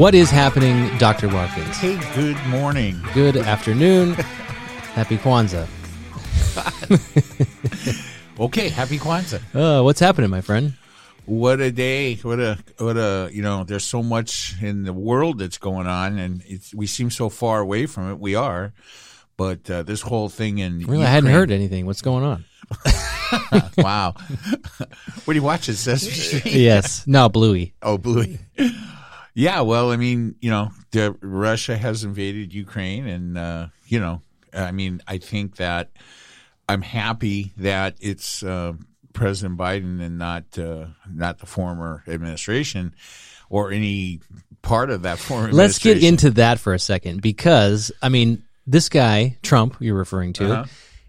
What is happening, Dr. Watkins? Hey, good morning. Good afternoon. Happy Kwanzaa. Okay, happy Kwanzaa. Uh, what's happening, my friend? What a day! What a what a you know. There's so much in the world that's going on, and it's, we seem so far away from it. We are, but uh, this whole thing in Really, I hadn't heard anything. What's going on? wow. what do you watch? It Sesame Street. yes. No, Bluey. Oh, Bluey. Yeah, well, I mean, you know, the, Russia has invaded Ukraine, and uh, you know, I mean, I think that I'm happy that it's uh, President Biden and not uh, not the former administration or any part of that former. Let's get into that for a second because, I mean, this guy, Trump, you're referring to, Uh-huh.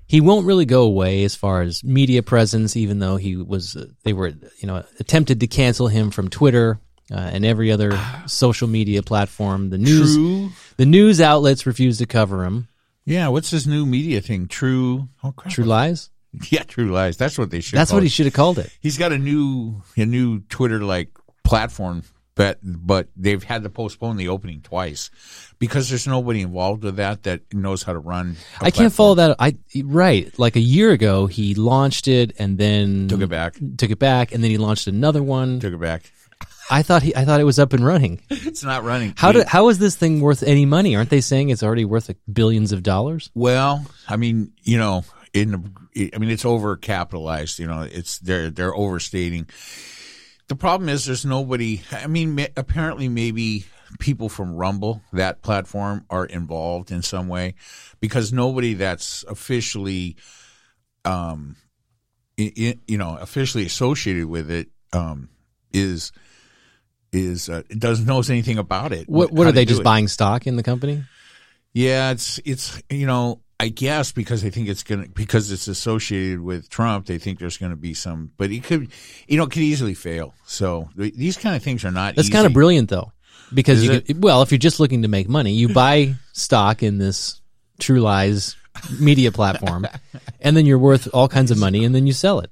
he won't really go away as far as media presence, even though he was, uh, they were, you know, attempted to cancel him from Twitter. Uh, and every other social media platform, the news, True. the news outlets refuse to cover him. Yeah, what's this new media thing? True. Oh, crap. True lies. Yeah, True Lies. That's what they should. That's call what he it. should have called it. He's got a new a new Twitter like platform, but but they've had to postpone the opening twice because there's nobody involved with that that knows how to run. I I can't follow that. I right, like a year ago, he launched it and then Took it back. took it back, and then he launched another one. Took it back. I thought he, I thought it was up and running. It's not running. How did, how is this thing worth any money? Aren't they saying it's already worth billions of dollars? Well, I mean, you know, in I mean, it's over capitalized. You know, it's they're they're overstating. The problem is there's nobody. I mean, apparently, maybe people from Rumble, that platform, are involved in some way, because nobody that's officially, um, i i you know, officially associated with it, um, is is uh, doesn't knows anything about it. What what are they just it. buying stock in the company? Yeah, it's it's you know I guess because they think it's gonna because it's associated with Trump, they think there's going to be some, but it could you know it could easily fail. So these kind of things are not. That's easy. kind of brilliant though, because Is you could, well, if you're just looking to make money, you buy stock in this True Lies media platform, and then you're worth all kinds of money, and then you sell it.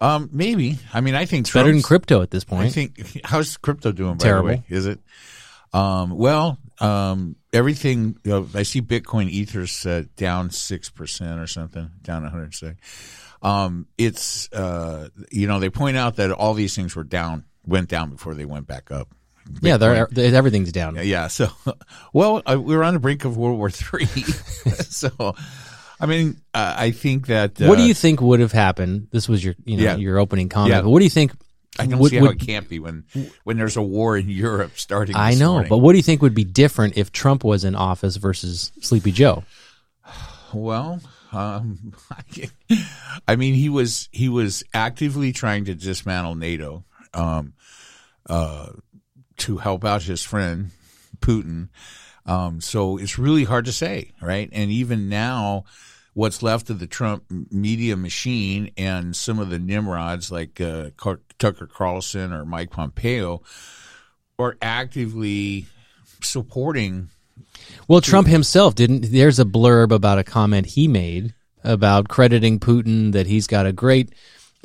Um, maybe I mean I think Better than crypto at this point. I think how's crypto doing? By Terrible. the way, is it? Um, well, um, everything. You know, I see Bitcoin Ether's uh, down six percent or something, down one hundred say. Um, it's uh, you know they point out that all these things were down, went down before they went back up. yeah, they're, everything's down. Yeah. So, well, uh, we were on the brink of World War Three. so, I mean, uh, I think that. Uh, what do you think would have happened? This was your you know Yeah. your opening comment. Yeah. But what do you think? I don't would- see how would- it can't be when when there's a war in Europe starting. I know, morning. but what do you think would be different if Trump was in office versus Sleepy Joe? Well, um, I mean, he was he was actively trying to dismantle NATO um, uh, to help out his friend Putin. Um, so it's really hard to say, right? And even now, what's left of the Trump media machine and some of the nimrods like uh, Tucker Carlson or Mike Pompeo are actively supporting Well, Trump himself didn't. There's a blurb about a comment he made about crediting Putin that he's got a great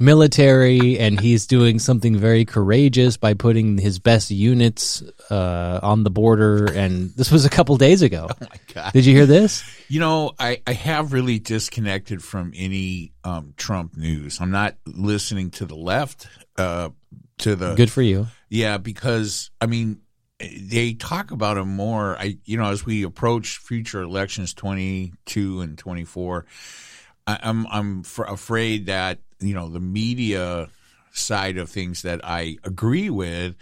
military and he's doing something very courageous by putting his best units uh, on the border. And this was a couple days ago. Oh my God. Did you hear this? You know, I, I have really disconnected from any um, Trump news. I'm not listening to the left, uh, to the Good for you. yeah, because I mean they talk about him more. I you know as we approach future elections, 22 and 24, I, I'm I'm f- afraid that you know the media side of things that I agree with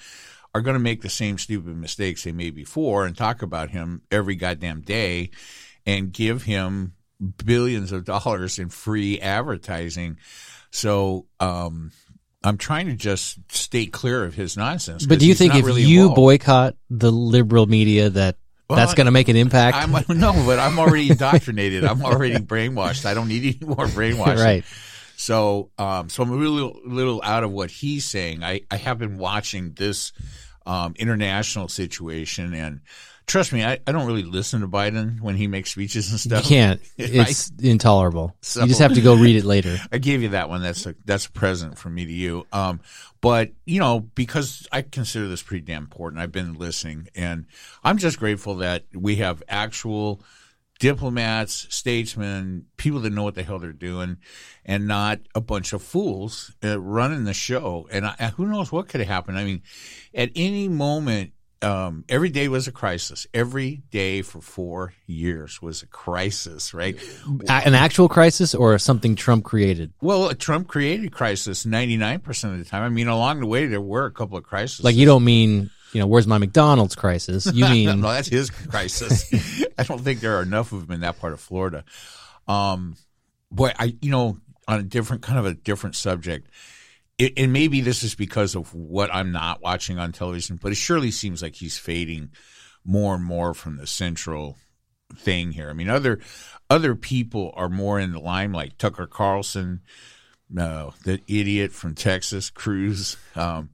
are going to make the same stupid mistakes they made before and talk about him every goddamn day and give him billions of dollars in free advertising. So um, I'm trying to just stay clear of his nonsense. But do you think if really you involved. boycott the liberal media that Well, that's going to make an impact? I'm no, but I'm already indoctrinated. I'm already brainwashed. I don't need any more brainwashing. right. So, um, so I'm a little, little out of what he's saying. I, I have been watching this um, international situation. And trust me, I, I don't really listen to Biden when he makes speeches and stuff. You can't. Right? It's intolerable. So- you just have to go read it later. I gave you that one. That's a that's a present from me to you. Um, but you know, because I consider this pretty damn important, I've been listening, and I'm just grateful that we have actual diplomats, statesmen, people that know what the hell they're doing, and not a bunch of fools uh, running the show. And I, who knows what could have happened? I mean, at any moment. Um, every day was a crisis. Every day for four years was a crisis, right? An actual crisis or something Trump created? Well, Trump created crisis 99% of the time. I mean, along the way, there were a couple of crises. Like you don't mean, you know, where's my McDonald's crisis? You mean no, that's his crisis. I don't think there are enough of them in that part of Florida. Um, boy, I, you know, on a different, kind of a different subject, it, and maybe this is because of what I'm not watching on television, but it surely seems like he's fading more and more from the central thing here. I mean, other other people are more in the limelight. Tucker Carlson, no, the idiot from Texas, Cruz. Um,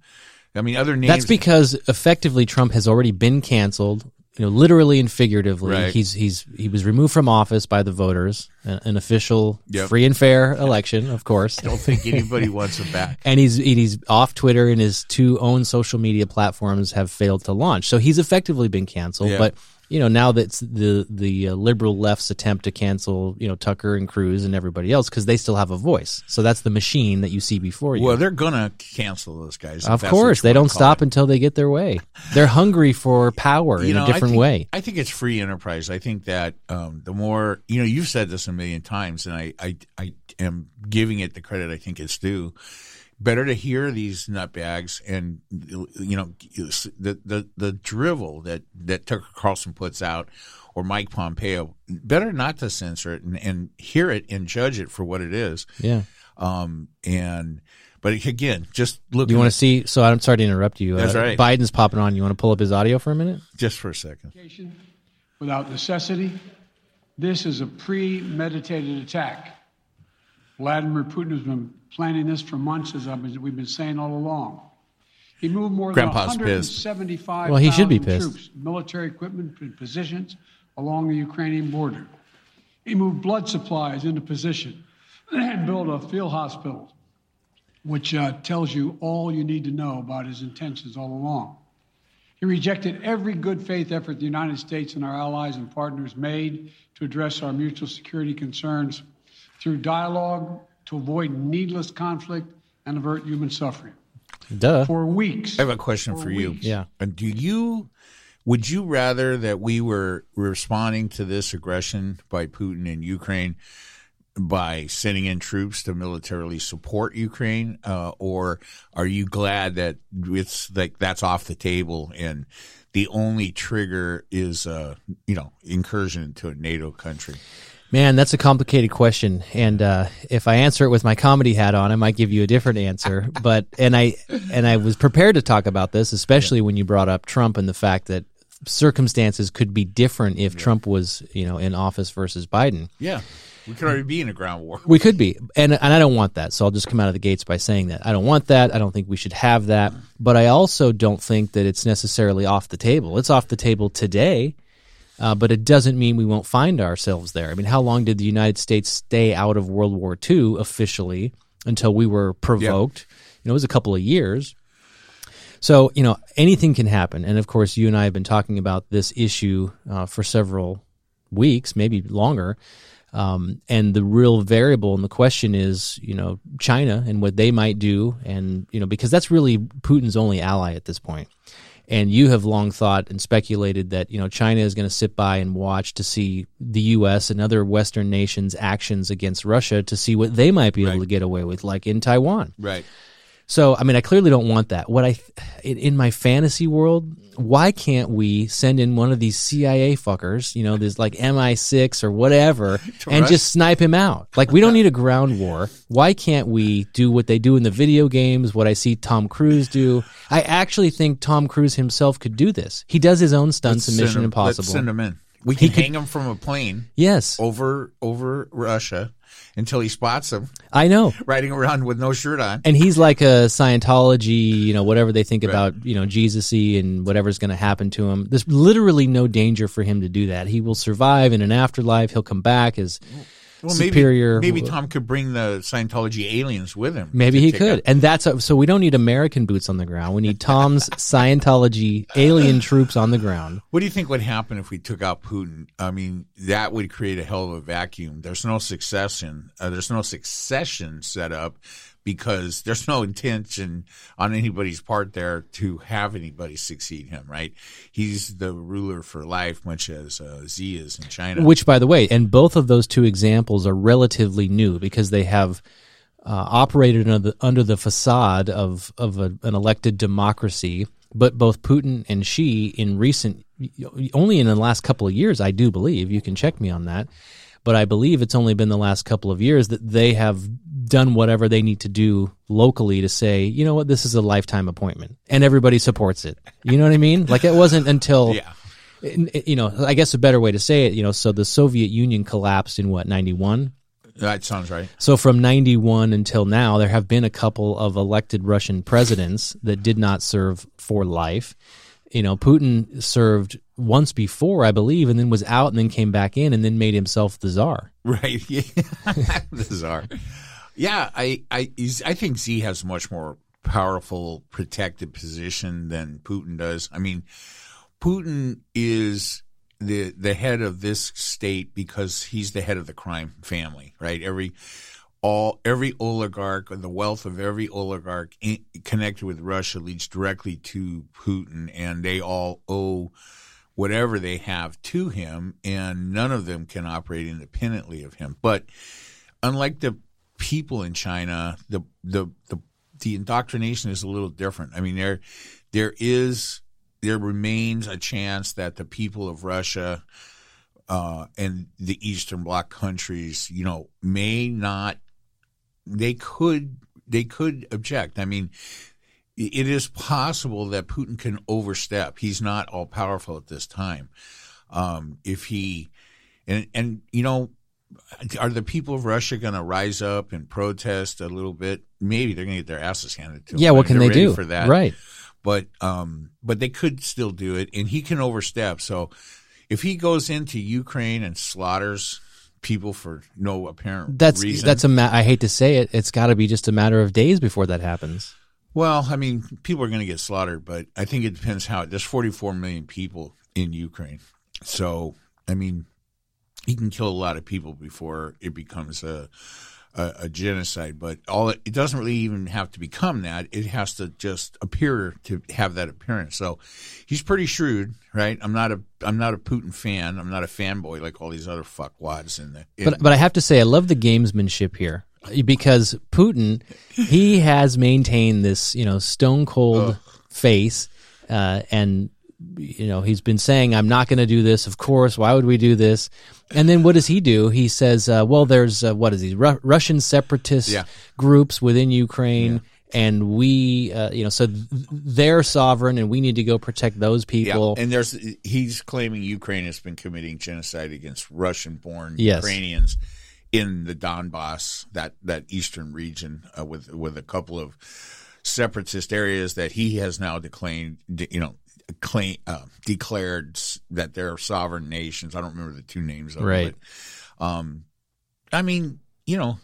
I mean, other names. That's because effectively Trump has already been canceled, you know, literally and figuratively. Right. He's he's he was removed from office by the voters, an, an official, Yep. free and fair election, of course. I don't think anybody wants him back. And he's and he's off Twitter, and his two own social media platforms have failed to launch. So he's effectively been canceled. Yeah. But you know now that's the the uh, liberal left's attempt to cancel you know Tucker and Cruz and everybody else because they still have a voice. So that's the machine that you see before you. Well, they're gonna cancel those guys. Of course, they don't stop it. until they get their way. They're hungry for power You in know, a I different think- way. I think it's free enterprise. I think that um, the more you know, you've said this a million times, and I, I, I am giving it the credit I think it's due. Better to hear these nutbags and you know the the the drivel that that Tucker Carlson puts out or Mike Pompeo. Better not to censor it and, and hear it and judge it for what it is. Yeah. Um, and but again, just look. You want to see? So I'm sorry to interrupt you. That's Uh, right. Biden's popping on. You want to pull up his audio for a minute? just for a second. without necessity. This is a premeditated attack. Vladimir Putin has been planning this for months, as we've been saying all along. He moved more Grandpa's than pissed. 175,000 Well, he should be pissed. troops, military equipment and positions along the Ukrainian border. He moved blood supplies into position and built a field hospital, which uh, tells you all you need to know about his intentions all along. He rejected every good faith effort the United States and our allies and partners made to address our mutual security concerns through dialogue to avoid needless conflict and avert human suffering. Duh. For weeks. I have a question for you. weeks. Yeah. And do you would you rather that we were responding to this aggression by Putin in Ukraine by sending in troops to militarily support Ukraine, uh, or are you glad that it's like that's off the table and the only trigger is uh, you know incursion into a NATO country? Man, that's a complicated question, and uh, if I answer it with my comedy hat on, I might give you a different answer. but and I and I was prepared to talk about this, especially when you brought up Trump and the fact that circumstances could be different if Trump was, you know, in office versus Biden. Yeah, we could already be in a ground war. We could be, and and I don't want that. So I'll just come out of the gates by saying that I don't want that. I don't think we should have that. But I also don't think that it's necessarily off the table. It's off the table today, uh, but it doesn't mean we won't find ourselves there. I mean, how long did the United States stay out of World War II officially until we were provoked? You know, it was a couple of years. So you know, anything can happen, and of course, you and I have been talking about this issue uh, for several weeks, maybe longer. Um, and the real variable and the question is, you know, China and what they might do, and you know, because that's really Putin's only ally at this point. And you have long thought and speculated that you know China is going to sit by and watch to see the U.S. and other Western nations' actions against Russia to see what they might be able to get away with, like in Taiwan. Right. So, I mean, I clearly don't want that. What I, in, in my fantasy world, why can't we send in one of these CIA fuckers, you know, this like MI6 or whatever, and just snipe him out? Like, we don't need a ground war. Why can't we do what they do in the video games, what I see Tom Cruise do? I actually think Tom Cruise himself could do this. He does his own stunts in Mission him- Impossible. Send him in. We can hang him from a plane yes. over over Russia. Until he spots him I know. riding around with no shirt on. And he's like a Scientology, you know, whatever they think about, you know, Jesus-y and whatever's going to happen to him. There's literally no danger for him to do that. He will survive in an afterlife. He'll come back as Well, superior. Maybe, maybe Tom could bring the Scientology aliens with him. Maybe he could. And that's a, so we don't need American boots on the ground. We need Tom's Scientology alien troops on the ground. What do you think would happen if we took out Putin? I mean, that would create a hell of a vacuum. There's no succession. Uh, there's no succession set up because there's no intention on anybody's part there to have anybody succeed him. Right? He's the ruler for life, much as uh, Xi is in China. Which, by the way, and both of those two examples are relatively new because they have uh, operated under the, under the facade of of a, an elected democracy. But both Putin and Xi, in recent, only in the last couple of years, I do believe you can check me on that. But I believe it's only been the last couple of years that they have done whatever they need to do locally to say, you know what, this is a lifetime appointment, and everybody supports it. You know what I mean? Like it wasn't until yeah. you know, I guess a better way to say it, you know, so the Soviet Union collapsed in what, 91? That sounds right. So from 91 until now, there have been a couple of elected Russian presidents that did not serve for life. You know, Putin served once before, I believe, and then was out and then came back in and then made himself the czar. Right. Yeah. the czar. Yeah, I I I think Xi has much more powerful protected position than Putin does. I mean, Putin is the the head of this state because he's the head of the crime family, right? Every all every oligarch or the wealth of every oligarch in, connected with Russia leads directly to Putin, and they all owe whatever they have to him, and none of them can operate independently of him. But unlike the people in China, the the the, the indoctrination is a little different. I mean, there there is there remains a chance that the people of Russia uh, and the Eastern Bloc countries, you know, may not. They could they could object. I mean, it is possible that Putin can overstep. He's not all powerful at this time. Um, if he and and you know, are the people of Russia going to rise up and protest a little bit? Maybe they're going to get their asses handed to them. Yeah, what can they do? for that? Right. But um, but they could still do it, and he can overstep. So if he goes into Ukraine and slaughters people for no apparent That's reason, that's a ma- I hate to say it, it's got to be just a matter of days before that happens. Well, I mean, people are going to get slaughtered, but I think it depends how. There's 44 million people in Ukraine, so I mean, he can kill a lot of people before it becomes a a, a genocide. But all it, it doesn't really even have to become that. It has to just appear to have that appearance. So he's pretty shrewd, right? I'm not a I'm not a Putin fan. I'm not a fanboy like all these other fuckwads in the. In, But but I have to say I love the gamesmanship here because Putin he has maintained this you know stone cold face uh, and you know he's been saying I'm not going to do this. Of course, why would we do this? And then what does he do? He says, uh, well, there's uh, what is he Ru- Russian separatist Yeah. groups within Ukraine. And we, uh, you know, so th- they're sovereign, and we need to go protect those Yeah, people. and there's he's claiming Ukraine has been committing genocide against Russian-born Yes. Ukrainians in the Donbass, that that eastern region, uh, with with a couple of separatist areas that he has now declared, you know, claim uh, declared that they're sovereign nations. I don't remember the two names of Right. it. But, um, I mean, you know,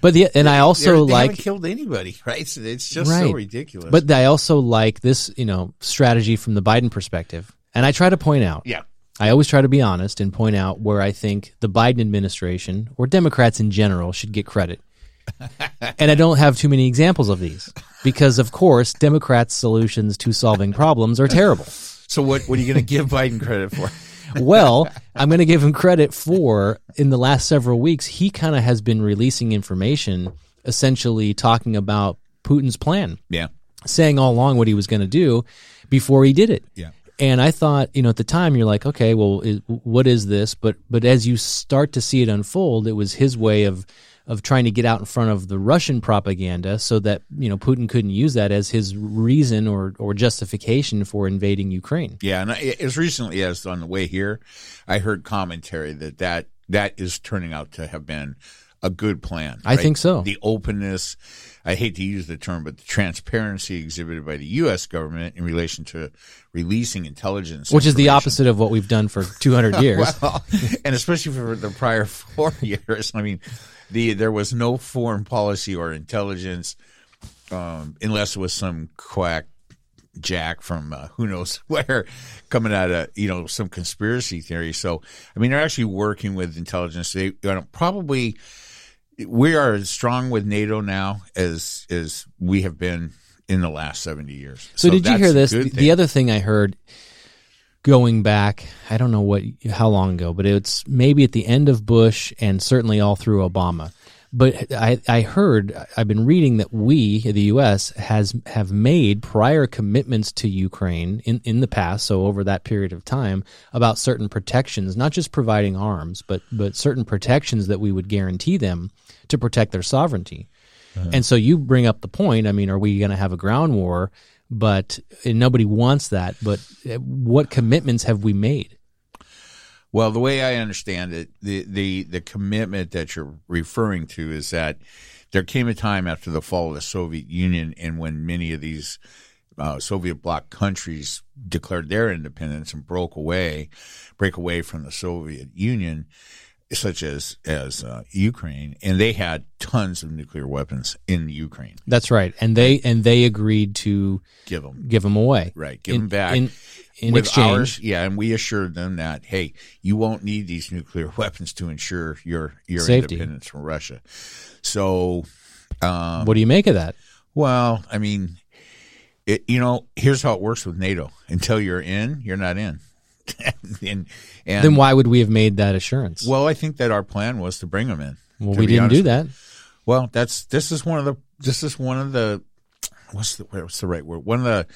but the and I also they're- like killed anybody, right? It's, it's just Right. so ridiculous. But I also like this, you know, strategy from the Biden perspective. And I try to point out, yeah, I always try to be honest and point out where I think the Biden administration or Democrats in general should get credit. and I don't have too many examples of these because, of course, Democrats' solutions to solving problems are terrible. so what what are you going to give Biden credit for? Well, I'm going to give him credit for in the last several weeks, he kind of has been releasing information essentially talking about Putin's plan. Yeah, saying all along what he was going to do before he did it. Yeah. And I thought, you know, at the time you're like, okay, well, is, what is this? But but as you start to see it unfold, it was his way of of trying to get out in front of the Russian propaganda so that, you know, Putin couldn't use that as his reason or or justification for invading Ukraine. Yeah, and I, as recently as on the way here, I heard commentary that that that is turning out to have been a good plan. I think so. The openness, I hate to use the term, but the transparency exhibited by the U.S. government in relation to releasing intelligence, which is the opposite of what we've done for 200 years. well, and especially for the prior four years. I mean, the there was no foreign policy or intelligence um, unless it was some quack jack from uh, who knows where coming out of you know some conspiracy theory. So I mean, they're actually working with intelligence. They you know, probably we are as strong with NATO now as as we have been in the last seventy years. So, did you hear this? The, the other thing I heard going back, I don't know what how long ago, but it's maybe at the end of Bush and certainly all through Obama. But I, I heard I've been reading that we, the U.S., has have made prior commitments to Ukraine in, in the past, so over that period of time, about certain protections, not just providing arms, but but certain protections that we would guarantee them to protect their sovereignty. And so you bring up the point. I mean, are we going to have a ground war? But and nobody wants that. But uh, what commitments have we made? Well, the way I understand it, the, the, the commitment that you're referring to is that there came a time after the fall of the Soviet Union and when many of these uh, Soviet bloc countries declared their independence and broke away, break away from the Soviet Union, such as as uh, Ukraine, and they had tons of nuclear weapons in Ukraine. That's right. And they and they agreed to Give them give them away. right, give In- them back. in, in with exchange. ours, yeah, and we assured them that hey, you won't need these nuclear weapons to ensure your your Safety. independence from Russia. So, um, what do you make of that? well, I mean, it, you know, here's how it works with NATO: until you're in, you're not in. and, and Then why would we have made that assurance? well, I think that our plan was to bring them in. Well, we didn't do that. Well, that's this is one of the this is one of the what's the what's the right word? One of the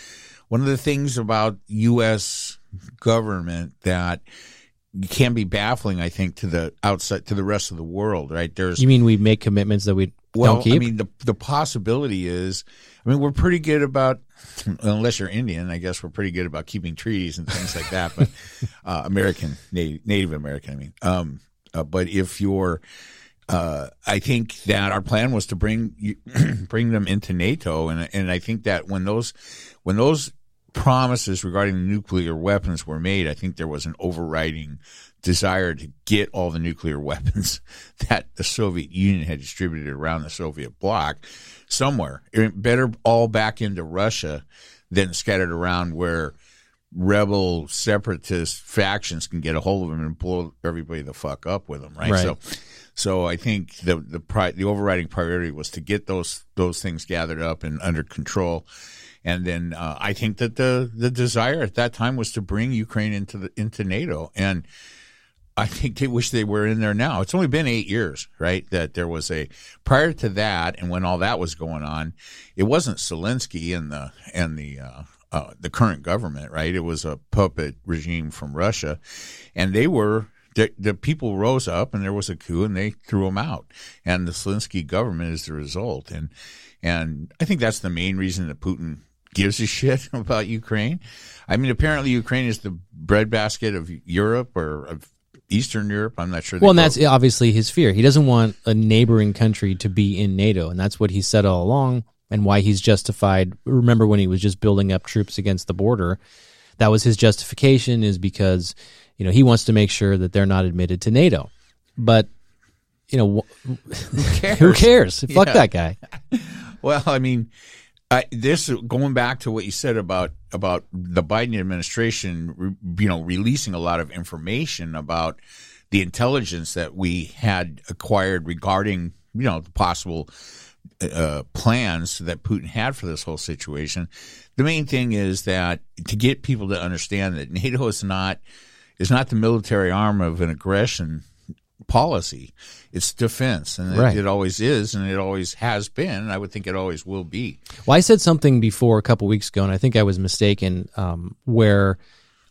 one of the things about U.S. government that can be baffling, I think, to the outside to the rest of the world. Right? There's You mean we make commitments that we well, don't keep? I mean, the the possibility is, I mean, we're pretty good about, unless you're Indian, I guess we're pretty good about keeping treaties and things like that. But uh, American, Native, Native American, I mean, um, uh, but if you're, uh, I think that our plan was to bring bring them into NATO, and and I think that when those when those promises regarding nuclear weapons were made, I think there was an overriding desire to get all the nuclear weapons that the Soviet Union had distributed around the Soviet bloc somewhere. It better all back into Russia than scattered around where rebel separatist factions can get a hold of them and blow everybody the fuck up with them, right? Right. So, so I think the the pri- the overriding priority was to get those those things gathered up and under control. And then uh, I think that the the desire at that time was to bring Ukraine into the into NATO, and I think they wish they were in there now. It's only been eight years, right? That there was a prior to that, and when all that was going on, it wasn't Zelensky and the and the uh, uh, the current government, right? It was a puppet regime from Russia, and they were the, the people rose up, and there was a coup, and they threw them out, and the Zelensky government is the result, and and I think that's the main reason that Putin gives a shit about Ukraine. I mean, apparently Ukraine is the breadbasket of Europe or of Eastern Europe. I'm not sure. well, and that's obviously his fear. He doesn't want a neighboring country to be in NATO, and that's what he said all along, and why he's justified. Remember when he was just building up troops against the border? That was his justification, is because you know he wants to make sure that they're not admitted to NATO. But you know, wh- cares? who cares? Fuck Yeah. that guy. Well, I mean, I, this going back to what you said about about the Biden administration, re- you know, releasing a lot of information about the intelligence that we had acquired regarding, you know, the possible uh, plans that Putin had for this whole situation. The main thing is that to get people to understand that NATO is not is not the military arm of an aggression policy. It's defense, and it- Right. it, always is, and it always has been, and I would think it always will be. Well, I said something before a couple weeks ago, and I think I was mistaken. Um, where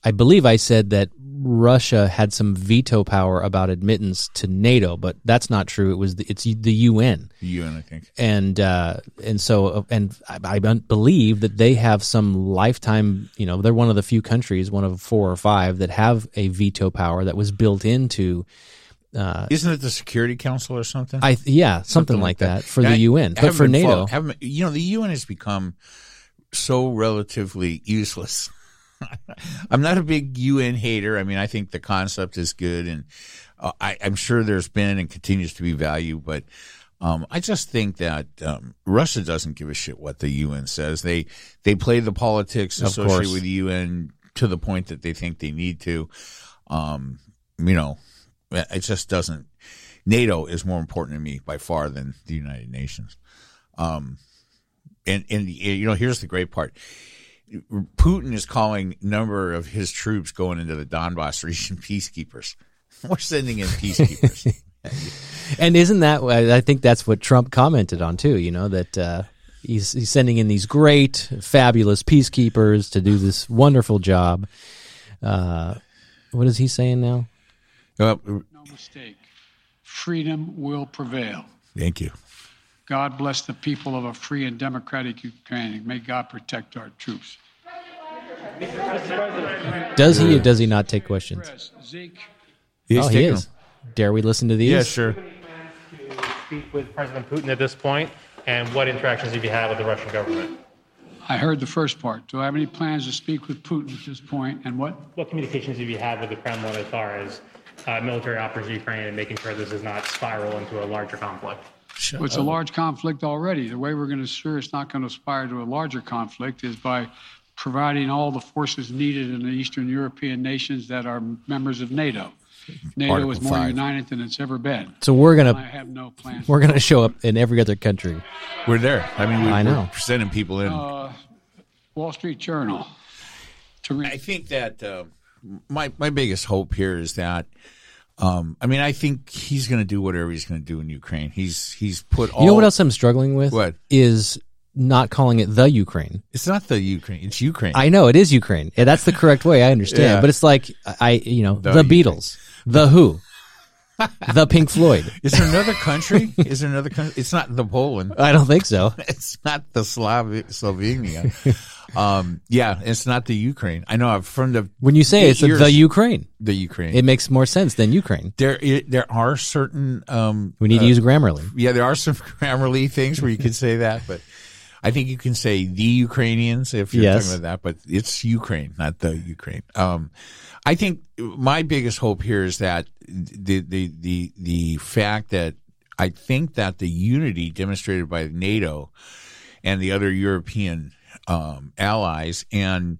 I believe I said that Russia had some veto power about admittance to NATO, but that's not true. It was the, it's the UN, You and I think. and uh, and so uh, and I, I believe that they have some lifetime. You know, they're one of the few countries, one of four or five, that have a veto power that was built into uh, Isn't it the Security Council or something? I yeah, something, like that, for the I- UN, but for NATO. you know, the UN has become so relatively useless. I'm not a big UN hater. I mean, I think the concept is good, and uh, I, I'm sure there's been and continues to be value, but. Um, I just think that um, Russia doesn't give a shit what the UN says. They they play the politics Of associated course. with the UN to the point that they think they need to. Um, you know, it just doesn't. NATO is more important to me by far than the United Nations. Um, and and you know, here's the great part: Putin is calling number of his troops going into the Donbass region peacekeepers. We're sending in peacekeepers. And isn't that? I think that's what Trump commented on too. You know that uh, he's he's sending in these great, fabulous peacekeepers to do this wonderful job. Uh, what is he saying now? Uh, No mistake. Freedom will prevail. thank you. God bless the people of a free and democratic Ukraine. May God protect our troops. Does he or does he not take questions? Press, Zeke. He's oh, he taking is. Dare we listen to these? Yeah, sure. to speak with President Putin at this point, and what interactions have you had with the Russian government? I heard the first part. Do I have any plans to speak with Putin at this point? And what? What communications have you had with the Kremlin as far as uh, military operations in Ukraine and making sure this does not spiral into a larger conflict? Well, it's a large conflict already. The way we're going to ensure it's not going to aspire to a larger conflict is by providing all the forces needed in the Eastern European nations that are members of NATO. NATO Article is more five. united than it's ever been. So we're gonna have no plans. we're gonna show up in every other country. We're there. I mean, we, I know. we're sending people in. Uh, Wall Street Journal. To I think that uh, my my biggest hope here is that. Um, I mean, I think he's going to do whatever he's going to do in Ukraine. He's he's put all. You know what else I'm struggling with? What? is not calling it the Ukraine? It's not the Ukraine. It's Ukraine. I know it is Ukraine. Yeah, That's the correct way. I understand, Yeah. but it's like I, you know, The the, Beatles, the Who, the Pink Floyd. is there another country? is there another country? It's not the Poland. I don't think so. It's not the Slav Slovenia. um, yeah, it's not the Ukraine. I know. I've from the When you say it's years- the Ukraine, the Ukraine. it makes more sense than Ukraine. there, it, there are certain. Um, We need to use Grammarly. yeah, there are some Grammarly things where you can say that, but I think you can say the Ukrainians if you're Yes. talking about that, but it's Ukraine, not the Ukraine. Um, I think my biggest hope here is that the, the, the, the fact that I think that the unity demonstrated by NATO and the other European, um, allies and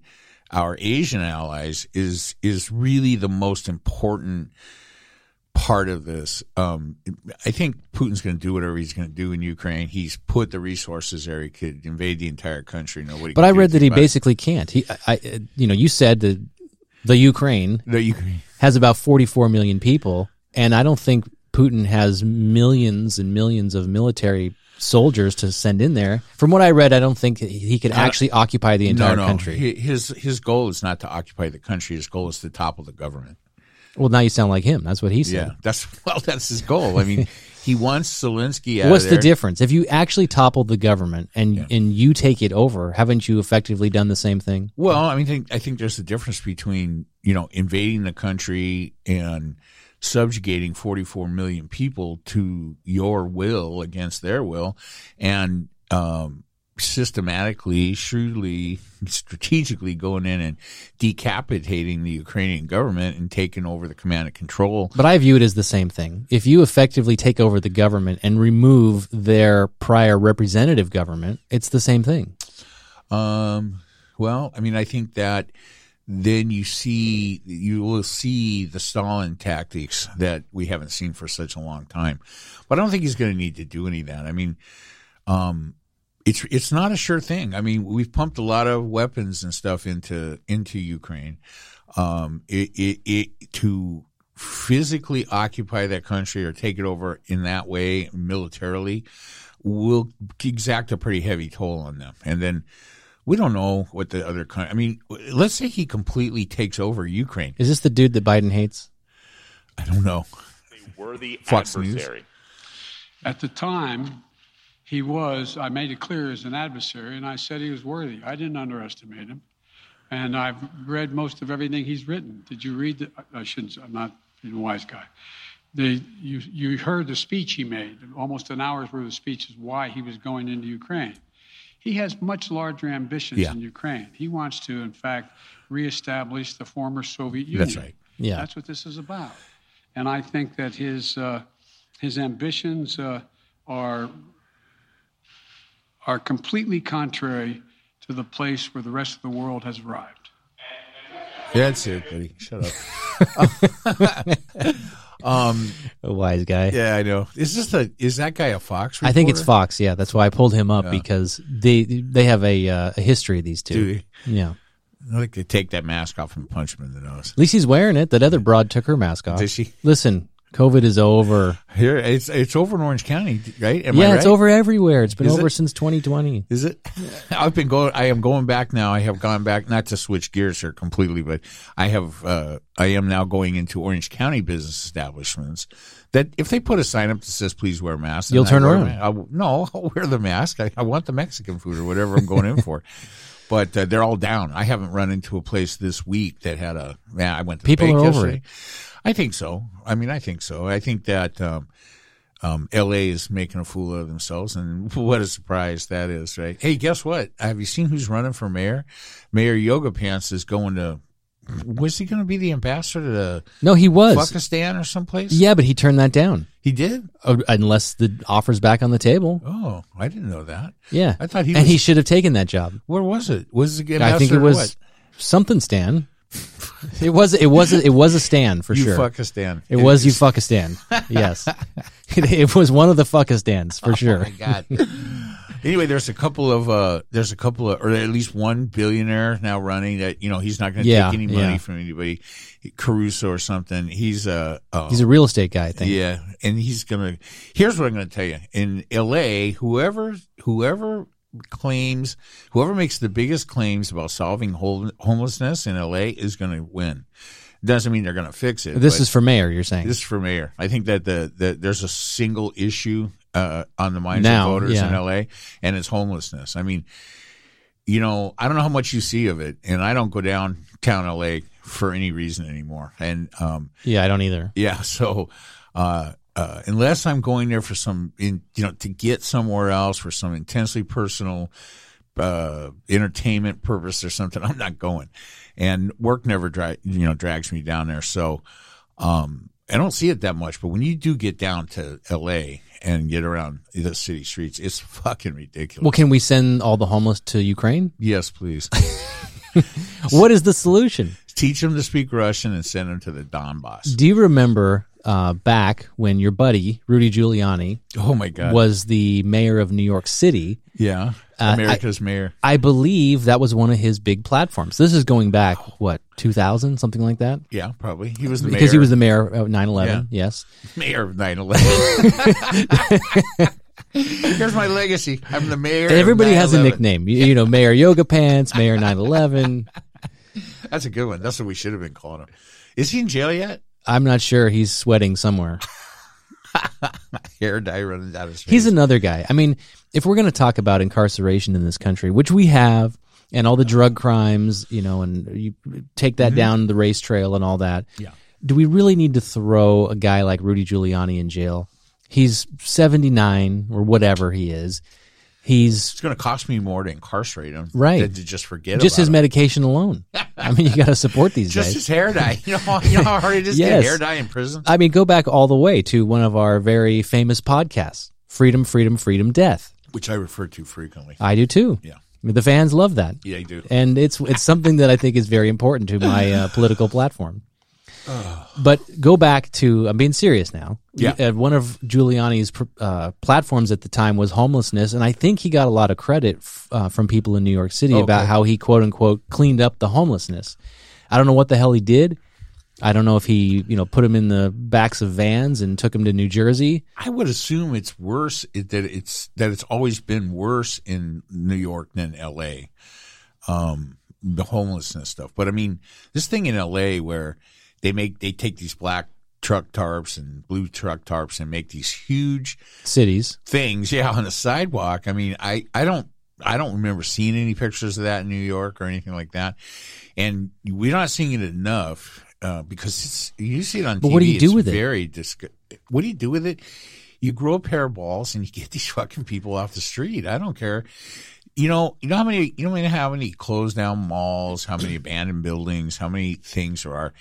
our Asian allies is, is really the most important part of this. Um, I think Putin's going to do whatever he's going to do in Ukraine. He's put the resources there. He could invade the entire country. Nobody. But I read that he about it. basically can't. He, I, I, you know, you said that the Ukraine The Ukraine. has about 44 million people, and I don't think Putin has millions and millions of military soldiers to send in there. From what I read, I don't think he could actually occupy the entire no, no. country. His his goal is not to occupy the country. His goal is to topple the government. well, now you sound like him. That's what he said. Yeah, that's well, that's his goal. I mean, he wants Zelensky out What's of the difference? If you actually topple the government and and you take it over, haven't you effectively done the same thing? Well, I mean, I think there's a difference between you know invading the country and subjugating 44 million people to your will against their will, and um, systematically, shrewdly, strategically going in and decapitating the Ukrainian government and taking over the command and control. But I view it as the same thing. If you effectively take over the government and remove their prior representative government, it's the same thing. Um, well, I mean, I think that then you see you will see the Stalin tactics that we haven't seen for such a long time. But I don't think he's going to need to do any of that. I mean, um, it's it's not a sure thing. I mean, we've pumped a lot of weapons and stuff into into Ukraine. Um, it, it, it to physically occupy that country or take it over in that way militarily will exact a pretty heavy toll on them. And then we don't know what the other country. I mean, let's say he completely takes over Ukraine. Is this the dude that Biden hates? I don't know. a worthy Fox News. At the time, he was, I made it clear as an adversary, and I said he was worthy. I didn't underestimate him. And I've read most of everything he's written. Did you read? The, I shouldn't, I'm not being a wise guy. the you you heard the speech he made, almost an hour's worth of speech is why he was going into Ukraine. He has much larger ambitions Yeah. in Ukraine. He wants to, in fact, reestablish the former Soviet Union. That's right. Yeah. That's what this is about. And I think that his uh, his ambitions uh, are are completely contrary to the place where the rest of the world has arrived. That's it, buddy. Shut up. A wise guy. yeah, I know. Is this a is that guy a Fox? I think it's? Fox. Yeah, that's why I pulled him up because they they have a uh, a history. These two. Do Yeah. I like to take that mask off and punch him in the nose. At least he's wearing it. That other broad took her mask off. Did she? Listen, COVID is over. Here, it's it's over in Orange County, right? Am I yeah, right? it's over everywhere. It's been Is over it? since 2020. Is it? I've been going. I am going back now. I have gone back, not to switch gears here completely, but I have. Uh, I am now going into Orange County business establishments. That if they put a sign up that says "Please wear masks," You'll turn around. I no, I'll wear the mask. I, I want the Mexican food or whatever I'm going in for. But uh, they're all down. I haven't run into a place this week that had a. Man, I went to People are over yesterday. I think so. I mean, I think so. I think that um, um, L.A. is making a fool of themselves, and what a surprise that is, right? Hey, guess what? Have you seen who's running for mayor? Mayor Yoga Pants is going to. Was he going to be the ambassador to No, he was. Pakistan or someplace? Yeah, but he turned that down. he did. Uh, Unless the offer's back on the table. Oh, I didn't know that. Yeah. I thought he And was- he should have taken that job. Where was it? Was it? I think it was what? something Stan. it was it was it was a stand for sure. you sure. Pakistan. it was you fuckistan. Yes. it, it was one of the fuckistans for sure. Oh my god. anyway, there's a couple of uh there's a couple of or at least one billionaire now running that you know he's not going to Yeah, take any money yeah. from anybody. Caruso or something. He's uh, uh He's a real estate guy, I think. yeah, and he's gonna. Here's what I'm gonna tell you. In L.A., whoever whoever claims, whoever makes the biggest claims about solving hol- homelessness in L.A. is gonna win. Doesn't mean they're gonna fix it. This is for mayor, you're saying. this is for mayor. I think that the, the there's a single issue uh, on the minds Now, of voters yeah. in L.A. and it's homelessness. I mean, you know, I don't know how much you see of it, and I don't go downtown L.A. for any reason anymore. And um, yeah, I don't either. yeah, so uh, uh, unless I'm going there for some, in, you know, to get somewhere else for some intensely personal uh, entertainment purpose or something, I'm not going. And work never dra- you know drags me down there, so um, I don't see it that much. But when you do get down to L.A. and get around the city streets, it's fucking ridiculous. Well, can we send all the homeless to Ukraine? yes, please What is the solution? teach them to speak Russian and send them to the Donbass. Do you remember uh, back when your buddy Rudy Giuliani Oh my God! was the mayor of New York City? yeah, Uh, America's mayor. I believe that was one of his big platforms. This is going back what 2000, something like that, Yeah, probably he was the because he was the mayor of 9/11. Yes, mayor of 9/11. Here's my legacy. I'm the mayor. Everybody has a nickname. You, you know, Mayor Yoga Pants, Mayor 9/11. That's a good one. That's what we should have been calling him. Is he in jail yet? I'm not sure he's sweating somewhere. Hair dye running out of his face. He's another guy. I mean, if we're going to talk about incarceration in this country, which we have, and all the drug crimes, you know, and you take that down the race trail and all that. Mm-hmm. Yeah. Do we really need to throw a guy like Rudy Giuliani in jail? He's 79 or whatever he is. He's it's going to cost me more to incarcerate him, Right. Than to just forget him. just his him. medication alone. I mean, you got to support these just guys. his hair dye. You know, you know how hard it is to get hair dye in prison. I mean, go back all the way to one of our very famous podcasts, Freedom, Freedom, Freedom, Death. Which I refer to frequently. I do too. Yeah. I mean, the fans love that. Yeah, you do. and it's it's something that I think is very important to my uh, political platform. But go back to I'm being serious now. Yeah. Uh, one of Giuliani's uh, platforms at the time was homelessness, and I think he got a lot of credit f- uh, from people in New York City about how he quote unquote cleaned up the homelessness. I don't know what the hell he did. I don't know if he you know put him in the backs of vans and took him to New Jersey. I would assume it's worse that it's that it's always been worse in New York than L.A. Um, the homelessness stuff, but I mean this thing in L.A. where they make they take these black truck tarps and blue truck tarps and make these huge Cities. things, yeah, on the sidewalk. I mean, I I don't I don't remember seeing any pictures of that in New York or anything like that, and we're not seeing it enough. Uh, because it's you see it on But TV. what do you do with it? Very dis- what do you do with it? You grow a pair of balls and you get these fucking people off the street. I don't care. You know, you know how many, you know how many closed down malls, how many abandoned buildings, how many things there are.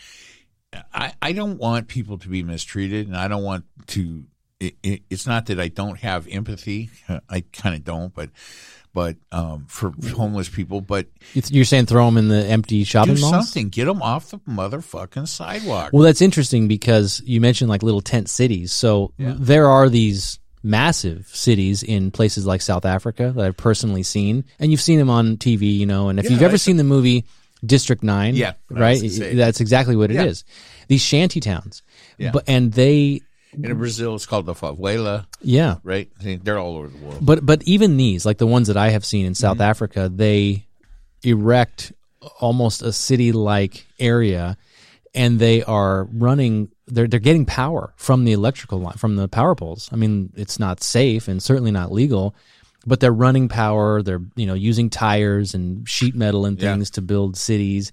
I, I don't want people to be mistreated, and I don't want to. It, it, it's not that I don't have empathy. I kind of don't, but but um, for homeless people. But You're saying throw them in the empty shopping do malls? something. Get them off the motherfucking sidewalk. Well, that's interesting because you mentioned like little tent cities. So there are these massive cities in places like South Africa that I've personally seen, and you've seen them on TV, you know. And if Yeah, you've ever I- seen the movie District Nine, Yeah, right, that's exactly what it is. Yeah. These shanty towns, Yeah. but and they, in Brazil, it's called the favela, yeah, right? They're all over the world. But but even these, like the ones that I have seen in South mm-hmm. Africa, they erect almost a city like area and they are running they're they're getting power from the electrical line from the power poles. I mean, it's not safe and certainly not legal, but they're running power, they're you know using tires and sheet metal and Yeah. things to build cities.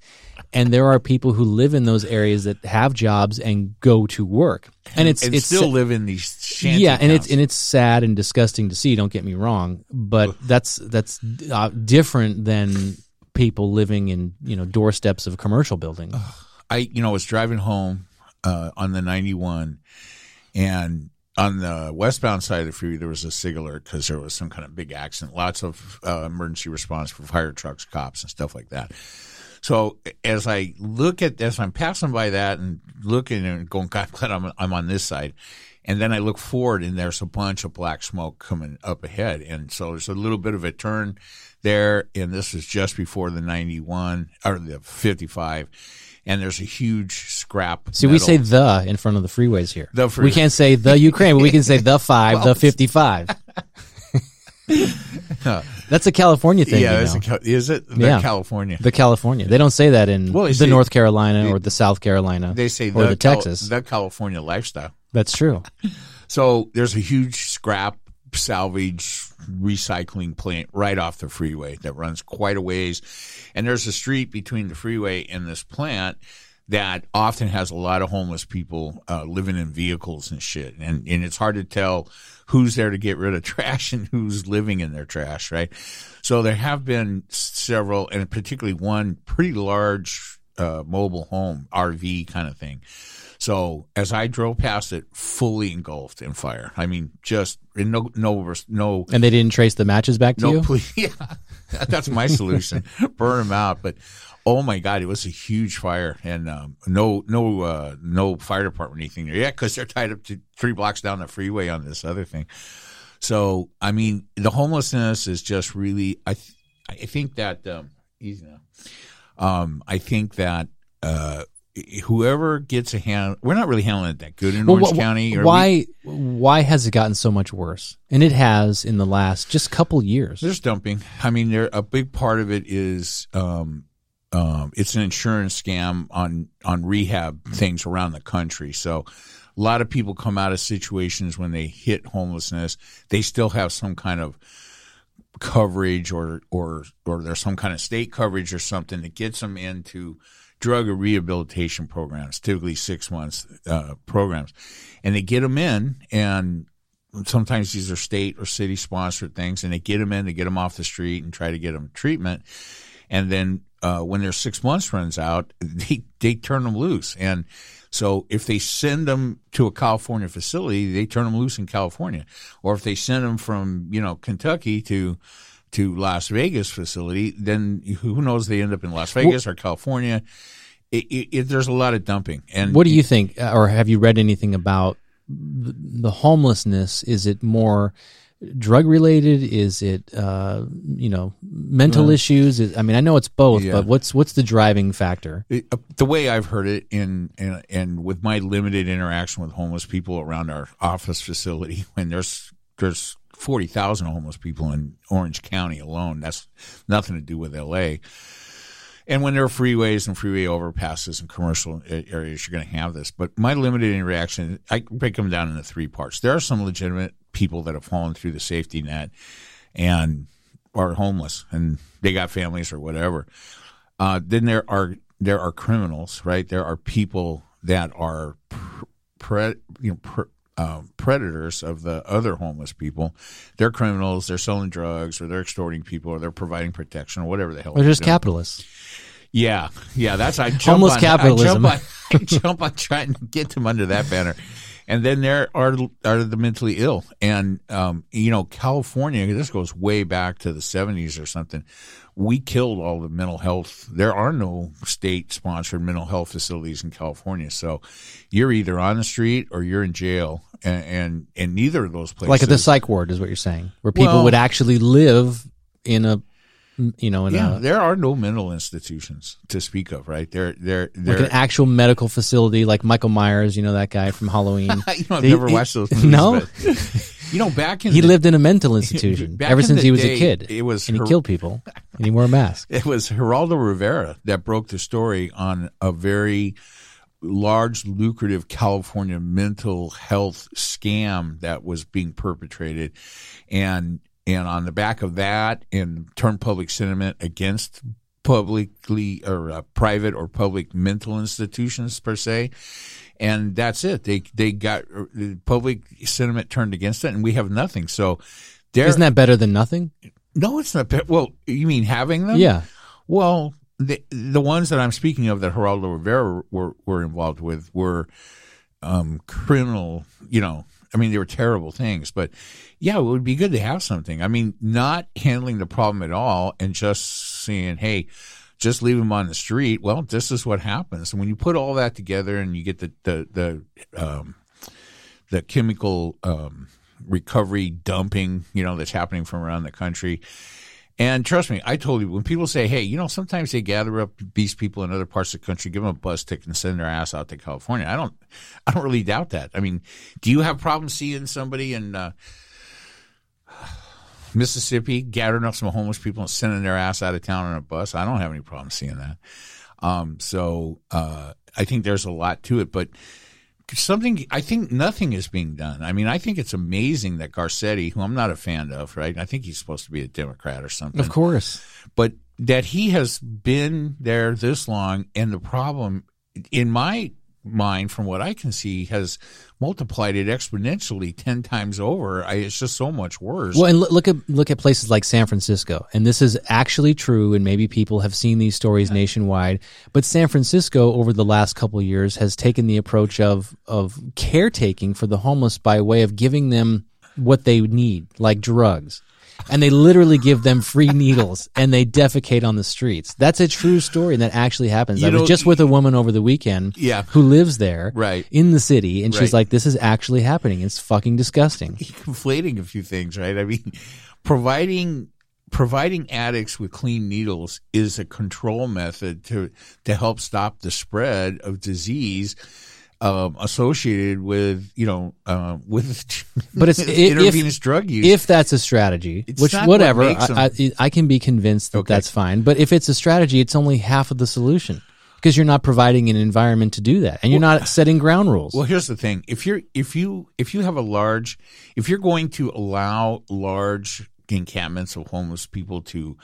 And there are people who live in those areas that have jobs and go to work. And it's and it's still live in these shanty yeah, and it's and it's sad and disgusting to see. Don't get me wrong, but that's that's uh, different than people living in you know doorsteps of commercial buildings. I, you know, was driving home uh, on the 91, and on the westbound side of the freeway, there was a sig alert because there was some kind of big accident. Lots of uh, emergency response for fire trucks, cops, and stuff like that. So as I look at as I'm passing by that and looking and going, God, glad I'm I'm on this side. And then I look forward and there's a bunch of black smoke coming up ahead. And so there's a little bit of a turn there. And this is just before the 91 or the 55. And there's a huge scrap. See, we say the in front of the freeways here. The we can't say the Ukraine, but we can say the five, the fifty-five. That's a California thing. yeah, you it's know. a is it? They're Yeah. California. the California. They don't say that in Well, the North Carolina or the South Carolina. they say or the, Cal- Texas. the California lifestyle. That's true. So there's a huge scrap salvage recycling plant right off the freeway that runs quite a ways. And there's a street between the freeway and this plant that often has a lot of homeless people uh, living in vehicles and shit. And, and it's hard to tell who's there to get rid of trash and who's living in their trash, right? So there have been several, and particularly one pretty large uh, mobile home, RV kind of thing. So as I drove past it, fully engulfed in fire. I mean, just no, no, no, And they didn't trace the matches back to no. you. Please, yeah, that's my solution. Burn them out. But oh my god, it was a huge fire, and um, no, no, uh, no fire department anything there yet because they're tied up to three blocks down the freeway on this other thing. So I mean, the homelessness is just really. I, th- I think that um, easy now. Um, I think that. Uh, Whoever gets a hand, we're not really handling it that good in Well, Orange wh- County. or we- why why has it gotten so much worse? And it has in the last just couple years. There's dumping. I mean, there a big part of it is um, um, it's an insurance scam on on rehab things around the country. So a lot of people come out of situations when they hit homelessness, they still have some kind of coverage or or or there's some kind of state coverage or something that gets them into drug or rehabilitation programs, typically six months uh, programs, and they get them in and sometimes these are state or city sponsored things, and they get them in, they get them off the street, and try to get them treatment. And then uh, when their six months runs out, they they turn them loose. And so if they send them to a California facility, they turn them loose in California. Or if they send them from you know Kentucky to to Las Vegas facility, then who knows? They end up in Las Vegas or California. It, it, it, there's a lot of dumping. And What do you think, uh, or have you read anything about the, homelessness? Is it more drug related? Is it uh, you know mental issues? Is, I mean, I know it's both, Yeah. but what's what's the driving factor? It- uh, the way I've heard it, in, in and with my limited interaction with homeless people around our office facility, when there's there's forty thousand homeless people in Orange County alone, that's nothing to do with L.A. And when there are freeways and freeway overpasses and commercial areas, you're going to have this. But my limited interaction, I break them down into three parts. There are some legitimate people that have fallen through the safety net and are homeless, and they got families or whatever. Uh, then there are there are criminals, right? There are people that are pr- pre, you know pr- uh, predators of the other homeless people. They're criminals. They're selling drugs, or they're extorting people, or they're providing protection, or whatever the hell. They're just doing. capitalists. Yeah, yeah. That's I jump Homeless on, capitalism. I jump, on, I jump on trying to get them under that banner, and then there are are the mentally ill, and um, you know, California. This goes way back to the seventies or something. We killed all the mental health. There are no state sponsored mental health facilities in California, so you're either on the street or you're in jail, and and, and neither of those places. Like at the psych ward is what you're saying, where people Well- would actually live in a, you know, in yeah, a there are no mental institutions to speak of, right? They're they're they're. like an actual medical facility, like Michael Myers, you know that guy from Halloween. you know, I've He- never watched those movies. No? You know, back in he the, lived in a mental institution ever in since he was day, a kid. it was and he her- killed people, and he wore a mask. It was Geraldo Rivera that broke the story on a very large, lucrative California mental health scam that was being perpetrated, and and on the back of that, and turned public sentiment against publicly or uh, private or public mental institutions per se. And that's it. They they got the public sentiment turned against it, and we have nothing. So, there. Isn't that better than nothing? No, it's not. bad. Well, you mean having them? Yeah. Well, the the ones that I'm speaking of that Geraldo Rivera were were involved with were um, criminal. You know, I mean, they were terrible things. But yeah, it would be good to have something. I mean, not handling the problem at all and just saying, hey. Just leave them on the street. Well, this is what happens. And when you put all that together and you get the the the um, the chemical um, recovery dumping, you know, that's happening from around the country. And trust me, I told you when people say, "Hey, you know," sometimes they gather up these people in other parts of the country, give them a bus ticket, and send their ass out to California. I don't, I don't really doubt that. I mean, do you have problems seeing somebody in uh, Mississippi gathering up some homeless people and sending their ass out of town on a bus? I don't have any problem seeing that. Um, so uh, I think there's a lot to it, but something I think nothing is being done. I mean, I think it's amazing that Garcetti, who I'm not a fan of, right? I think he's supposed to be a Democrat or something. Of course. But that he has been there this long and the problem in my mind from what I can see has multiplied it exponentially 10 times over. I, it's just so much worse. Well, and look look at look at places like San Francisco, and this is actually true. And maybe people have seen these stories nationwide, but San Francisco over the last couple of years has taken the approach of of caretaking for the homeless by way of giving them what they need, like drugs. And they literally give them free needles and they defecate on the streets. That's a true story and that actually happens. You I was just with a woman over the weekend Yeah. who lives there Right. in the city and she's Right. like, This is actually happening. It's fucking disgusting. conflating a few things, right? I mean, providing providing addicts with clean needles is a control method to to help stop the spread of disease um, associated with you know uh, with But it's- if- drug use. if that's a strategy, It's which not what whatever, I, I, I can be convinced that Okay. that's fine. But if it's a strategy, it's only half of the solution because you're not providing an environment to do that, and you're not setting ground rules. Well, here's the thing: if you're if you if you have a large, if you're going to allow large encampments of homeless people to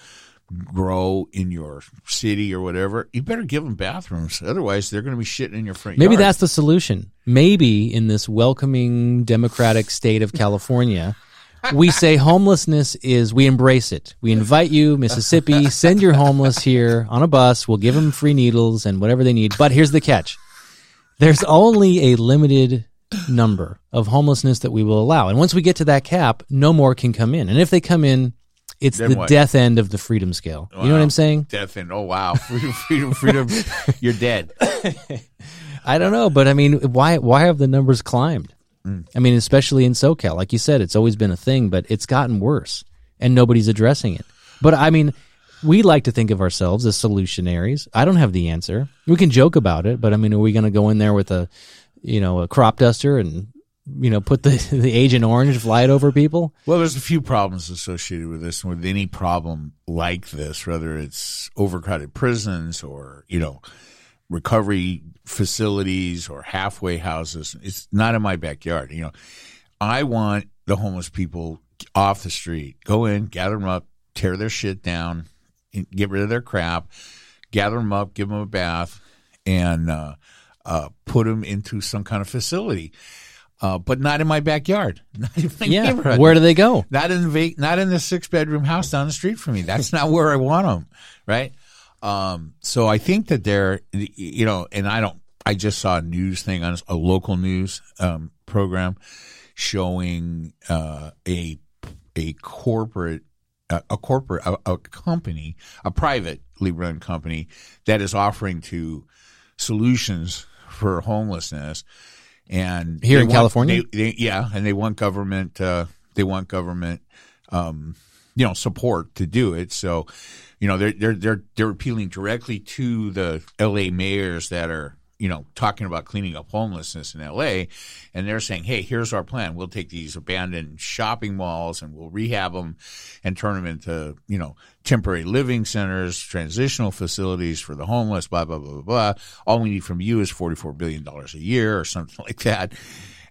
grow in your city or whatever, you better give them bathrooms. Otherwise, they're going to be shitting in your front Maybe yard. that's the solution. Maybe in this welcoming democratic state of California, we say homelessness is we embrace it. We invite you, Mississippi, send your homeless here on a bus. We'll give them free needles and whatever they need. But here's the catch. There's only a limited number of homelessness that we will allow. And once we get to that cap, no more can come in. And if they come in, it's Then the what? death end of the freedom scale. You know what I'm saying? Death end. oh wow, freedom, freedom, freedom. You're dead. I don't know, but I mean, why why have the numbers climbed? Mm. I mean, especially in SoCal, like you said, it's always been a thing, but it's gotten worse, and nobody's addressing it. But I mean, we like to think of ourselves as solutionaries. I don't have the answer. We can joke about it, but I mean, are we going to go in there with a, you know, a crop duster and you know put the the Agent Orange it over people? Well, there's a few problems associated with this, and with any problem like this, whether it's overcrowded prisons or you know recovery facilities or halfway houses. It's not in my backyard. You know, I want the homeless people off the street. Go in, gather them up, tear their shit down, get rid of their crap, gather them up, give them a bath, and uh, uh, put them into some kind of facility. Uh, but not in my backyard. Not in my Yeah. neighborhood. Where do they go? not in the not in the six bedroom house down the street from me. That's not where I want them, right? Um, so I think that they're, you know, and I don't. I just saw a news thing on a local news um, program showing uh, a a corporate a, a corporate a, a company a privately run company that is offering to solutions for homelessness and Here in want- California? they- they- yeah, and they want government. Uh, they want government, um, you know, support to do it. So, you know, they're they're they're they're appealing directly to the L.A. mayors that are you know talking about cleaning up homelessness in L.A. And they're saying, hey, here's our plan. We'll take these abandoned shopping malls and we'll rehab them and turn them into you know temporary living centers, transitional facilities for the homeless. Blah blah blah blah blah. All we need from you is forty four billion dollars a year or something like that.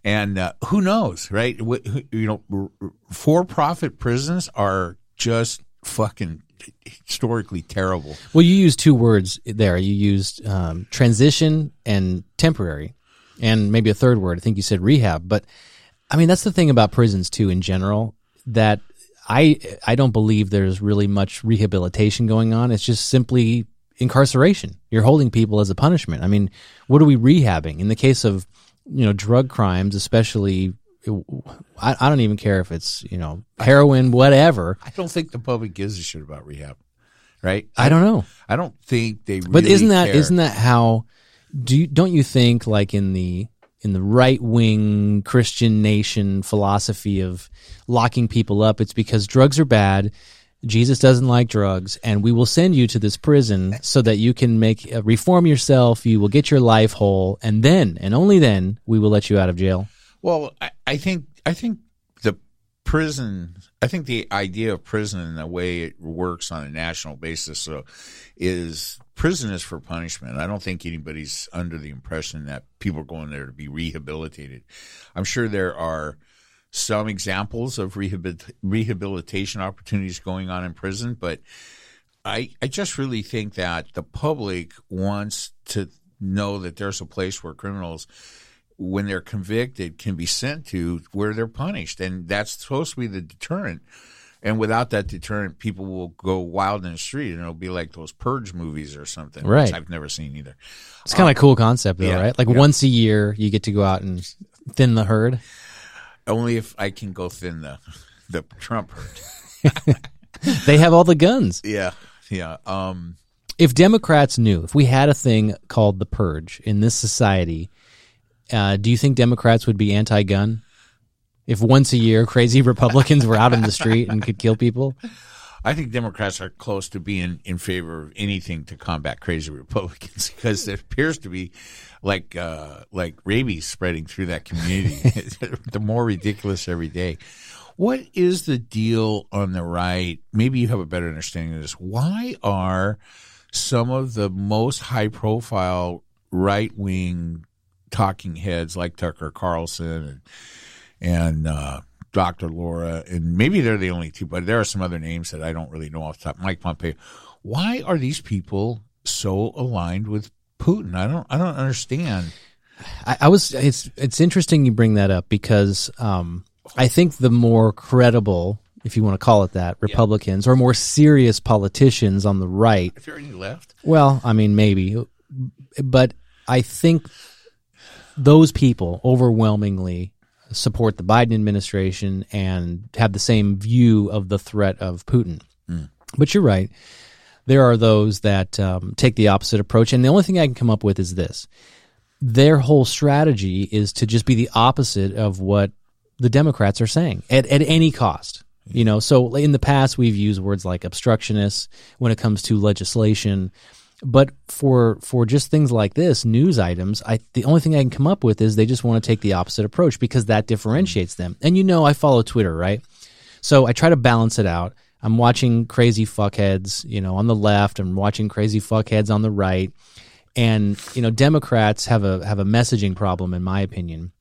And uh, who knows, right? You know, for-profit prisons are just fucking historically terrible. Well, you used two words there. You used um, transition and temporary, and maybe a third word. I think you said rehab. But I mean, that's the thing about prisons too, in general. That I I don't believe there's really much rehabilitation going on. It's just simply incarceration. You're holding people as a punishment. I mean, what are we rehabbing? In the case of you know drug crimes, especially. I, I don't even care if it's you know heroin, whatever. I don't think the public gives a shit about rehab, right? I don't know. I don't think they. But isn't that not that how do you, don't you think like in the in the right wing Christian nation philosophy of locking people up it's because drugs are bad Jesus doesn't like drugs and we will send you to this prison so that you can make uh, reform yourself you will get your life whole and then and only then we will let you out of jail Well, I, I think I think the prison. I think the idea of prison and the way it works on a national basis so is prison is for punishment. I don't think anybody's under the impression that people are going there to be rehabilitated. I'm sure there are some examples of rehabil- rehabilitation opportunities going on in prison, but I I just really think that the public wants to know that there's a place where criminals when they're convicted can be sent to where they're punished. And that's supposed to be the deterrent. And without that deterrent people will go wild in the street and it'll be like those purge movies or something Right. which i've never seen either. It's kind of a cool concept though yeah, right? Like yeah. once a year you get to go out and thin the herd? Only if i can go thin the the trump herd. They have all the guns. Yeah yeah um if Democrats knew, if we had a thing called the purge in this society, uh, do you think Democrats would be anti-gun? If once a year crazy Republicans were out in the street and could kill people, I think Democrats are close to being in favor of anything to combat crazy Republicans because there appears to be like uh, like rabies spreading through that community. the more ridiculous every day. What is the deal on the right? Maybe you have a better understanding of this. Why are some of the most high profile right wing talking heads like Tucker Carlson and and uh, Dr. Laura, and maybe they're the only two, but there are some other names that I don't really know off the top. Mike Pompeo. Why are these people so aligned with Putin? I don't. I don't understand. I, I was. It's it's interesting you bring that up because um, I think the more credible, if you want to call it that, Republicans or more serious politicians on the right If there are any left, Well, I mean, maybe, but I think those people overwhelmingly support the Biden administration and have the same view of the threat of Putin. But you're right. There are those that um, take the opposite approach. And the only thing I can come up with is this their whole strategy is to just be the opposite of what the Democrats are saying at, at any cost. You know, so in the past we've used words like obstructionists when it comes to legislation, but for for just things like this, news items, I the only thing I can come up with is they just want to take the opposite approach because that differentiates them. And you know, I follow Twitter, right? So I try to balance it out. I'm watching crazy fuckheads, you know, on the left. I'm watching crazy fuckheads on the right, and you know, Democrats have a have a messaging problem, in my opinion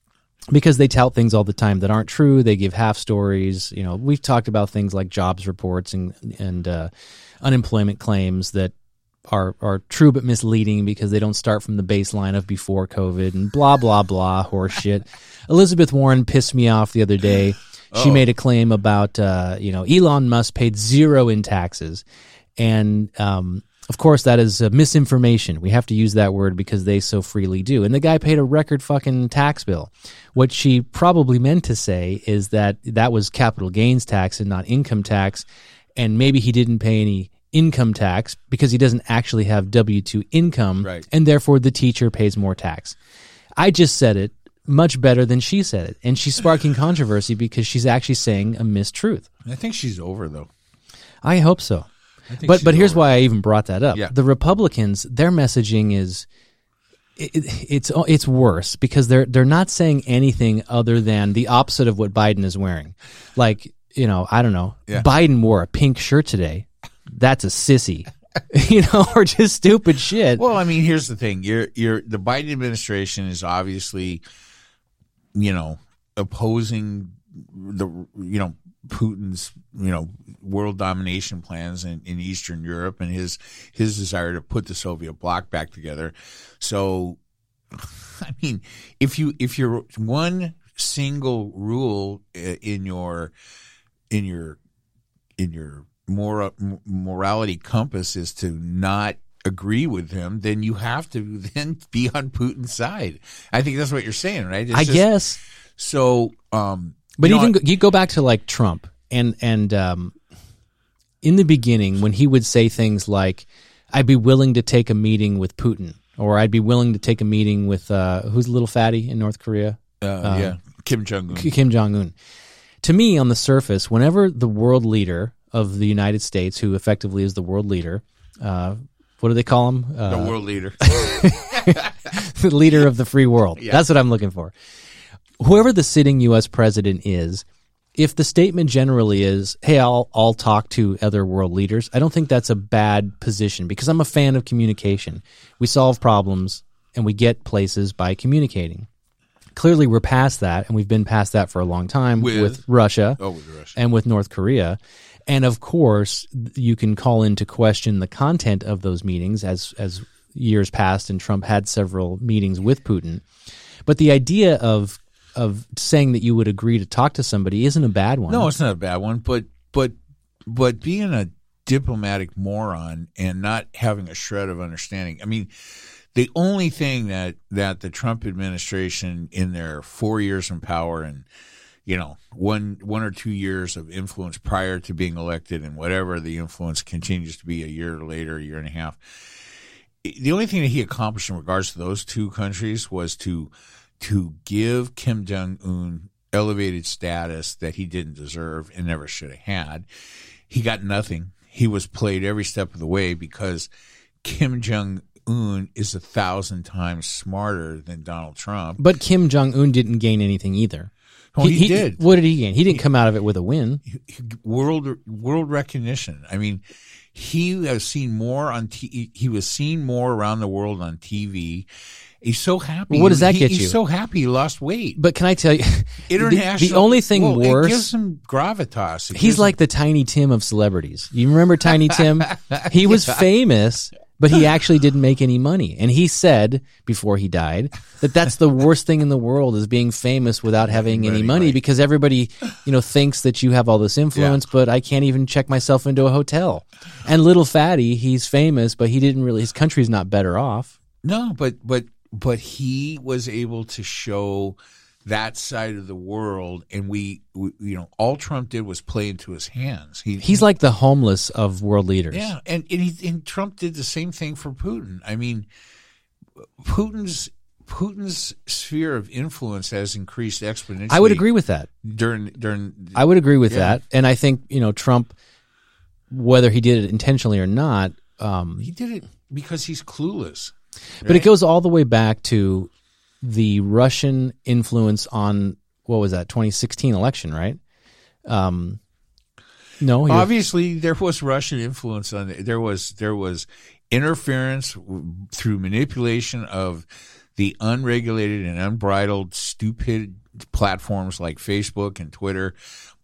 because they tout things all the time that aren't true. They give half stories. You know, we've talked about things like jobs reports and and uh, unemployment claims that are are true but misleading because they don't start from the baseline of before COVID and blah blah blah horseshit. Elizabeth Warren pissed me off the other day. She made a claim about uh, you know Elon Musk paid zero in taxes, and um, of course that is uh, misinformation. We have to use that word because they so freely do. And the guy paid a record fucking tax bill. What she probably meant to say is that that was capital gains tax and not income tax, and maybe he didn't pay any income tax because he doesn't actually have W two income, Right. and therefore the teacher pays more tax. I just said it much better than she said it, and she's sparking controversy because she's actually saying a mistruth. I think she's over though. I hope so. I But but here's over. why I even brought that up. Yeah. The Republicans, their messaging is it, it- it's it's worse because they're they're not saying anything other than the opposite of what Biden is wearing. Like you know, I don't know. Yeah. Biden wore a pink shirt today. That's a sissy, you know, or just stupid shit. Well, I mean, here's the thing: you're you're the Biden administration is obviously, you know, opposing the you know Putin's you know world domination plans in, in Eastern Europe and his his desire to put the Soviet bloc back together. So, I mean, if you if you're one single rule uh, in your in your in your mora- morality compass is to not agree with him, then you have to then be on Putin's side. I think that's what you're saying, right? It's I just- guess. so. Um, But you even go, you go back to like Trump and and um, in the beginning when he would say things like, "I'd be willing to take a meeting with Putin," or "I'd be willing to take a meeting with uh, who's a little fatty in North Korea, uh, yeah, Kim Jong Un. Kim Jong Un." To me, on the surface, whenever the world leader of the United States, who effectively is the world leader, uh, what do they call him? Uh, The world leader. the leader of the free world. That's what I'm looking for. Whoever the sitting U.S. president is, if the statement generally is, "Hey, I'll I'll talk to other world leaders," I don't think that's a bad position because I'm a fan of communication. We solve problems and we get places by communicating. Clearly, we're past that, and we've been past that for a long time With? with Russia oh, with Russia. and with North Korea. And of course, you can call into question the content of those meetings as as years passed and Trump had several meetings with Putin. But the idea of of saying that you would agree to talk to somebody isn't a bad one. No, it's not a bad one, but but but being a diplomatic moron and not having a shred of understanding. I mean, the only thing that that the Trump administration in their 4 years in power and you know, one one or two years of influence prior to being elected and whatever the influence continues to be a year later, a year and a half. The only thing that he accomplished in regards to those two countries was to to give Kim Jong Un elevated status that he didn't deserve and never should have had. He got nothing. He was played every step of the way because Kim Jong Un is a thousand times smarter than Donald Trump. But Kim Jong Un didn't gain anything either. Oh, he did. What did he gain? He didn't come out of it with a win. world world recognition. I mean, he has seen more on t- he was seen more around the world on TV. He's so happy. Well, what does that He- get he's you? so happy he lost weight. But can I tell you, the, International. the only thing well, worse. It gives him gravitas. It He's like the Tiny Tim of celebrities. You remember Tiny Tim? He was famous, but he actually didn't make any money. And he said before he died that that's the worst thing in the world is being famous without having any Money, right. because everybody, you know, thinks that you have all this influence, but I can't even check myself into a hotel. And little fatty, he's famous, but he didn't really his country's not better off. No, but but but he was able to show that side of the world, and we, we you know, all Trump did was play into his hands. He, He's like the homeless of world leaders. yeah, and and, he, and Trump did the same thing for Putin. I mean, Putin's Putin's sphere of influence has increased exponentially. I would agree with that. during during. I would agree with Yeah. that. And I think, you know, Trump whether he did it intentionally or not, um, he did it because he's clueless. But it goes all the way back to the Russian influence on what was that 2016 election, right? Um, no, Obviously, there was Russian influence on it. There was there was interference through manipulation of the unregulated and unbridled, stupid platforms like Facebook and Twitter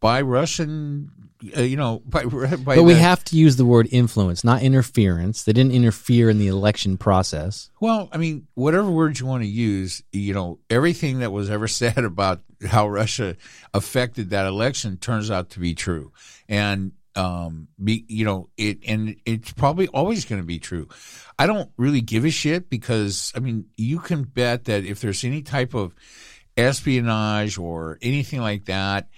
by Russian uh, you know, by, by But we have to use the word influence, not interference. They didn't interfere in the election process. Well, I mean, whatever words you want to use, you know, everything that was ever said about how Russia affected that election turns out to be true, and um, be you know it, and it's probably always going to be true. I don't really give a shit because I mean, you can bet that if there's any type of espionage or anything like that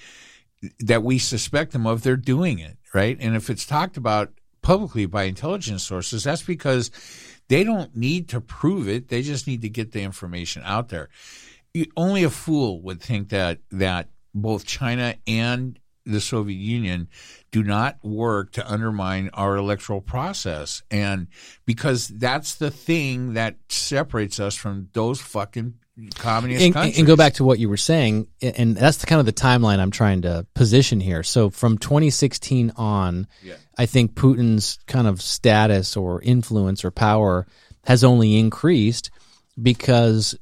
that we suspect them of, they're doing it, right? And if it's talked about publicly by intelligence sources, that's because they don't need to prove it. They just need to get the information out there. Only a fool would think that that both China and the Soviet Union do not work to undermine our electoral process. And because that's the thing that separates us from those fucking communist and, countries. and go back to what you were saying, and that's the kind of the timeline I'm trying to position here. So from 2016 on, Yeah. I think Putin's kind of status or influence or power has only increased because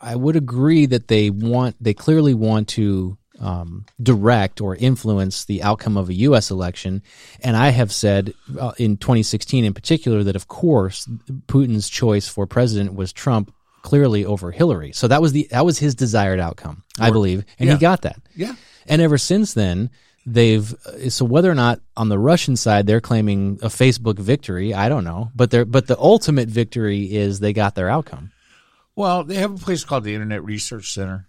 I would agree that they want, they clearly want to um, direct or influence the outcome of a U.S. election. And I have said uh, in 2016 in particular that, of course, Putin's choice for president was Trump clearly over Hillary. So that was the that was his desired outcome, I believe, and yeah. he got that. Yeah. And ever since then, they've so whether or not on the Russian side they're claiming a Facebook victory, I don't know, but they but the ultimate victory is they got their outcome. Well, they have a place called the Internet Research Center,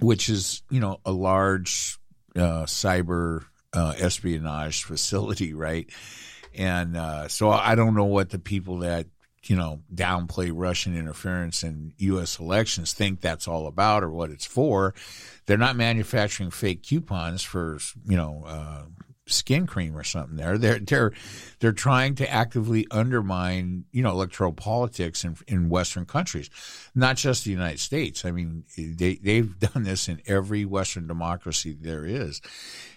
which is you know a large uh, cyber uh, espionage facility, right? And uh, so I don't know what the people that you know downplay Russian interference in U.S. elections think that's all about or what it's for. They're not manufacturing fake coupons for you know. Uh, skin cream or something there they're they're they're trying to actively undermine you know electoral politics in in western countries not just the United States i mean they they've done this in every western democracy there is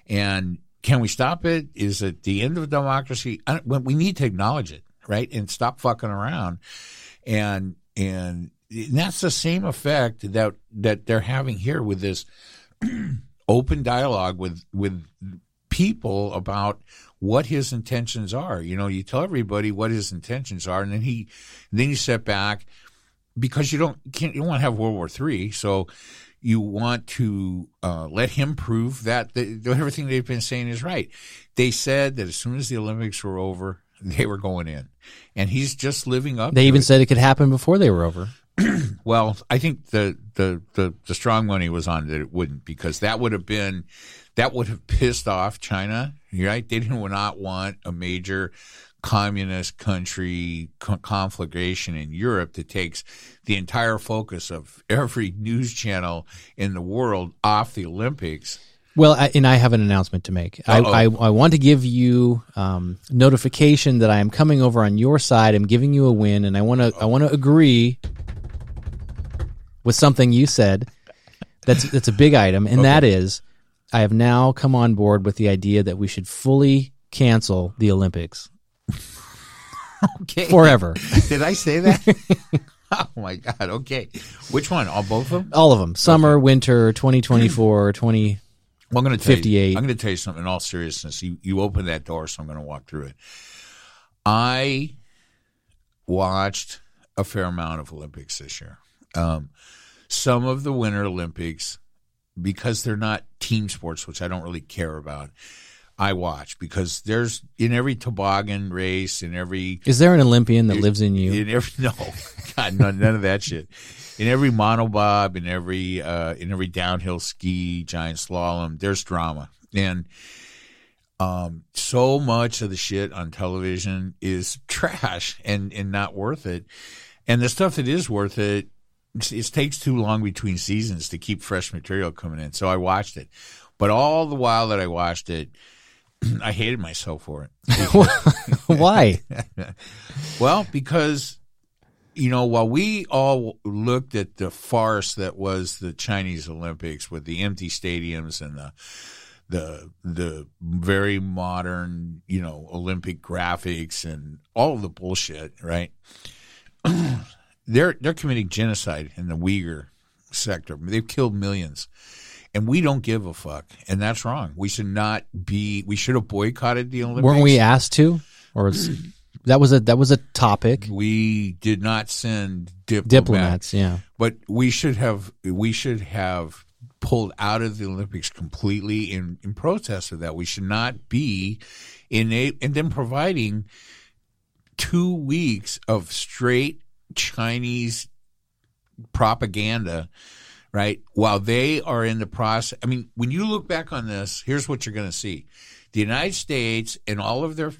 and can we stop it is it the end of democracy we need to acknowledge it right and stop fucking around and and that's the same effect that that they're having here with this open dialogue with with people about what his intentions are. You know, you tell everybody what his intentions are, and then he then you step back because you don't can't you don't want to have World War Three, so you want to uh, let him prove that the, everything they've been saying is right. They said that as soon as the Olympics were over, they were going in, and he's just living up. They even it. said it could happen before they were over. Well, I think the, the, the, the strong money was on that it wouldn't because that would have been that would have pissed off China, right? They did not want a major communist country co- conflagration in Europe that takes the entire focus of every news channel in the world off the Olympics. Well, I, and I have an announcement to make. I, I, I want to give you um, notification that I am coming over on your side. I'm giving you a win, and I want to I want to agree with something you said. That's that's a big item, and that is I have now come on board with the idea that we should fully cancel the Olympics Okay. forever. Did I say that? oh my God. Okay. Which one? All both of them? All of them. Summer, winter, 2024, 20. Well, I'm going to tell 58. You, I'm going to tell you something in all seriousness. You you opened that door, so I'm going to walk through it. I watched a fair amount of Olympics this year. Um, some of the Winter Olympics, because they're not team sports, which I don't really care about. I watch because there's in every toboggan race, in every Is there an Olympian that lives in you? in every no, God, none, none of that shit. In every monobob, in every uh, in every downhill ski, giant slalom, there's drama, and um, so much of the shit on television is trash and and not worth it. And the stuff that is worth it, it takes too long between seasons to keep fresh material coming in. So I watched it, but all the while that I watched it, I hated myself for it. Why? Well, because you know, while we all looked at the farce that was the Chinese Olympics with the empty stadiums and the the the very modern, you know, Olympic graphics and all of the bullshit, right? they're they're committing genocide in the Uyghur sector. They've killed millions. and we don't give a fuck, and that's wrong. We should not be. We should have boycotted the Olympics. Weren't we asked to? Or that was a that was a topic. We did not send diplomats, Diplomats, yeah. but we should have. We should have pulled out of the Olympics completely in in protest of that. We should not be in a and then providing two weeks of straight Chinese propaganda, right? While they are in the process. I mean, when you look back on this, here's what you're going to see: the United States and all of their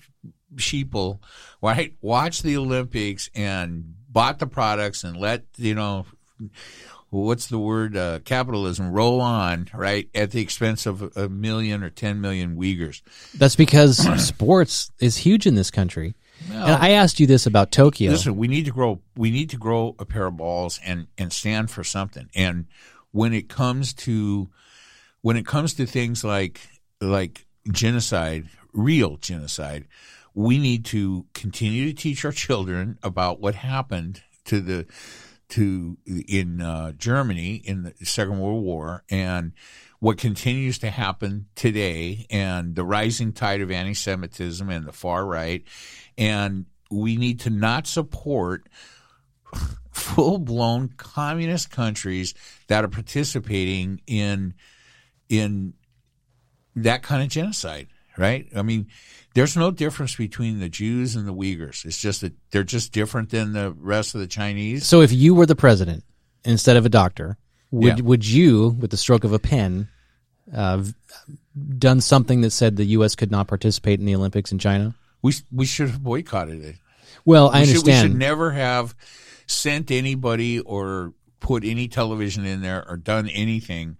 sheeple, right, watch the Olympics and bought the products and let you know. What's the word? Uh, capitalism roll on, right, at the expense of a million or 10 million Uyghurs. That's because sports is huge in this country. and I asked you this about Tokyo. Listen, we need to grow. We need to grow a pair of balls and and stand for something. And when it comes to when it comes to things like like genocide, real genocide, we need to continue to teach our children about what happened to the to in uh, Germany in the Second World War and what continues to happen today and the rising tide of anti-Semitism and the far right. And we need to not support full-blown communist countries that are participating in in that kind of genocide right i mean there's no difference between the jews and the uyghurs it's just that they're just different than the rest of the chinese so if you were the president instead of a doctor, would Yeah. would you, with the stroke of a pen, uh, done something that said the U.S. could not participate in the Olympics in China? we we should have boycotted it Well, I we should, we should never have sent anybody or put any television in there or done anything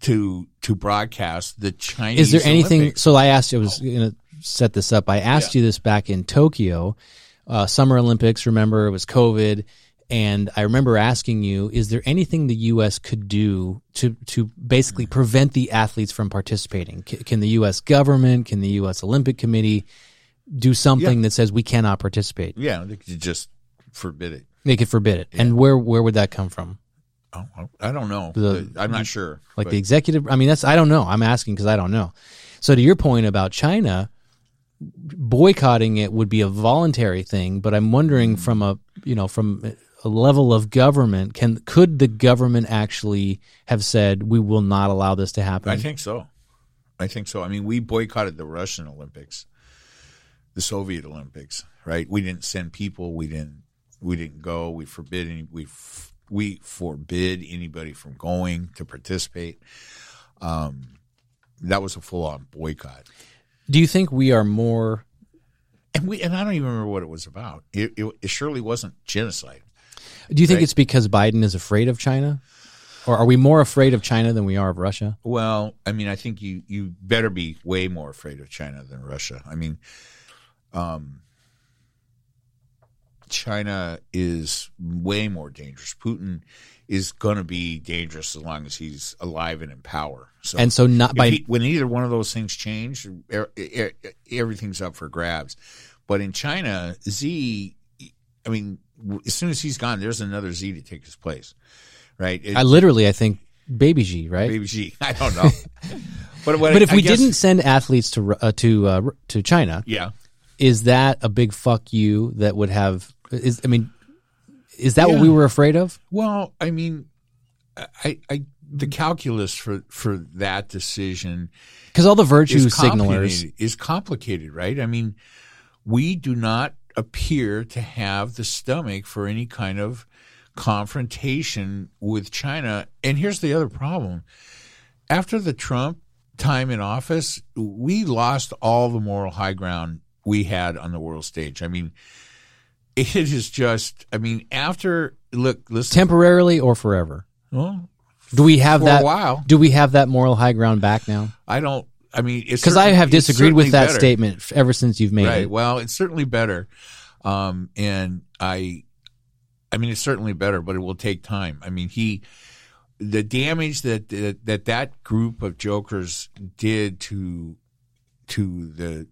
to to broadcast the Chinese. Is there anything? Olympics. So I asked. You I was going to set this up. I asked you this back in Tokyo, uh, Summer Olympics. Remember, it was COVID, and I remember asking you: Is there anything the U.S. could do to to basically prevent the athletes from participating? C- can the U.S. government, can the U.S. Olympic Committee do something that says we cannot participate? Yeah, they could just forbid it. They could forbid it. And where where would that come from? Oh, I don't know. The- I'm not sure. like but- the executive i mean that's i don't know i'm asking because i don't know so to your point about china boycotting it would be a voluntary thing but i'm wondering Mm. from a you know from a level of government can could the government actually have said we will not allow this to happen I think so. I think so. I mean, we boycotted the Russian Olympics, the Soviet Olympics, right? We didn't send people. We didn't. We didn't go. We forbid any. We we forbid anybody from going to participate. Um, that was a full on boycott. do you think we are more And we and I don't even remember what it was about. It, it, it surely wasn't genocide. do you think Right. it's because biden is afraid of china or are we more afraid of china than we are of russia Well, I mean, I think you you better be way more afraid of China than Russia. I mean, um, China is way more dangerous. Putin is going to be dangerous as long as he's alive and in power. So, and so not by he- when either one of those things change, e- e- everything's up for grabs. But in China, Xi, I mean, as soon as he's gone, there's another Xi to take his place, right? It- i literally i think baby g right Baby G. I don't know. but what but if we guess- didn't send athletes to uh, to uh, to China, yeah, is that a big fuck you that would have? Is I mean, is that what we were afraid of? well, I mean, I, I, the calculus for for that decision Because all the virtue is signalers, is complicated, right? I mean, we do not appear to have the stomach for any kind of confrontation with China. And here's the other problem: after the Trump time in office, we lost all the moral high ground we had on the world stage. I mean, it is just. I mean, after look, listen. temporarily or forever. well, Do we have For that? a while. Do we have that moral high ground back now? I don't. I mean, it's Because I have disagreed with that better. statement ever since you've made Right. it. Well, it's certainly better, um, and I, I mean, it's certainly better, but it will take time. I mean, he, the damage that that that, that group of jokers did to to the.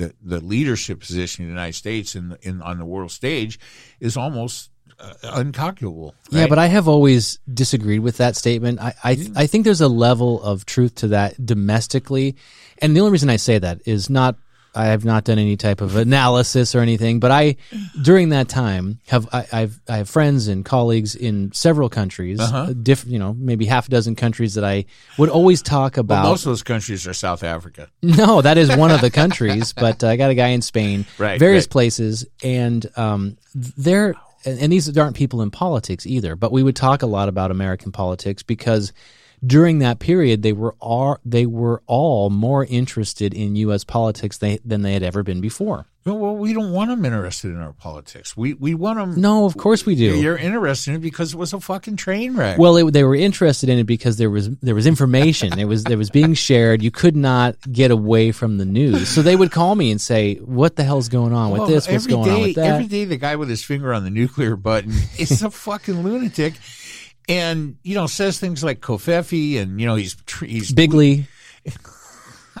The, the leadership position in the United States in, in on the world stage is almost uh, uncalculable. Yeah, but I have always disagreed with that statement. I I, I think there's a level of truth to that domestically, and the only reason I say that is not I have not done any type of analysis or anything, but I during that time have I, I've I have friends and colleagues in several countries, Uh-huh. different you know maybe half a dozen countries that I would always talk Well, about. most of those countries are South Africa. No, that is one of the countries, but uh, I got a guy in Spain, Right, various right. places, and um, they're and and these aren't people in politics either. But we would talk a lot about American politics because during that period they were all they were all more interested in U.S. politics they, than they had ever been before. Well, we don't want them interested in our politics. We we want them. No, of course we do. You're interested in it because it was a fucking train wreck. Well, it, they were interested in it because there was there was information. it was there was being shared. You could not get away from the news. So they would call me and say, "What the hell's going on with this? What's going on with that?" Every day, the guy with his finger on the nuclear button is a fucking lunatic, and you know says things like "covfefe" and you know he's he's Bigly.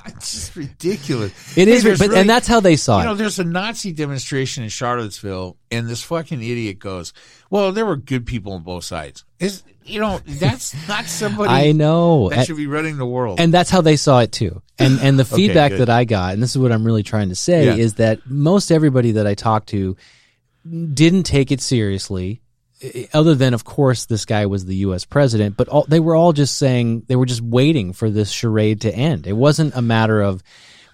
It's just ridiculous. It Hey, is, but really- and that's how they saw it. You know, there's a Nazi demonstration in Charlottesville, and this fucking idiot goes, "Well, there were good people on both sides." Is you know that's not somebody I know, that should be running the world. and that's how they saw it too. And and the feedback good. that I got, and this is what I'm really trying to say, Yeah. is that most everybody that I talked to didn't take it seriously. Other than, of course, this guy was the U.S. president, but all, they were all just saying they were just waiting for this charade to end. It wasn't a matter of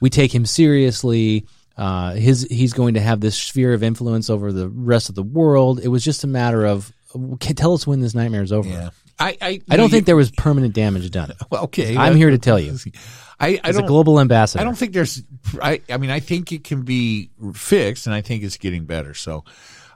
we take him seriously. Uh, his he's going to have this sphere of influence over the rest of the world. It was just a matter of tell us when this nightmare is over. yeah, I I, I don't think there was permanent damage done. Well, okay, I'm here to tell you. I, I As a global ambassador, I don't think there's. I, I mean, I think it can be fixed, and I think it's getting better. So,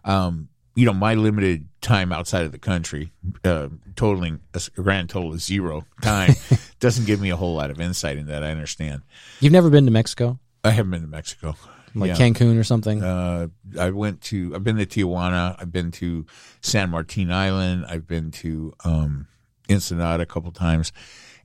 um, you know, my limited time outside of the country, uh, totaling a grand total of zero time, doesn't give me a whole lot of insight in that. I understand. You've never been to Mexico, I haven't been to Mexico. like Yeah. Cancun or something. Uh, I went to. I've been to Tijuana. I've been to San Martin Island. I've been to um, Ensenada a couple times,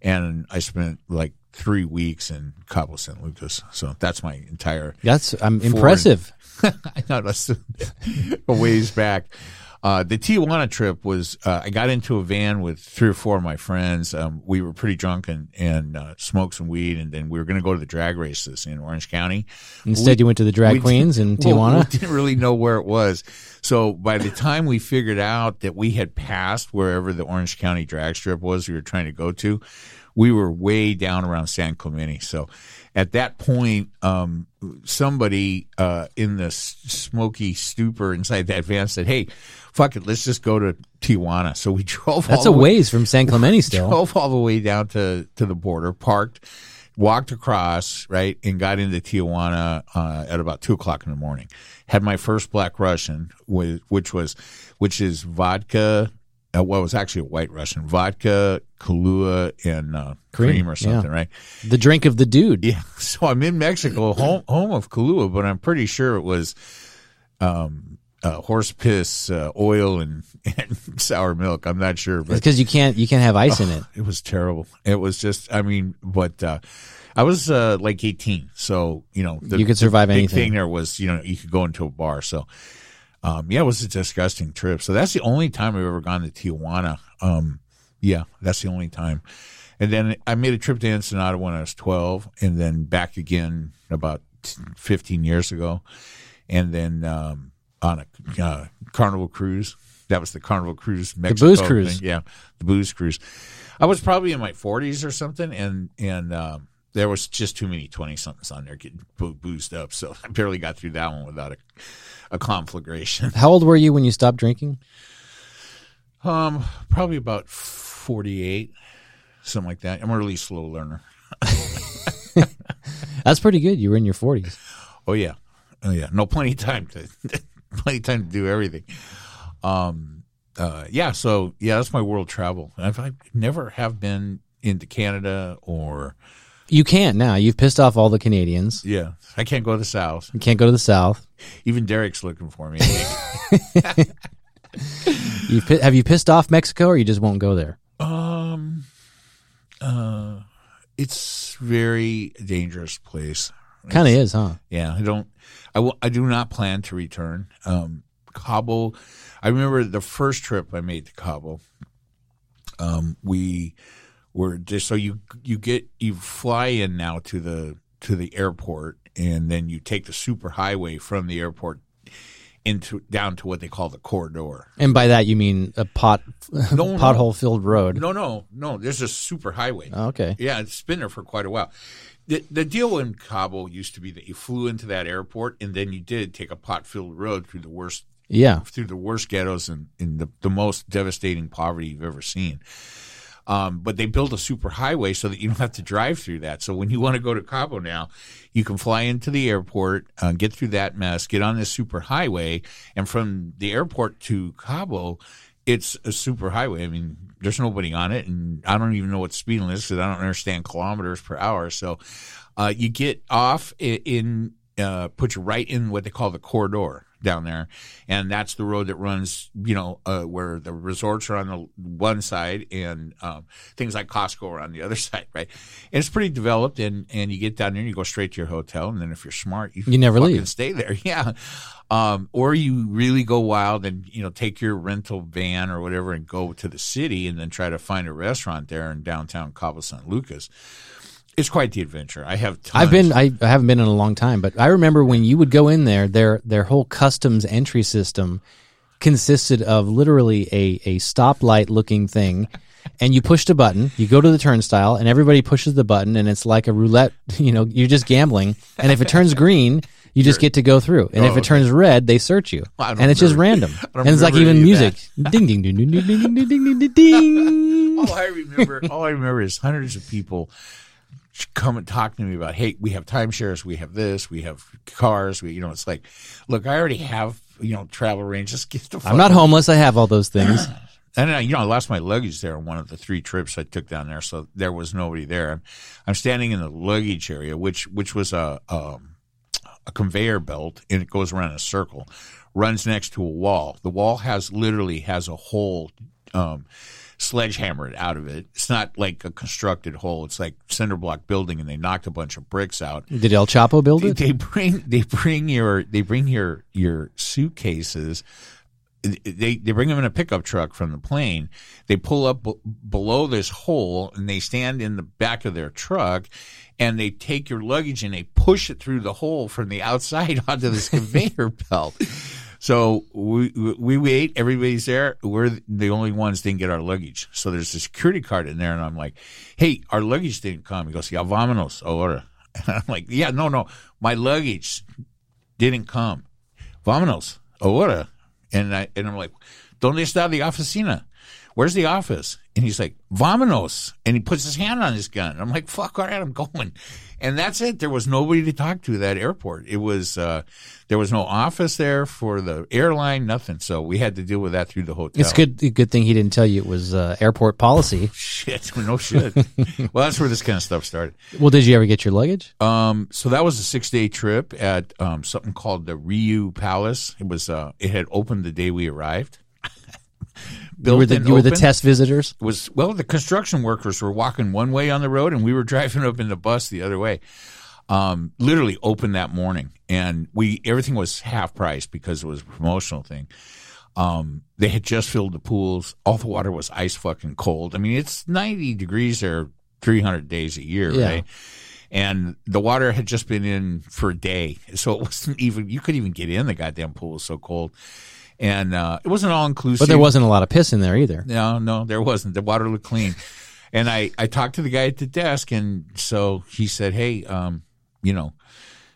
and I spent like three weeks in Cabo San Lucas. So that's my entire. That's I'm impressive. I know that's a ways back. Uh, the Tijuana trip was, uh, I got into a van with three or four of my friends. Um, we were pretty drunk and, and, uh, smoked some weed. And then we were going to go to the drag races in Orange County. Instead, you went to the drag We queens in well, Tijuana. we didn't really know where it was. So by the time we figured out that we had passed wherever the Orange County drag strip was we were trying to go to, we were way down around San Clemente. So at that point, um, somebody uh, in the smoky stupor inside that van said, "Hey, fuck it, let's just go to Tijuana." So we drove. That's all a the way- ways from San Clemente still. drove all the way down to, to the border, parked, walked across, right, and got into Tijuana uh, at about two o'clock in the morning. Had my first Black Russian, with, which was, which is vodka. Uh, well, was actually a White Russian, vodka, Kahlua, and uh, Cream, cream, or something, yeah. right? The drink of the dude. Yeah. So I'm in Mexico, home home of Kahlua, but I'm pretty sure it was um, uh, horse piss, uh, oil, and, and sour milk. I'm not sure, but Because you can't you can't have ice in it. it was terrible. It was just, I mean, but uh, I was uh, like 18, so you know, the, You could survive the big anything. thing there was, you know, you could go into a bar. So, um, yeah, it was a disgusting trip. So that's the only time I've ever gone to Tijuana. Um, yeah, that's the only time. And then I made a trip to Ensenada when I was 12, and then back again about 15 years ago, and then um, on a uh, Carnival cruise. That was the Carnival cruise, Mexico booze cruise. thing. Yeah, the booze cruise. I was probably in my 40s or something, and and um, there was just too many 20 somethings on there getting boo- boozed up. So I barely got through that one without a, a conflagration. How old were you when you stopped drinking? Um, probably about 48, something like that. I'm a really slow learner. That's pretty good. You were in your 40s. Oh yeah, oh yeah. No, plenty of time to plenty of time to do everything. Um, uh, yeah. So yeah, that's my world travel. I've, I never have been into Canada or You can't now. You've pissed off all the Canadians. yeah. I can't go to the south. You can't go to the South. Even Derek's looking for me. You've, have you pissed off Mexico or you just won't go there? um, uh, it's very dangerous place. Kind of is, huh? Yeah, I don't. I will. I do not plan to return. Um, Cabo. I remember the first trip I made to Cabo. Um, we were just so you you get you fly in now to the to the airport, and then you take the super highway from the airport into down to what they call the corridor. And by that you mean a pot No, no. pothole filled road. No, no, no. There's a super highway. Oh, okay. Yeah, it's been there for quite a while. The, the deal in Cabo used to be that you flew into that airport and then you did take a pot filled road through the worst Yeah. through the worst ghettos and, and the, the most devastating poverty you've ever seen. Um, but they built a super highway so that you don't have to drive through that. So when you want to go to Cabo now, you can fly into the airport, uh, get through that mess, get on this super highway, and from the airport to Cabo, it's a super highway. I mean, there's nobody on it, and I don't even know what speed limit is because I don't understand kilometers per hour. So uh, you get off i- in, uh, put you right in what they call the corridor down there, and that's the road that runs, you know, uh, where the resorts are on the one side and um, things like Costco are on the other side, right? And it's pretty developed, and and you get down there and you go straight to your hotel, and then if you're smart, you, You never leave. stay there, yeah. Um, or you really go wild and you know take your rental van or whatever and go to the city and then try to find a restaurant there in downtown Cabo San Lucas. It's quite the adventure. I have. Tons. I've been I, I haven't been in a long time, but I remember when you would go in there, their their whole customs entry system consisted of literally a a stoplight looking thing. And you pushed a button, you go to the turnstile, and everybody pushes the button, and it's like a roulette. You know, you're just gambling. And if it turns green, you just get to go through. And if Oh, it turns red, they search you. Don't And it's just random. And it's like even music. Ding ding ding ding ding ding ding ding ding ding ding. all I remember, all I remember is hundreds of people come and talk to me about, hey, we have timeshares, we have this, we have cars, we, you know, it's like, look, I already have, you know, travel range. Just get the. I'm not out. homeless. I have all those things. And uh, you know, I lost my luggage there on one of the three trips I took down there, so there was nobody there. I'm, I'm standing in the luggage area, which which was a um, a conveyor belt, and it goes around in a circle, runs next to a wall. The wall has literally has a hole. Um, sledgehammered out of it. It's not like a constructed hole. It's like cinder block building, and they knocked a bunch of bricks out Did El Chapo build they, it? they bring they bring your they bring your your suitcases they they bring them in a pickup truck from the plane they pull up b- below this hole and they stand in the back of their truck and they take your luggage and they push it through the hole from the outside onto this conveyor belt so we we wait everybody's there we're the only ones didn't get our luggage so there's a security card in there and i'm like hey our luggage didn't come he goes yeah vámonos ahora and I'm like, yeah, no, no, my luggage didn't come. Vámonos, ahora. And I and I'm like, ¿Dónde está the oficina? Where's the office? And he's like, Vámonos. And he puts his hand on his gun. I'm like, fuck, all right, I'm going. And that's it. There was nobody to talk to at that airport. It was uh there was no office there for the airline, nothing. So we had to deal with that through the hotel. It's good. Good thing he didn't tell you it was uh, airport policy. Shit, no shit. well, that's where this kind of stuff started. Well, did you ever get your luggage? Um, so that was a six day trip at um, something called the Riu Palace. It was uh, it had opened the day we arrived. You were the you were the test visitors. was well the construction workers were walking one way on the road and we were driving up in the bus the other way. Um, literally opened that morning and we everything was half price because it was a promotional thing. Um, they had just filled the pools. All the water was ice fucking cold. I mean, it's 90 degrees there 300 days a year, Yeah. right? And the water had just been in for a day. So it wasn't even, you couldn't even get in the goddamn pool. It was so cold. And, uh, it wasn't all inclusive. But there wasn't a lot of piss in there either. No, no, there wasn't. The water looked clean. and I, I talked to the guy at the desk, and so he said, "Hey, um, you know,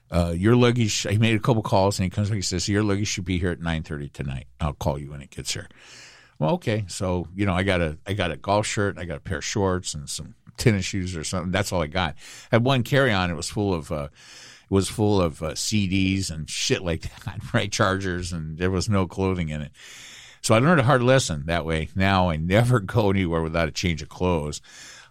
uh, your luggage." He made a couple calls, and he comes back. He says, "Your luggage should be here at nine thirty tonight. I'll call you when it gets here." Well, okay. So you know, I got a I got a golf shirt, I got a pair of shorts, and some tennis shoes or something. That's all I got. I had one carry on. It was full of. Uh, was full of uh, CDs and shit like that, right? Chargers, and there was no clothing in it. So I learned a hard lesson that way. Now I never go anywhere without a change of clothes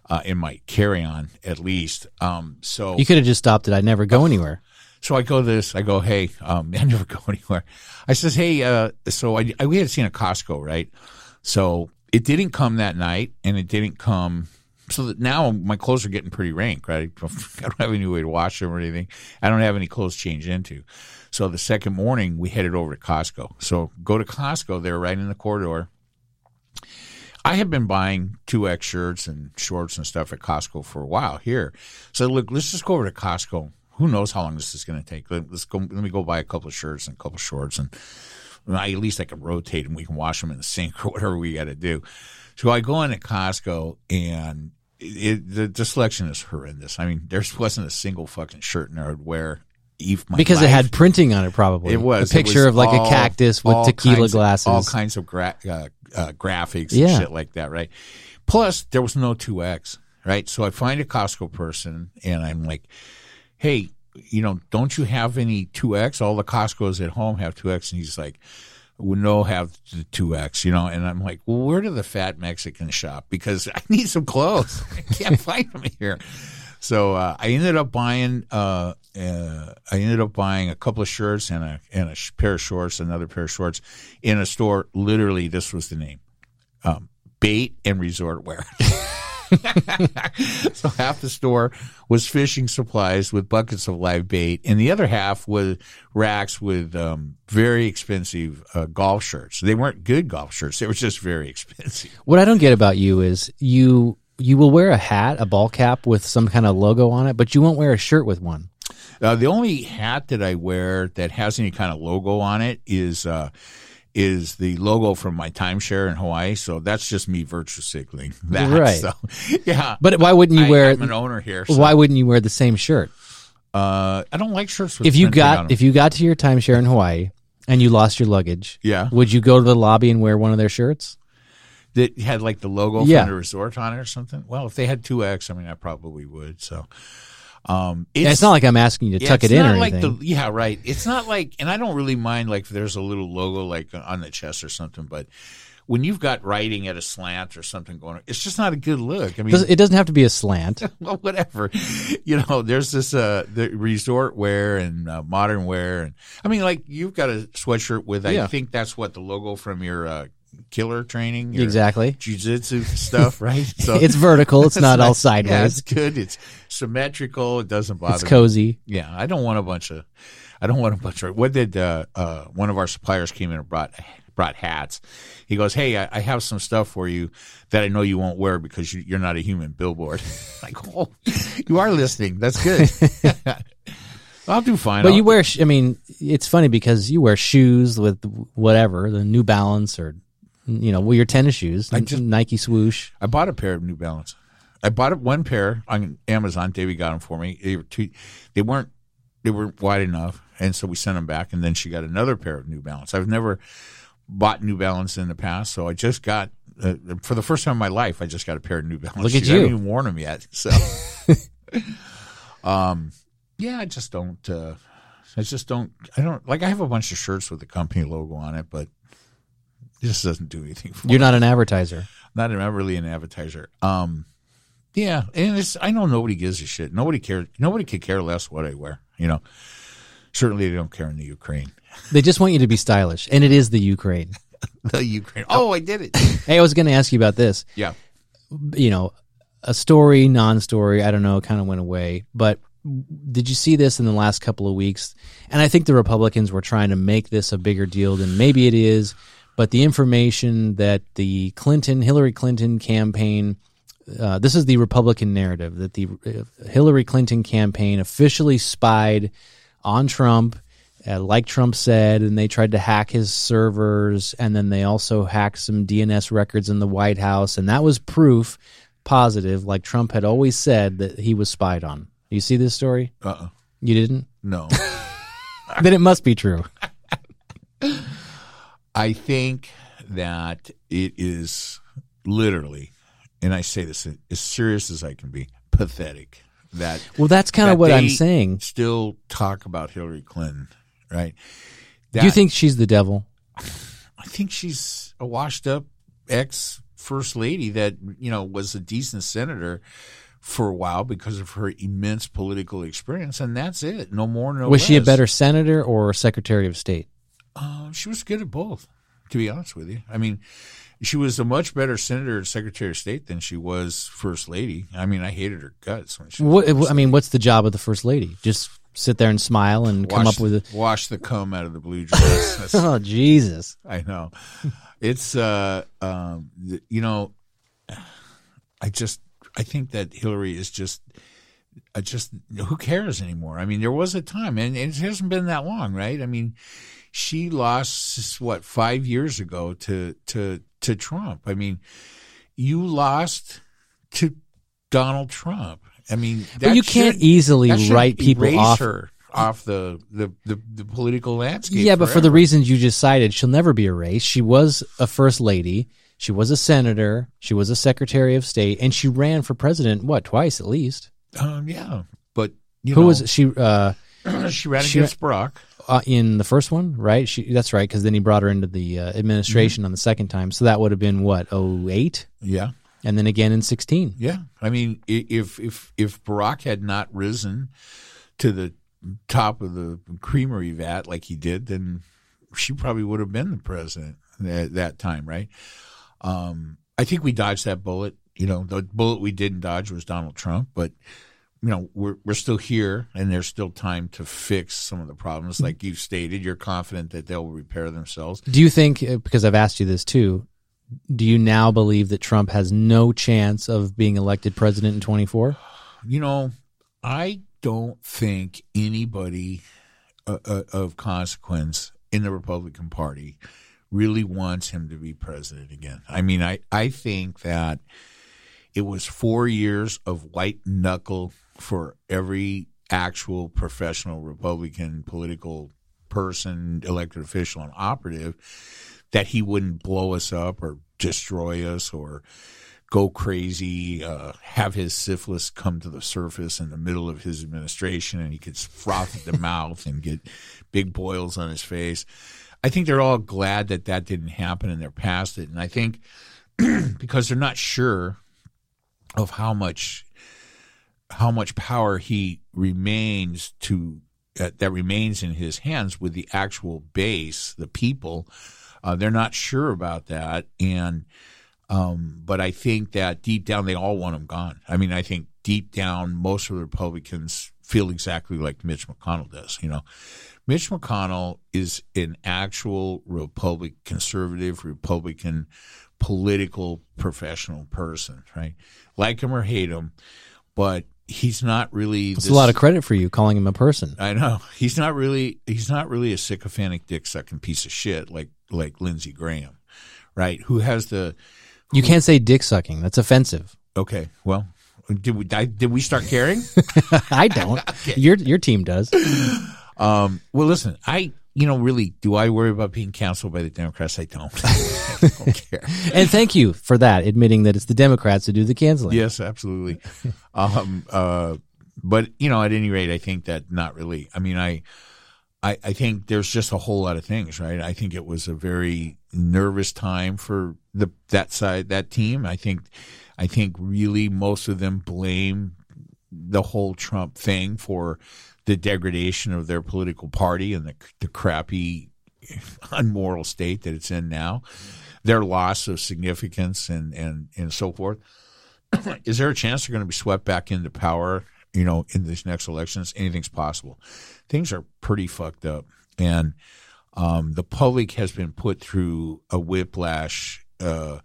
uh, in my carry on, at least. Um, so You could have just stopped it. I never go anywhere. so I go this. I go, hey, um, I never go anywhere. I says, hey, uh, so I, I we had seen a Costco, right? So it didn't come that night, and it didn't come so that now my clothes are getting pretty rank, right? I don't have any way to wash them or anything. I don't have any clothes changed into. So the second morning, we headed over to Costco. So go to Costco. They're right in the corridor. I have been buying 2X shirts and shorts and stuff at Costco for a while here. So look, let's just go over to Costco. Who knows how long this is going to take? Let, us go. Let me go buy a couple of shirts and a couple of shorts, and I, at least I can rotate them. We can wash them in the sink or whatever we got to do. So I go into Costco and it, the, the selection is horrendous. I mean, there wasn't a single fucking shirt in there I'd wear. because life. it had printing on it, probably. It was a picture was of like all, a cactus with tequila glasses, of, all kinds of gra- uh, uh, graphics Yeah. and shit like that, right? Plus, there was no two X, right? So I find a Costco person and I'm like, "Hey, you know, don't you have any two X? All the Costco's at home have two X." And he's like, "We no have the two X," you know. And I'm like, "Well, where do the fat Mexican shop? Because I need some clothes. I can't find them here." So uh, I ended up buying. Uh, uh, I ended up buying a couple of shirts and a and a pair of shorts, another pair of shorts in a store. Literally, this was the name: um, Bait and Resort Wear. so half the store was fishing supplies with buckets of live bait, and the other half was racks with um, very expensive uh, golf shirts. They weren't good golf shirts; they were just very expensive. What I don't get about you is you you will wear a hat, a ball cap with some kind of logo on it, but you won't wear a shirt with one. Uh, the only hat that I wear that has any kind of logo on it is uh, is the logo from my timeshare in Hawaii. So that's just me virtue signaling that. Right. So, yeah. But why wouldn't you I, wear? I'm an owner here. So, why wouldn't you wear the same shirt? Uh, I don't like shirts with If you got if you got to your timeshare in Hawaii and you lost your luggage, Yeah. would you go to the lobby and wear one of their shirts? that had like the logo Yeah. from the resort on it or something. Well, if they had two X, I mean, I probably would. So, um, And it's not like I'm asking you to yeah, tuck it in or like anything. The, yeah, right. It's not like, and I don't really mind like if there's a little logo like on the chest or something, but when you've got writing at a slant or something going on, it's just not a good look. I mean, it doesn't have to be a slant. well, whatever. You know, there's this uh the resort wear and uh, modern wear, and I mean, like you've got a sweatshirt with. I think that's what the logo from your uh, killer training, Exactly. jujitsu stuff, right? So It's vertical. It's not all nice. Yeah, sideways. it's good. It's symmetrical. It doesn't bother. It's me. cozy. Yeah, I don't want a bunch of. I don't want a bunch of. What did uh, uh, one of our suppliers came in and brought brought hats? He goes, "Hey, I, I have some stuff for you that I know you won't wear because you, you're not a human billboard." like, oh, you are listening. That's good. I'll do fine. But I'll- you wear, I mean, it's funny because you wear shoes with whatever, the New Balance or, you know, well, your tennis shoes, I just- Nike swoosh. I bought a pair of New Balance. I bought one pair on Amazon. Davey got them for me. They were too, they weren't they weren't wide enough, and so we sent them back. And then she got another pair of New Balance. I've never bought New Balance in the past, so I just got uh, for the first time in my life. I just got a pair of New Balance. Look at shoes. I haven't you. even worn them yet. So, um, yeah, I just don't. Uh, I just don't. I don't like. I have a bunch of shirts with the company logo on it, but just doesn't do anything for me You're not an advertiser. not, not really an advertiser. Um, yeah, and it's I know nobody gives a shit. Nobody cares. Nobody could care less what I wear. You know, certainly they don't care in the Ukraine. They just want you to be stylish, and it is the Ukraine. The Ukraine. Oh, I did it. Hey, I was going to ask you about this. yeah. You know, a story, non-story, I don't know, kind of went away. But did you see this in the last couple of weeks? And I think the Republicans were trying to make this a bigger deal than maybe it is. But the information that the Clinton, Hillary Clinton campaign, uh, this is the Republican narrative that the uh, Hillary Clinton campaign officially spied on Trump, uh, like Trump said, and they tried to hack his servers, and then they also hacked some DNS records in the White House, and that was proof positive, like Trump had always said that he was spied on. You see this story? Uh. uh You didn't? No. then it must be true. I think that it is literally, and I say this as serious as I can be, pathetic that Well, that's kind that of what I'm saying. Still talk about Hillary Clinton, right? Do you think she's the devil? I think she's a washed up ex first lady that you know was a decent senator for a while because of her immense political experience, and that's it. No more, no Was she a better senator or secretary of state? Uh, she was good at both. To be honest with you, I mean, she was a much better senator and secretary of state than she was first lady. I mean, I hated her guts when she. What, I mean, what's the job of the first lady? Just sit there and smile and come up with a. wash the comb out of the blue dress. Oh Jesus! I know. It's uh um you know I just I think that Hillary is just I just who cares anymore? I mean, there was a time and it hasn't been that long, right? I mean, she lost what 5 years ago to to to Trump. I mean, you lost to Donald Trump. I mean, But you can't easily write people off. her off the, the, the, the political landscape. Yeah, but for the reasons you just cited, she'll never be erased. She was a first lady. She was a senator. She was a secretary of state, and she ran for president. What twice at least? Um, yeah, but Who know, was she? Uh, she ran she- against Barack. Uh, in the first one, right? She that's right because then he brought her into the uh, administration on the second time. So that would have been what 08? Yeah, and then again in sixteen. yeah. I mean, if if if Barack had not risen to the top of the creamery vat like he did, then she probably would have been the president at that time, right? Um, I think we dodged that bullet. You know, the bullet we didn't dodge was Donald Trump, but you know, we're we're still here, and there's still time to fix some of the problems. Like you've stated, you're confident that they'll repair themselves. Do you think? uh, Because I've asked you this too. Do you now believe that Trump has no chance of being elected president in twenty four? You know, I don't think anybody uh, uh, of consequence in the Republican Party really wants him to be president again. I mean, I, I think that it was four years of white knuckle for every actual professional Republican political person, elected official, and operative that he wouldn't blow us up or destroy us or go crazy, uh, have his syphilis come to the surface in the middle of his administration, and he could froth at the mouth and get big boils on his face. I think they're all glad that that didn't happen and they're past it. And I think because they're not sure of how much how much power he remains to uh, that remains in his hands with the actual base, the people. Uh, they're not sure about that, and um, but I think that deep down they all want him gone. I mean, I think deep down most of the Republicans feel exactly like Mitch McConnell does. You know, Mitch McConnell is an actual Republican, conservative Republican political professional person, right? Like him or hate him, but he's not really. It's a lot of credit for you calling him a person. I know he's not really he's not really a sycophantic dick sucking piece of shit like like Lindsey Graham, right? Who has the You can't say dick sucking. That's offensive. okay? Well, did we I, did we start caring? I don't. Your your team does. um, well, listen, I you know really do I worry about being canceled by the Democrats? I don't. I don't care. And thank you for that, admitting that it's the Democrats who do the canceling. Yes, absolutely. um, uh, but you know, at any rate, I think that not really. I mean, I, I, I think there's just a whole lot of things, right? I think it was a very nervous time for the that side, that team. I think, I think really most of them blame the whole Trump thing for the degradation of their political party and the the crappy, unmoral state that it's in now, their loss of significance and and and so forth. Is there a chance they're going to be swept back into power you know in these next elections? Anything's possible. Things are pretty fucked up. And um, the public has been put through a whiplash uh,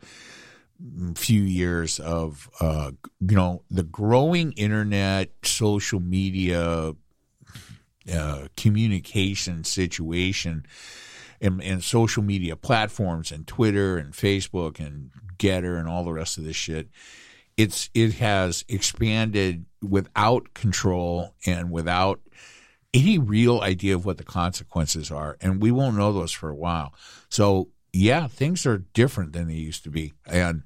few years of uh, you know the growing internet social media uh, communication situation and, and social media platforms and Twitter and Facebook and Gettr and all the rest of this shit it's it has expanded without control and without any real idea of what the consequences are. And we won't know those for a while. So yeah things are different than they used to be. And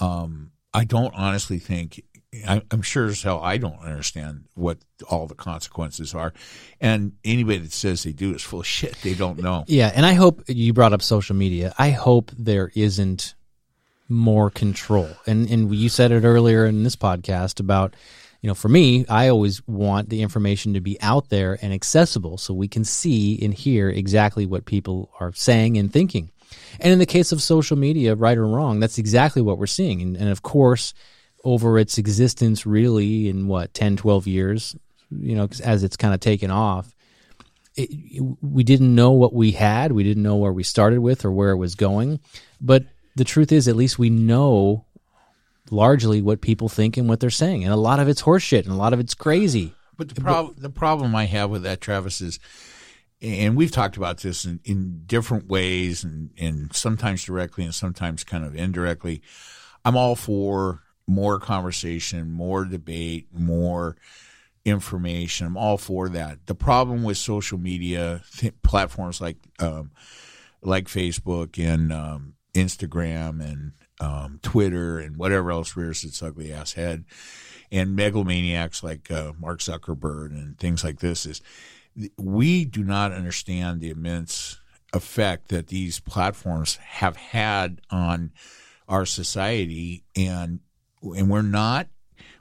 um, i don't honestly think i'm sure as hell i don't understand what all the consequences are and anybody that says they do is full of shit they don't know Yeah, and I hope you brought up social media. I hope there isn't more control. And and you said it earlier in this podcast about you know, for me, I always want the information to be out there and accessible so we can see and hear exactly what people are saying and thinking. And in the case of social media, right or wrong, that's exactly what we're seeing. And, and of course, over its existence, really, in what, 10, 12 years, you know, as it's kind of taken off, it, we didn't know what we had. We didn't know where we started with or where it was going. But the truth is, at least we know largely what people think and what they're saying. And a lot of it's horseshit and a lot of it's crazy. But the problem, the problem I have with that, Travis, is, and we've talked about this in, in different ways, and, and sometimes directly and sometimes kind of indirectly. I'm all for more conversation, more debate, more information. I'm all for that. The problem with social media th- platforms like um, like Facebook and um, Instagram and um, Twitter and whatever else rears its ugly ass head and megalomaniacs like uh, Mark Zuckerberg and things like this is we do not understand the immense effect that these platforms have had on our society and and we're not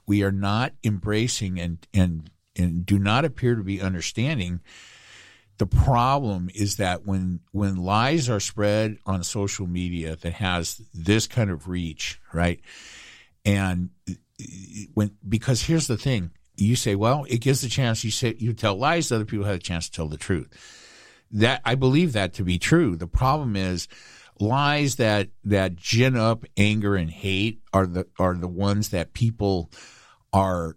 we are not embracing and and and do not appear to be understanding. The problem is that when when lies are spread on social media that has this kind of reach right? And when because here's the thing. You say well it gives the chance. You say you tell lies other people have a chance to tell the truth. That i believe that to be true. The problem is lies that that gin up anger and hate are the are the ones that people are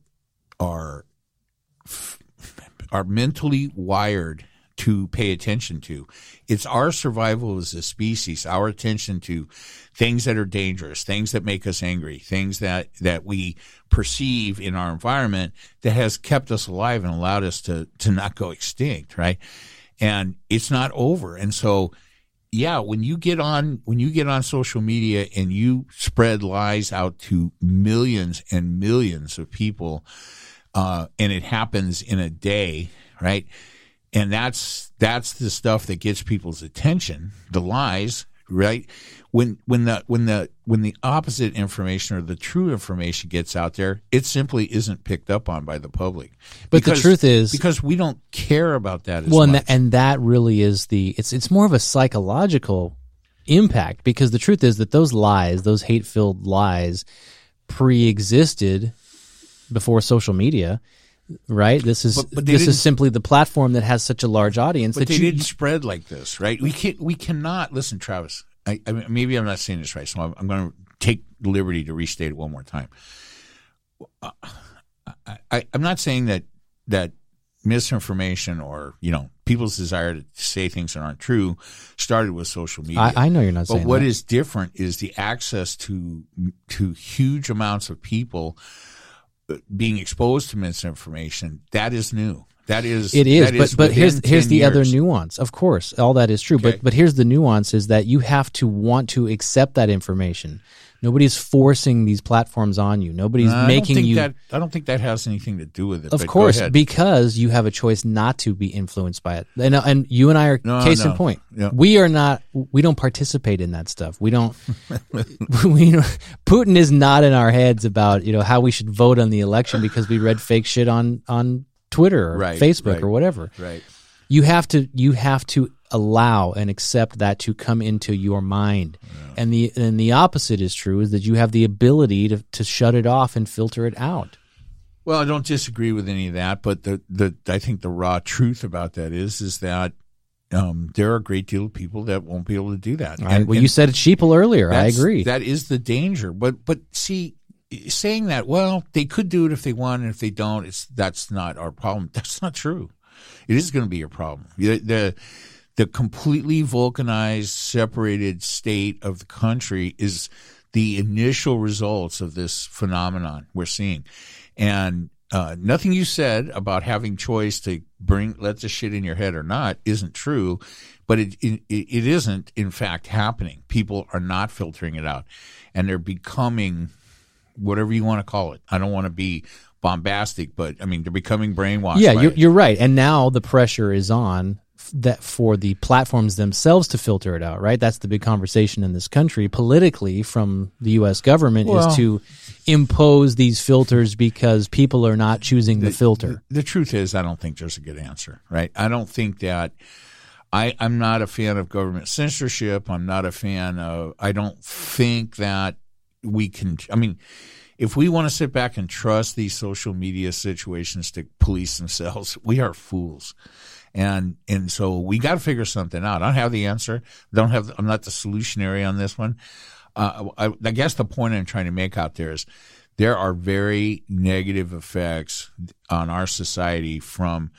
are are mentally wired to pay attention to. It's our survival as a species, our attention to things that are dangerous, things that make us angry, things that, that we perceive in our environment that has kept us alive and allowed us to, to not go extinct, right? And it's not over. And so, yeah, when you get on, when you get on social media and you spread lies out to millions and millions of people, uh, and it happens in a day, right? and that's that's the stuff that gets people's attention the lies right when when the when the when the opposite information or the true information gets out there it simply isn't picked up on by the public but because, the truth is because we don't care about that well and, that, and that really is the it's it's more of a psychological impact because the truth is that those lies those hate-filled lies pre-existed before social media right? This is but, but this is simply the platform that has such a large audience. But that they you, didn't spread like this, right? We can not we cannot listen, Travis. I, I maybe I'm not saying this right, so I'm, I'm going to take the liberty to restate it one more time. Uh, I, am not saying that that misinformation or you know people's desire to say things that aren't true started with social media. I, I know you're not but what that. is different is the access to to huge amounts of people being exposed to misinformation, that is new. That is it is, but but here's here's the years. other nuance. Of course, all that is true, Okay. but but here's the nuance: is that you have to want to accept that information. Nobody's forcing these platforms on you. Nobody's don't making think you. That, I don't think that has anything to do with it. of course, because you have a choice not to be influenced by it. And, and you and I are No, case no. in point. Yeah. We are not. We don't participate in that stuff. We don't. we Putin is not in our heads about you know how we should vote on the election because we read fake shit on on Twitter or Right, Facebook right. or whatever. right. you have to you have to allow and accept that to come into your mind and the and the opposite is true is that you have the ability to, to shut it off and filter it out Well, I don't disagree with any of that, but the, the I think the raw truth about that is is that um, there are a great deal of people that won't be able to do that. And- well you said sheeple earlier i agree That is the danger. But but see, saying that, well, they could do it if they want, and if they don't, it's that's not our problem. That's not true. It is going to be your problem. The, the the completely vulcanized, separated state of the country is the initial results of this phenomenon we're seeing, and uh, nothing you said about having choice to bring let the shit in your head or not isn't true, but it, it it isn't in fact happening. People are not filtering it out, and they're becoming whatever you want to call it. I don't want to be bombastic, but I mean they're becoming brainwashed. yeah you're, you're right and now the pressure is on that for the platforms themselves to filter it out right that's the big conversation in this country politically from the US government Well- is to impose these filters because people are not choosing the filter The truth is, I don't think there's a good answer, right? I don't think that. I, I'm not a fan of government censorship. I'm not a fan of. I don't think that we can. I mean, if we want to sit back and trust these social media situations to police themselves, we are fools. And and so we got to figure something out. I don't have the answer. Don't have. I'm not the solutionary on this one. Uh, I, I guess the point I'm trying to make out there is there are very negative effects on our society from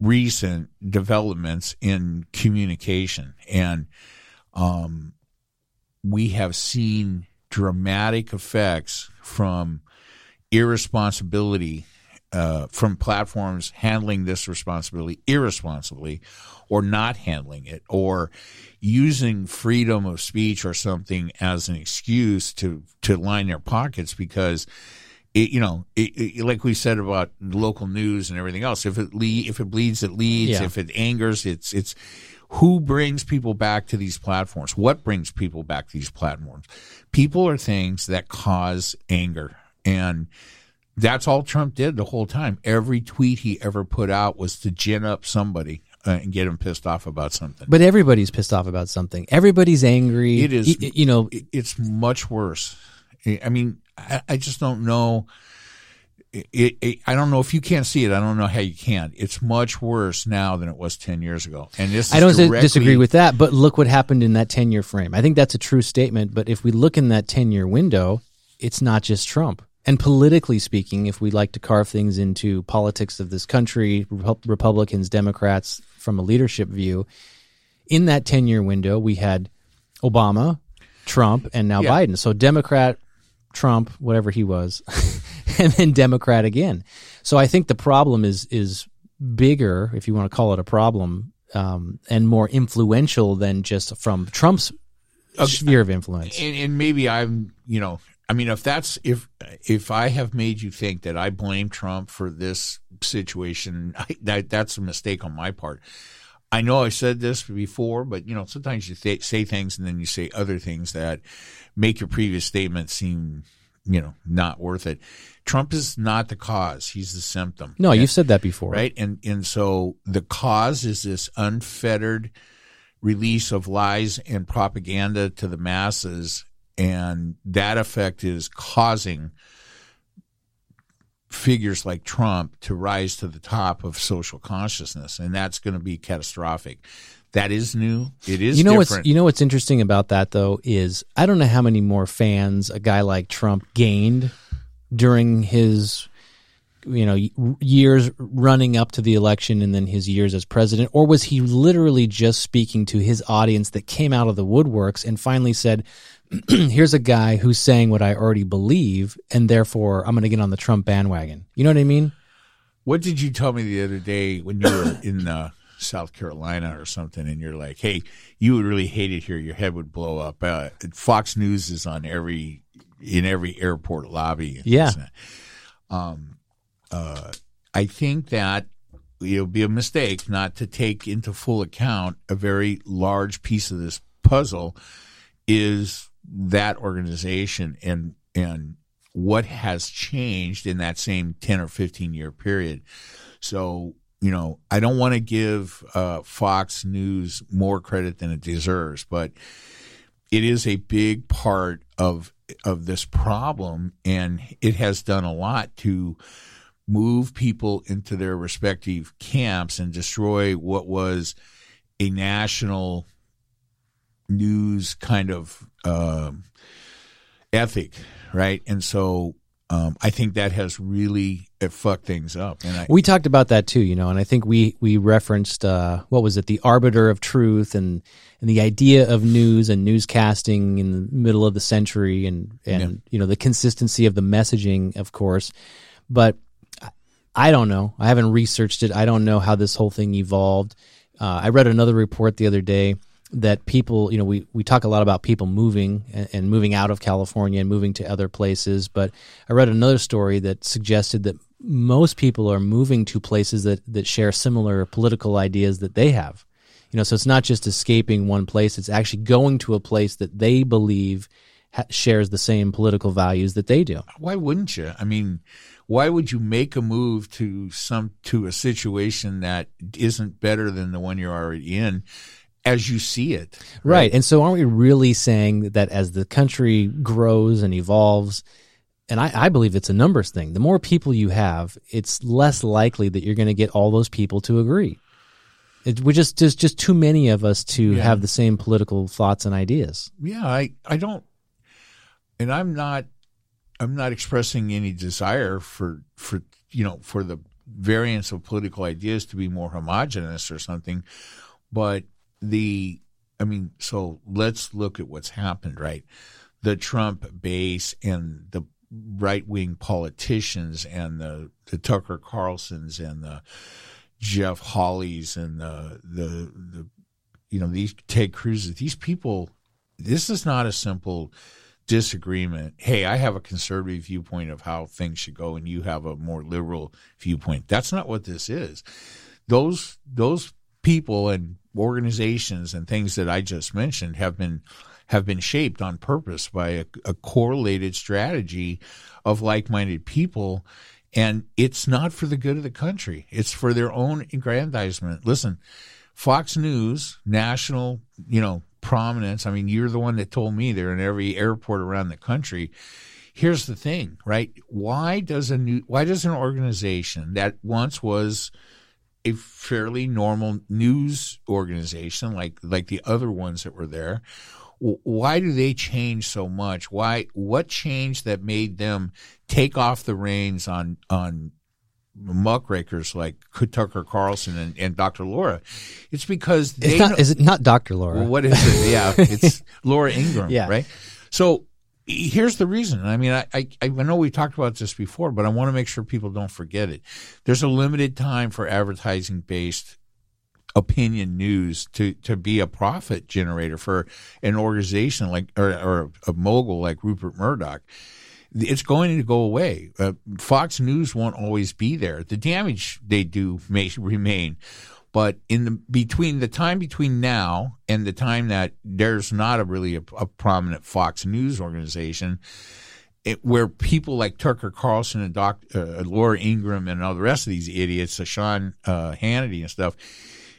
recent developments in communication, and um, we have seen dramatic effects from irresponsibility uh, from platforms handling this responsibility irresponsibly or not handling it or using freedom of speech or something as an excuse to, to line their pockets because it, you know, it, it, like we said about local news and everything else, if it le- if it bleeds, it leads. Yeah. If it angers, it's it's who brings people back to these platforms? What brings people back to these platforms? People are things that cause anger, and that's all Trump did the whole time. Every tweet he ever put out was to gin up somebody uh, and get him pissed off about something. But everybody's pissed off about something. Everybody's angry. It is- Y- you know, it's much worse. I mean, I, I just don't know. It, it, I don't know if you can't see it. I don't know how you can. It's much worse now than it was ten years ago. And this I don't directly- disagree with that, but look what happened in that 10 year frame. I think that's a true statement. But if we look in that 10 year window, it's not just Trump. And politically speaking, if we like to carve things into politics of this country, Repu- Republicans, Democrats, from a leadership view, in that 10 year window, we had Obama, Trump, and now Yeah. Biden. So Democrat, Trump, whatever he was, and then Democrat again. So I think the problem is is bigger, if you want to call it a problem, um, and more influential than just from Trump's sphere of influence. and, and maybe I'm, you know, I mean, if that's if if I have made you think that I blame Trump for this situation, I, that that's a mistake on my part. I know I said this before, but you know, sometimes you th- say things and then you say other things that make your previous statement seem, you know, not worth it. Trump is not the cause; he's the symptom. No, you've said that before. right? And and so the cause is this unfettered release of lies and propaganda to the masses, and that effect is causing figures like Trump to rise to the top of social consciousness, and that's going to be catastrophic. That is new. It is You know different. what's you know what's interesting about that though is I don't know how many more fans a guy like Trump gained during his you know years running up to the election and then his years as president or was he literally just speaking to his audience that came out of the woodworks and finally said here's a guy who's saying what I already believe and therefore I'm going to get on the Trump bandwagon. You know what I mean? What did you tell me the other day when you were in uh, South Carolina or something, and you're like, "Hey, you would really hate it here. Your head would blow up." Uh, Fox News is on every in every airport lobby. Yeah. Um, uh, I think that it would be a mistake not to take into full account a very large piece of this puzzle is that organization and and what has changed in that same 10 or 15 year period. So, you know, I don't want to give uh, Fox News more credit than it deserves, but it is a big part of of this problem and it has done a lot to move people into their respective camps and destroy what was a national news kind of um ethic, right? And so um, I think that has really fucked things up. And I, We talked about that too, you know, and I think we we referenced uh, what was it, the arbiter of truth, and and the idea of news and newscasting in the middle of the century, and and Yeah. you know the consistency of the messaging, of course. But I- I don't know. I haven't researched it. I don't know how this whole thing evolved. Uh, I read another report the other day that people, you know, we, we talk a lot about people moving and, and moving out of California and moving to other places. But I read another story that suggested that most people are moving to places that, that share similar political ideas that they have. You know, so it's not just escaping one place, it's actually going to a place that they believe ha- shares the same political values that they do. Why wouldn't you? I mean, why would you make a move to some to a situation that isn't better than the one you're already in as you see it? Right. And so aren't we really saying that as the country grows and evolves, and I, I believe it's a numbers thing, the more people you have, it's less likely that you're going to get all those people to agree. It, we just there's just too many of us to Yeah. have the same political thoughts and ideas. Yeah, I I don't, and I'm not I'm not expressing any desire for for you know for the variance of political ideas to be more homogenous or something, but the I mean, so let's look at what's happened, right? The Trump base and the right wing politicians and the, the Tucker Carlsons and the Jeff Hawleys and the the the you know these Ted Cruz's these people this is not a simple disagreement. Hey, I have a conservative viewpoint of how things should go, and you have a more liberal viewpoint. That's not what this is. Those those people and organizations and things that I just mentioned have been have been shaped on purpose by a, a correlated strategy of like-minded people and it's not for the good of the country it's for their own aggrandizement listen Fox News, national, you know, prominence. I mean, you're the one that told me they're in every airport around the country. Here's the thing, right? Why does a new why does an organization that once was a fairly normal news organization like like the other ones that were there, why do they change so much? Why what changed that made them take off the reins on on muckrakers like Tucker Carlson and, and Dr. Laura. It's because they It's not know- is it not Dr. Laura? well, what is it? Yeah, it's Laura Ingraham, Yeah. right? So here's the reason. I mean, I, I I know we talked about this before, but I want to make sure people don't forget it. There's a limited time for advertising based opinion news to to be a profit generator for an organization like or, or a mogul like Rupert Murdoch it's going to go away. Uh, Fox News won't always be there. The damage they do may remain, but in the between the time between now and the time that there's not a really a, a prominent Fox News organization, it, where people like Tucker Carlson and Doc, uh, Laura Ingraham and all the rest of these idiots, uh, Sean uh, Hannity and stuff,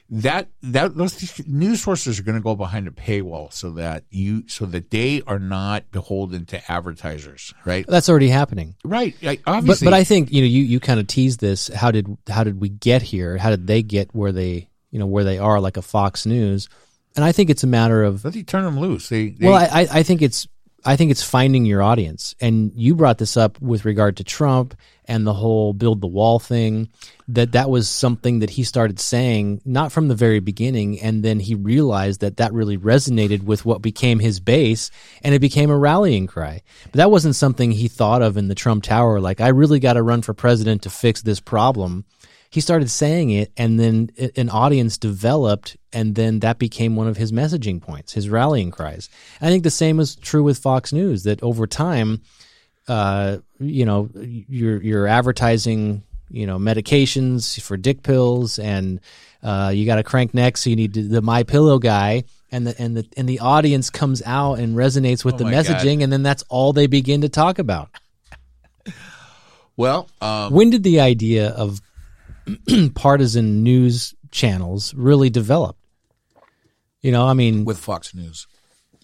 that that those news sources are going to go behind a paywall so that you so that they are not beholden to advertisers, right? That's already happening. Right. But obviously, but I think you know you, you kind of teased this. How did how did we get here? How did they get where they you know where they are like a Fox News? And I think it's a matter of let you turn them loose. They, they well, I I think it's I think it's finding your audience. And you brought this up with regard to Trump and the whole build the wall thing. That that was something that he started saying not from the very beginning, and then he realized that that really resonated with what became his base, and it became a rallying cry. But that wasn't something he thought of in the Trump Tower. Like I really got to run for president to fix this problem he started saying it and then an audience developed and then that became one of his messaging points his rallying cries i think the same is true with fox news that over time uh, you know you're you're advertising you know medications for dick pills and uh, you got a crank neck so you need to, the my pillow guy and the and the and the audience comes out and resonates with Oh the my God. messaging and then that's all they begin to talk about well, um, when did the idea of partisan news channels really developed. You know, I mean, with Fox News,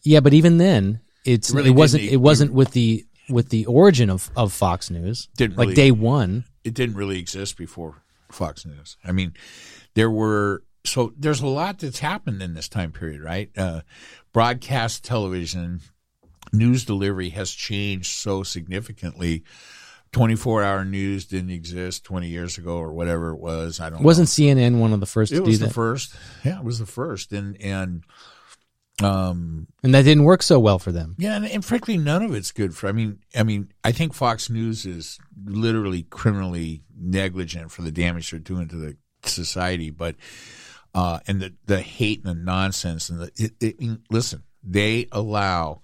yeah, but even then, it's It really it wasn't it wasn't with the with the origin of, of Fox News. Didn't like really- day one. it didn't really exist before Fox News. I mean, there were so there's a lot that's happened in this time period, right? Uh, broadcast television news delivery has changed so significantly. 24 hour news didn't exist 20 years ago or whatever it was. I don't know. Wasn't CNN one of the first it to do was the that? first. Yeah, it was the first. And, and, um, and that didn't work so well for them. yeah, and, and frankly, none of it's good for. I mean, I mean, I think Fox News is literally criminally negligent for the damage they're doing to the society. But uh, and the the hate and the nonsense and the it, it, listen, they allow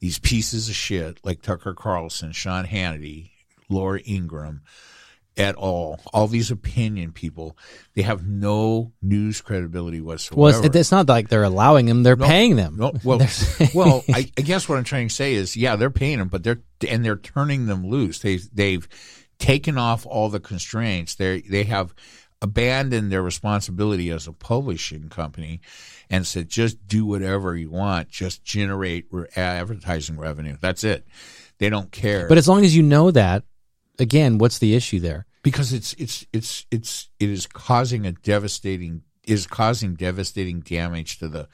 these pieces of shit like Tucker Carlson, Sean Hannity, Laura Ingraham, at all. All these opinion people, they have no news credibility whatsoever. Well, it's, it's not like they're allowing them; they're paying them. No, well, well, I, I guess what I'm trying to say is, yeah, they're paying them, but they're and they're turning them loose. They they've taken off all the constraints. They they have abandoned their responsibility as a publishing company and said, just do whatever you want, just generate re- advertising revenue. That's it. They don't care. But as long as you know that, again, what's the issue there? because it's it's it's it's it is causing a devastating is causing devastating damage to the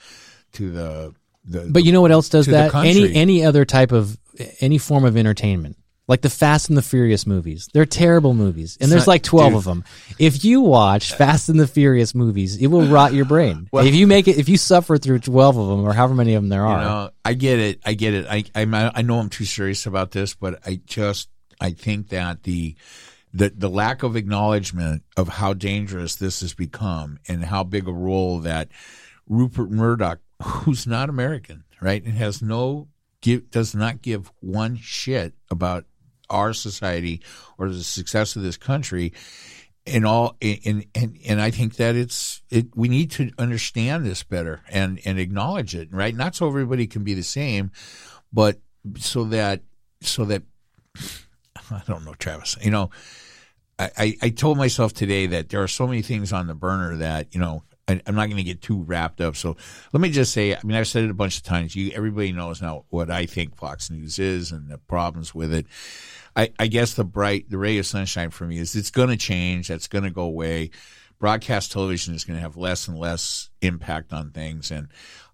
to the the But you know what else does that? Any any other type of any form of entertainment, like the Fast and the Furious movies. They're terrible movies, and there's not- like twelve dude. of them. If you watch Fast and the Furious movies, it will rot your brain. Well- if you make it, if you suffer through twelve of them or however many of them there are, You know, I get it. I get it. I, I'm, I know I'm too serious about this, but I just I think that the the the lack of acknowledgement of how dangerous this has become and how big a role that Rupert Murdoch, who's not American, right, and has no give does not give one shit about our society or the success of this country and all and and and I think that it's it we need to understand this better and and acknowledge it right? Not so everybody can be the same but so that so that I don't know Travis you know I, I, I told myself today that there are so many things on the burner that you know I, I'm not going to get too wrapped up. So let me just say, I mean, I've said it a bunch of times. You, everybody knows now what I think Fox News is and the problems with it. I, I guess the bright, the ray of sunshine for me is it's going to change. That's going to go away. Broadcast television is going to have less and less impact on things, and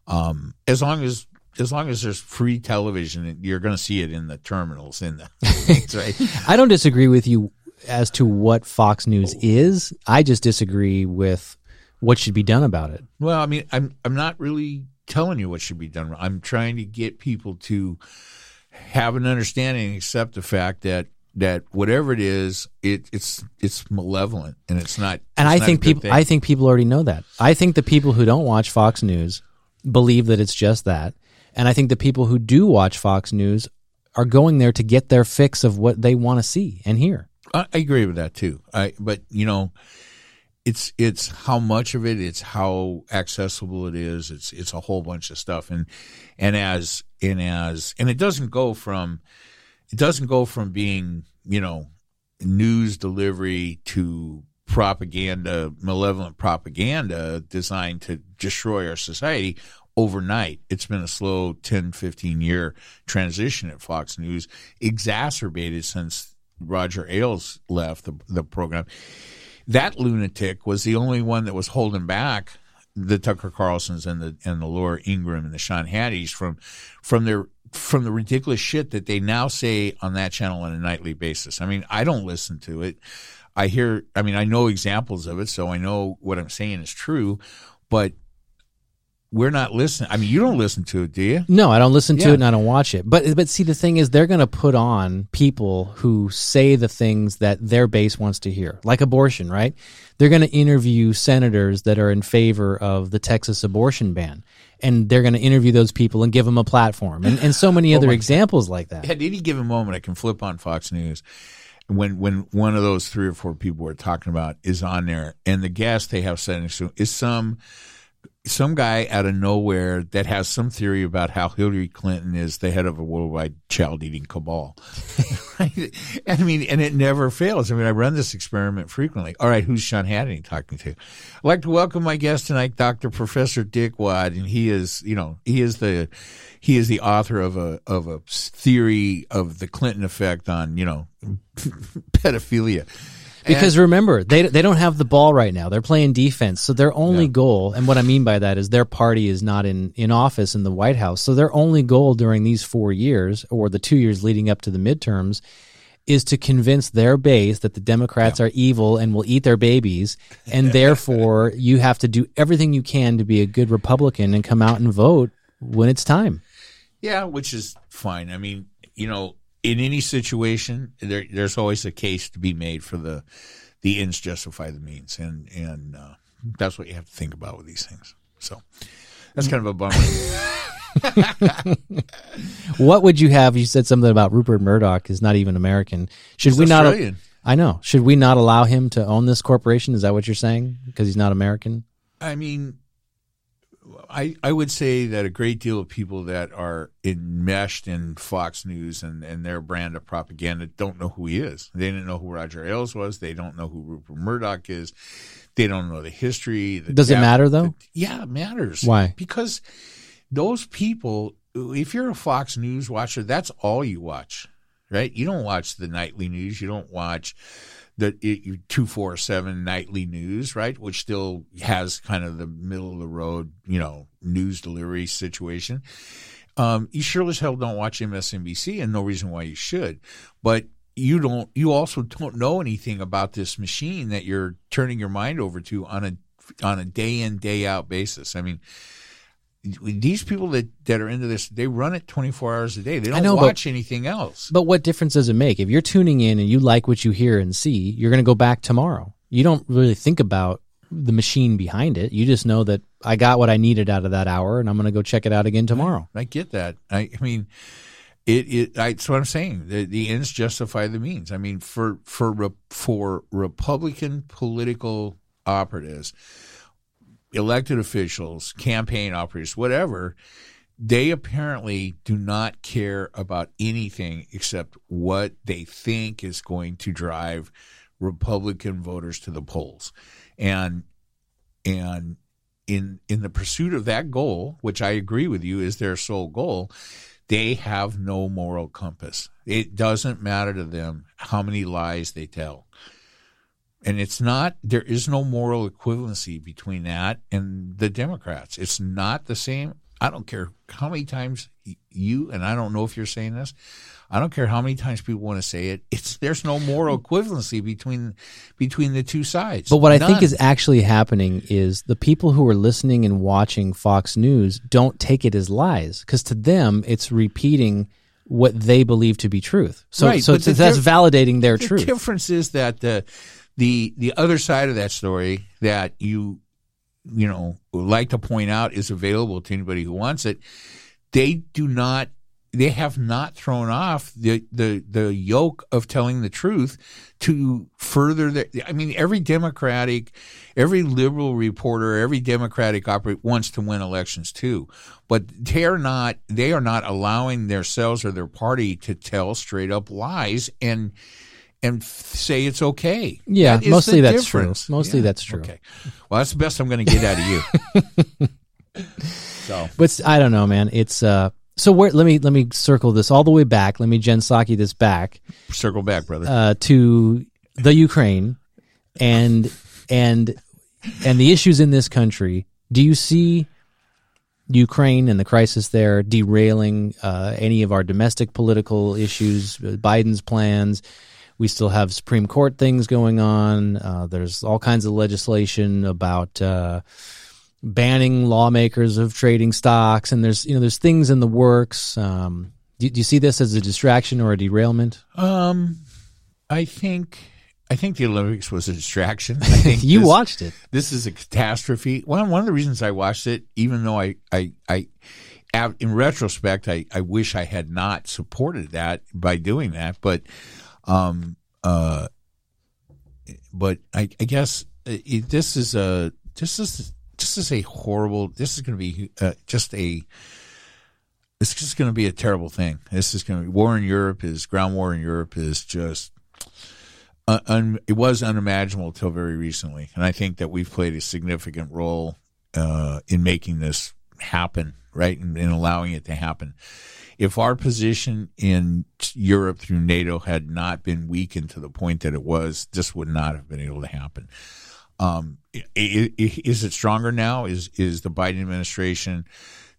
um, as long as as long as there's free television, you're going to see it in the terminals in the things, right? I don't disagree with you as to what Fox News is. I just disagree with what should be done about it. Well, I mean, I'm I'm not really telling you what should be done. I'm trying to get people to have an understanding, and accept the fact that that whatever it is, it it's it's malevolent and it's not. And it's I not think people thing. I think people already know that. I think the people who don't watch Fox News believe that it's just that. And I think the people who do watch Fox News are going there to get their fix of what they want to see and hear. I, I agree with that too. I but you know, it's it's how much of it, it's how accessible it is. It's it's a whole bunch of stuff, and and as and as and it doesn't go from it doesn't go from being you know news delivery to propaganda, malevolent propaganda designed to destroy our society overnight. It's been a slow 10, 15 year transition at Fox News, exacerbated since Roger Ailes left the, the program. That lunatic was the only one that was holding back the Tucker Carlsons and the and the Laura Ingraham and the Sean Hatties from from their from the ridiculous shit that they now say on that channel on a nightly basis. I mean, I don't listen to it. I hear I mean, I know examples of it, so I know what I'm saying is true, but we're not listening. I mean, you don't listen to it, do you? No, I don't listen to Yeah. it and I don't watch it. But but see the thing is they're going to put on people who say the things that their base wants to hear. Like abortion, right? They're going to interview senators that are in favor of the Texas abortion ban. And they're going to interview those people and give them a platform. And and so many oh other examples like that. at any given moment, I can flip on Fox News when when one of those three or four people we're talking about is on there, and the guest they have to is some some guy out of nowhere that has some theory about how Hillary Clinton is the head of a worldwide child eating cabal. I mean, and it never fails. I mean, I run this experiment frequently. All right, who's Sean Hannity talking to? I'd like to welcome my guest tonight, Dr. Professor Dick Wad, and he is, you know, he is the he is the author of a of a theory of the Clinton effect on, you know, pedophilia. Because remember, they they don't have the ball right now. They're playing defense. So their only goal, and what I mean by that is their party is not in in office in the White House. So their only goal during these 4 years or the 2 years leading up to the midterms is to convince their base that the Democrats are evil and will eat their babies and therefore you have to do everything you can to be a good Republican and come out and vote when it's time. Yeah, which is fine. I mean, you know, in any situation, there, there's always a case to be made for the the ends justify the means, and and uh, that's what you have to think about with these things. So that's kind of a bummer. What would you have? You said something about Rupert Murdoch is not even American. Should we not? I know. Should we not allow him to own this corporation? Is that what you're saying? Because he's not American? I mean, I I would say that a great deal of people that are enmeshed in Fox News and, and their brand of propaganda don't know who he is. They didn't know who Roger Ailes was. They don't know who Rupert Murdoch is. They don't know the history. The Does it matter, though? the- yeah, it matters. Why? Because those people, if you're a Fox News watcher, that's all you watch, right? You don't watch the nightly news. You don't watch the four seven nightly news, right? Which still has kind of the middle of the road, you know, news delivery situation. Um, you sure as hell don't watch MSNBC, and no reason why you should. But you don't. You also don't know anything about this machine that you're turning your mind over to on a on a day in day out basis. I mean, these people that, that are into this, they run it 24 hours a day. They don't know, but- watch anything else. But what difference does it make? If you're tuning in and you like what you hear and see, you're going to go back tomorrow. You don't really think about the machine behind it. You just know that I got what I needed out of that hour and I'm going to go check it out again tomorrow. I get that. I, I mean, it, it, I, that's what I'm saying. The, the ends justify the means. I mean, for, for, for Republican political operatives, elected officials, campaign operators, whatever, they apparently do not care about anything except what they think is going to drive Republican voters to the polls. And and in in the pursuit of that goal, which I agree with you is their sole goal, they have no moral compass. It doesn't matter to them how many lies they tell. And it's not, there is no moral equivalency between that and the Democrats. It's not the same. I don't care how many times you, and I don't know if you're saying this, I don't care how many times people want to say it. It's there's no moral equivalency between between the two sides. But what I think is actually happening is the people who are listening and watching Fox News don't take it as lies because to them it's repeating what they believe to be truth. So, Right, so the that's validating their the truth. difference is that the the the other side of that story that you you know like to point out is available to anybody who wants it. They do not. They have not thrown off the the the yoke of telling the truth to further their. I mean, every Democratic, every liberal reporter, every Democratic operator wants to win elections too, but they are not. They are not allowing themselves or their party to tell straight up lies and and f- say it's okay. Yeah, That mostly that's true. difference. Mostly that's true. Okay. Well, that's the best I'm going to get out of you. so But I don't know, man. It's uh. So where? Let me let me circle this all the way back. Let me Jen Psaki this back circle back, brother. uh, to the Ukraine and and and the issues in this country. Do you see Ukraine and the crisis there derailing uh, any of our domestic political issues? uh, Biden's plans. We still have Supreme Court things going on. Uh, there's all kinds of legislation about uh, banning lawmakers of trading stocks, and there's you know there's things in the works. Um, do, do you see this as a distraction or a derailment? um, I think I think the Olympics was a distraction. I think you this- watched it. This is a catastrophe. One one of the reasons I watched it, even though I I, I in retrospect, I, I wish I had not supported that by doing that, but um uh, but I, I guess it, this is a this is this is a horrible. This is going to be uh, just a. It's just going to be a terrible thing. This is going to be war in Europe. Is ground war in Europe is just un, un, it was unimaginable until very recently, and I think that we've played a significant role uh, in making this happen, right, and in allowing it to happen. If our position in Europe through NATO had not been weakened to the point that it was, this would not have been able to happen. Um, is it stronger now? Is is the Biden administration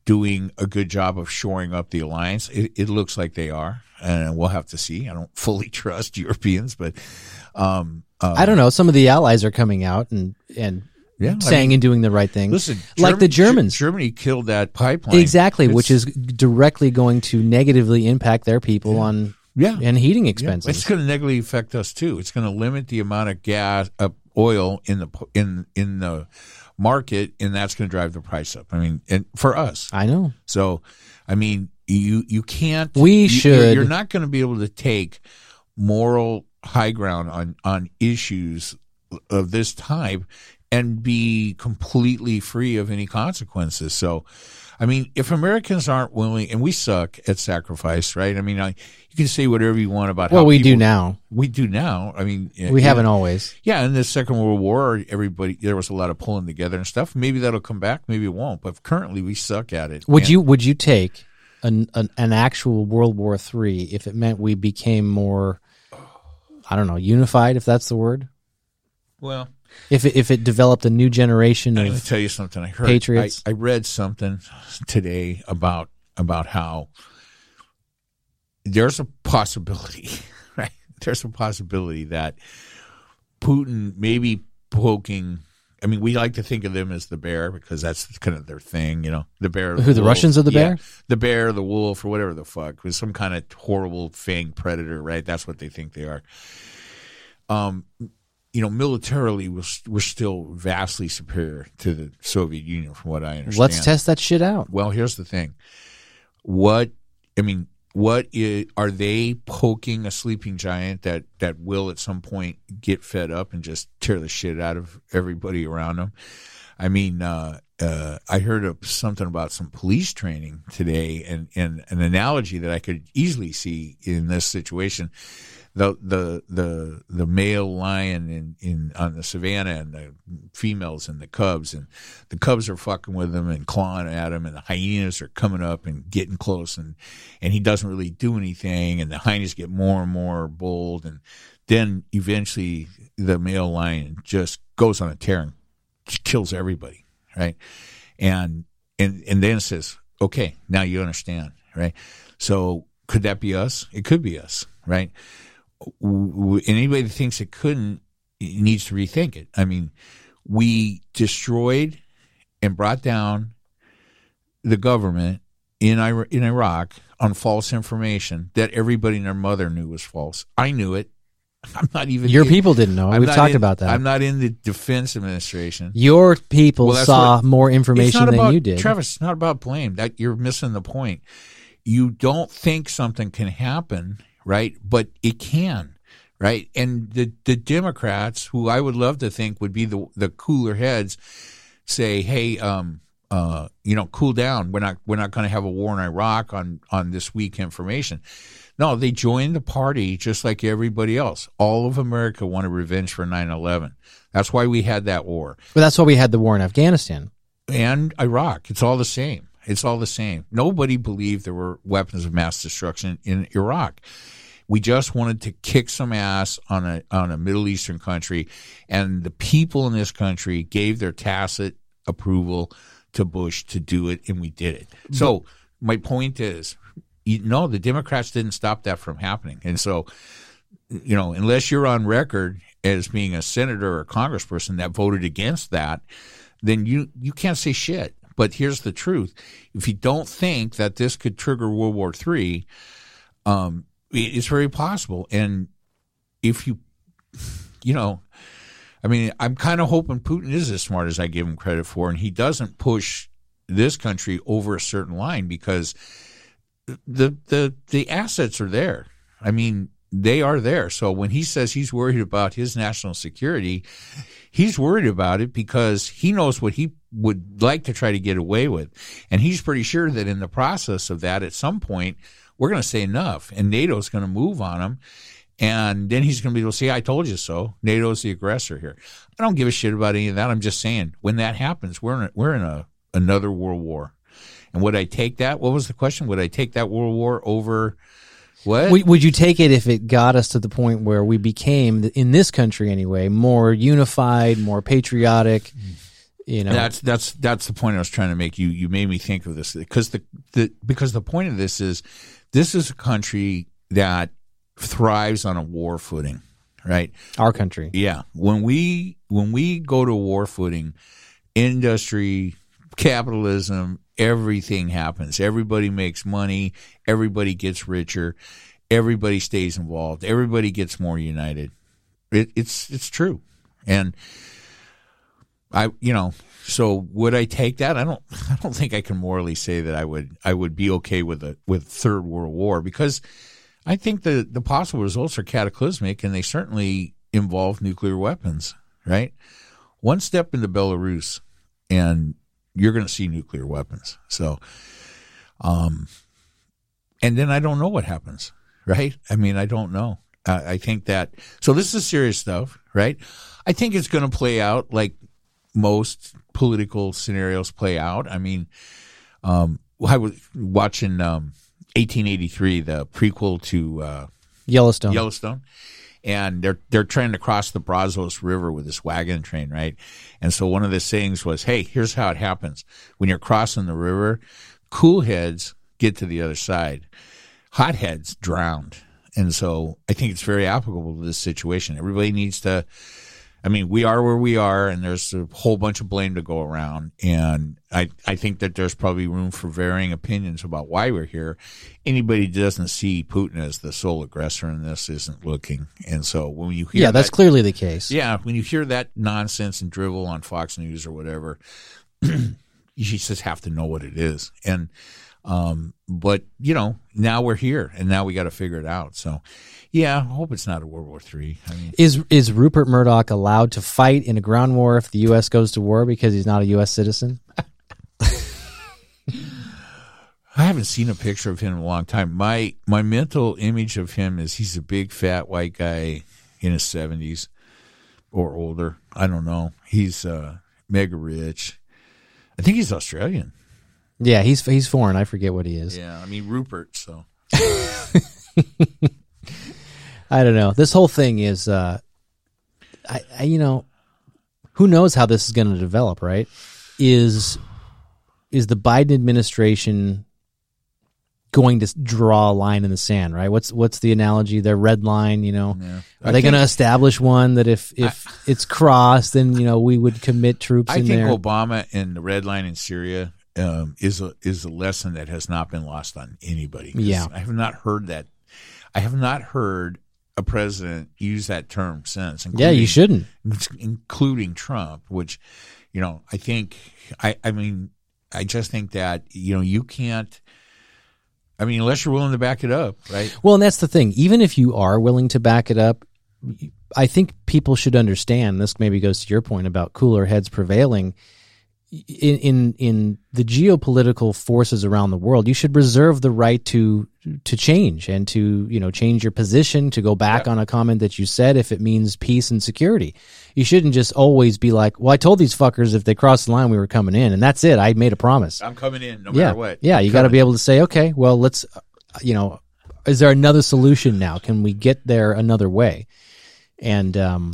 doing a good job of shoring up the alliance? It, it looks like they are, and we'll have to see. I don't fully trust Europeans, but um, uh, I don't know. Some of the allies are coming out and and Yeah, I saying mean, and doing the right thing. listen, like the Germans, Germany killed that pipeline exactly, which is directly going to negatively impact their people on yeah, and heating Yeah, expenses. It's going to negatively affect us too. It's going to limit the amount of gas, uh, oil in the in in the market, and that's going to drive the price up. I mean, and for us, I know. so I mean, you you can't. We you- should- You're, you're not going to be able to take moral high ground on on issues of this type and be completely free of any consequences. So, I mean, if Americans aren't willing, and we suck at sacrifice, right? I mean, I, you can say whatever you want about Well, how we do now. We do now. I mean, We yeah, haven't always. Yeah, in the Second World War, everybody there was a lot of pulling together and stuff. Maybe that'll come back. Maybe it won't. But currently, we suck at it. Would And- you would you take an, an an actual World War Three if it meant we became more, I don't know, unified, if that's the word? Well, If it, if it developed a new generation of tell you something. I heard. Patriots. I, I read something today about about how there's a possibility, right? There's a possibility that Putin may be poking. I mean, we like to think of them as the bear because that's kind of their thing, you know. The bear, Who, the wolf. Russians are the Yeah. bear? the bear, the wolf, or whatever the fuck, was some kind of horrible fang predator, right? That's what they think they are. Um, you know, militarily, we're, we're still vastly superior to the Soviet Union, from what I understand. let's test that shit out. Well, here's the thing. What I mean, what is, are they poking a sleeping giant that that will at some point get fed up and just tear the shit out of everybody around them? I mean, uh, uh, I heard of something about some police training today, and, and an analogy that I could easily see in this situation. The the the the male lion in, in on the savannah and the females and the cubs and the cubs are fucking with him and clawing at him and the hyenas are coming up and getting close and and he doesn't really do anything and the hyenas get more and more bold and then eventually the male lion just goes on a tear and kills everybody right? And and and then it says okay now you understand right? So could that be us? It could be us right anybody that thinks it couldn't needs to rethink it i mean we destroyed and brought down the government in in Iraq on false information that everybody and their mother knew was false. I knew it. I'm not even Your in- people didn't know. I'm We've talked in- about that. I'm not in the defense administration. Your people Well, saw what- more information than about you did. Travis. It's not about blame. That you're missing the point. You don't think something can happen, right? But it can, right? And the the Democrats, who I would love to think would be the the cooler heads, say, "Hey, um, uh, you know, cool down. We're not we're not going to have a war in Iraq on on this weak information." No, they joined the party just like everybody else. All of America wanted revenge for 9/11. That's why we had that war but that's why we had the war in Afghanistan. and Iraq. It's all the same. It's all the same. Nobody believed there were weapons of mass destruction in Iraq. We just wanted to kick some ass on a on a Middle Eastern country, and the people in this country gave their tacit approval to Bush to do it, and we did it. So my point is, you know, the Democrats didn't stop that from happening, and so you know, unless you're on record as being a senator or a congressperson that voted against that, then you you can't say shit. But here's the truth: if you don't think that this could trigger World War III, um, it's very possible. And if you, you know, I mean, I'm kind of hoping Putin is as smart as I give him credit for, and he doesn't push this country over a certain line because the the the assets are there. I mean, they are there. So when he says he's worried about his national security, he's worried about it because he knows what he would like to try to get away with. And he's pretty sure that in the process of that, at some point, we're going to say enough and NATO's going to move on him. And then he's going to be able to say, I told you so. NATO's the aggressor here. I don't give a shit about any of that. I'm just saying when that happens, we're in a, we're in a, another world war. And would I take that? What was the question? Would I take that world war over what? Would, would you take it if it got us to the point where we became, in this country anyway, more unified, more patriotic? You know, That's that's that's the point I was trying to make. You you made me think of this because the, the because the point of this is this is a country that thrives on a war footing, right? our country. Yeah. When we when we go to war footing, industry, capitalism, everything happens. Everybody makes money, everybody gets richer, everybody stays involved, everybody gets more united. It, it's it's true. And I you know, so would I take that? I don't I don't think I can morally say that I would I would be okay with a with third world war because I think the the possible results are cataclysmic, and they certainly involve nuclear weapons. Right, one step into Belarus, and you're going to see nuclear weapons. So, um, and then I don't know what happens. Right? I mean, I don't know. Uh, I think that so. This is serious stuff, right? I think it's going to play out like most political scenarios play out. I mean, um, I was watching um, 1883, the prequel to uh, Yellowstone. Yellowstone, and they're they're trying to cross the Brazos River with this wagon train, right? And so one of the sayings was, "Hey, here's how it happens: when you're crossing the river, cool heads get to the other side, hot heads drowned." And so I think it's very applicable to this situation. Everybody needs to I mean, we are where we are, and there's a whole bunch of blame to go around. And I, I think that there's probably room for varying opinions about why we're here. Anybody doesn't see Putin as the sole aggressor in this isn't looking. And so when you hear yeah, that's that- clearly the case. yeah, when you hear that nonsense and drivel on Fox News or whatever, you just have to know what it is. And um, but you know, now we're here, and now we got to figure it out. So, yeah, I hope it's not a World War Three. I mean, Is is Rupert Murdoch allowed to fight in a ground war if the U.S. goes to war because he's not a U.S. citizen? I haven't seen a picture of him in a long time. My my mental image of him is he's a big fat white guy in his seventies or older. I don't know. He's uh, mega rich. I think he's Australian. Yeah, he's he's foreign. I forget what he is. Yeah, I mean Rupert. So I don't know. This whole thing is, uh, I, I you know, who knows how this is going to develop? Right? Is is the Biden administration going to draw a line in the sand? Right? What's what's the analogy? Their red line. You know, I are they going to establish one that if if it's crossed, then you know we would commit troops I in think there? Obama and the red line in Syria um, is a is a lesson that has not been lost on anybody. Yeah. I have not heard that. I have not heard a president use that term since. yeah, you shouldn't. including Trump, which, you know, I think, I, I mean, I just think that, you know, you can't, I mean, unless you're willing to back it up, right? Well, and that's the thing. Even if you are willing to back it up, I think people should understand. This maybe goes to your point about cooler heads prevailing. In in in the geopolitical forces around the world, you should reserve the right to to change and to you know change your position to go back on a comment that you said if it means peace and security. You shouldn't just always be like, "Well, I told these fuckers if they crossed the line, we were coming in, and that's it. I made a promise." I'm coming in no yeah, matter what. Yeah, you got to be able to say, okay, well, let's, you know, is there another solution now? Can we get there another way? And um,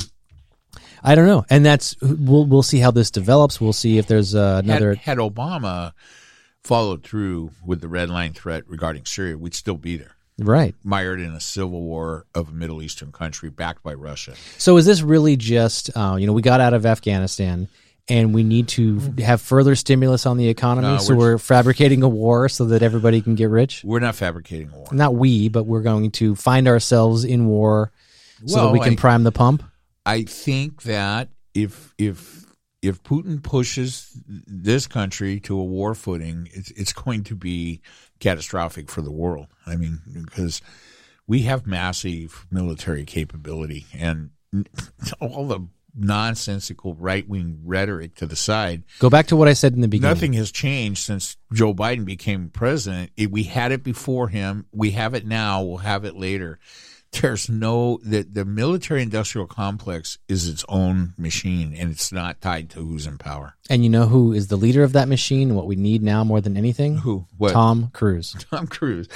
I don't know. And that's we'll we'll see how this develops. We'll see if there's uh, another. Had, had Obama followed through with the red line threat regarding Syria, we'd still be there, right. mired in a civil war of a Middle Eastern country backed by Russia. So is this really just uh, you know we got out of Afghanistan and we need to have further stimulus on the economy, No, so we're- we're fabricating a war so that everybody can get rich. We're not fabricating a war. Not we, but we're going to find ourselves in war so that we can I- prime the pump. I think that if if if Putin pushes this country to a war footing, it's it's going to be catastrophic for the world. I mean, because we have massive military capability and all the nonsensical right wing rhetoric to the side. Go back to what I said in the beginning. Nothing has changed since Joe Biden became president. We had it before him. We have it now. We'll have it later. There's no the the military industrial complex is its own machine, and it's not tied to who's in power. And you know who is the leader of that machine and what we need now more than anything? Who? What? Tom Cruise. Tom Cruise.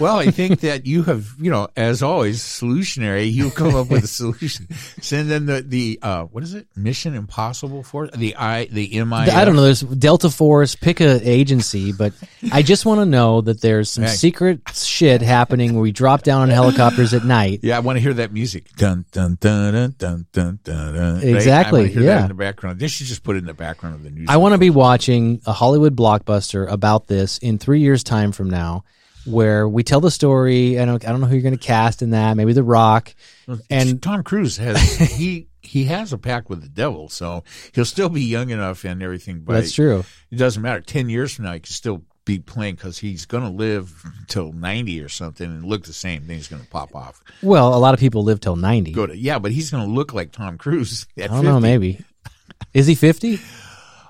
Well, I think that you have, you know, as always, solutionary. You come up with a solution. Send in the the uh, what is it? Mission Impossible Force. The I the MI. I don't know. There's Delta Force. Pick a agency, but I just want to know that there's some Hey. secret shit happening where we drop down on helicopters at night. Yeah, I want to hear that music. Dun dun dun dun dun dun dun. dun. Right? Exactly, I want to hear yeah. that in the background. They should just put it in the background of the news. I want to be watching a Hollywood blockbuster about this in three years' time from now, where we tell the story. I don't. I don't know who you're going to cast in that. Maybe The Rock. And Tom Cruise has he he has a pact with the devil, so he'll still be young enough and everything. But that's true. It doesn't matter. Ten years from now, he can still be playing because he's going to live till 90 or something and look the same. Then he's going to pop off. Well, a lot of people live till 90. Go to yeah, but he's going to look like Tom Cruise. At I don't know, maybe. Is he 50?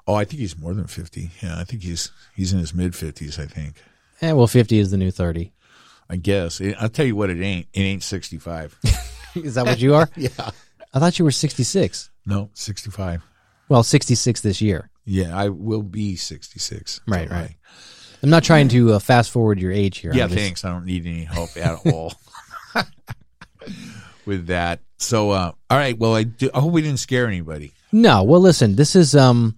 Oh, I think he's more than 50. Yeah, I think he's he's in his mid 50s. I think. Eh, well, 50 is the new 30. I guess. I'll tell you what, it ain't. It ain't 65. Is that what you are? yeah. I thought you were 66. No, 65. Well, 66 this year. Yeah, I will be 66. Right, right. I'm not trying to uh, fast forward your age here. Yeah, I'm just- thanks. I don't need any help at all with that. So, uh, all right. Well, I, do, I hope we didn't scare anybody. No, well, listen, this is um,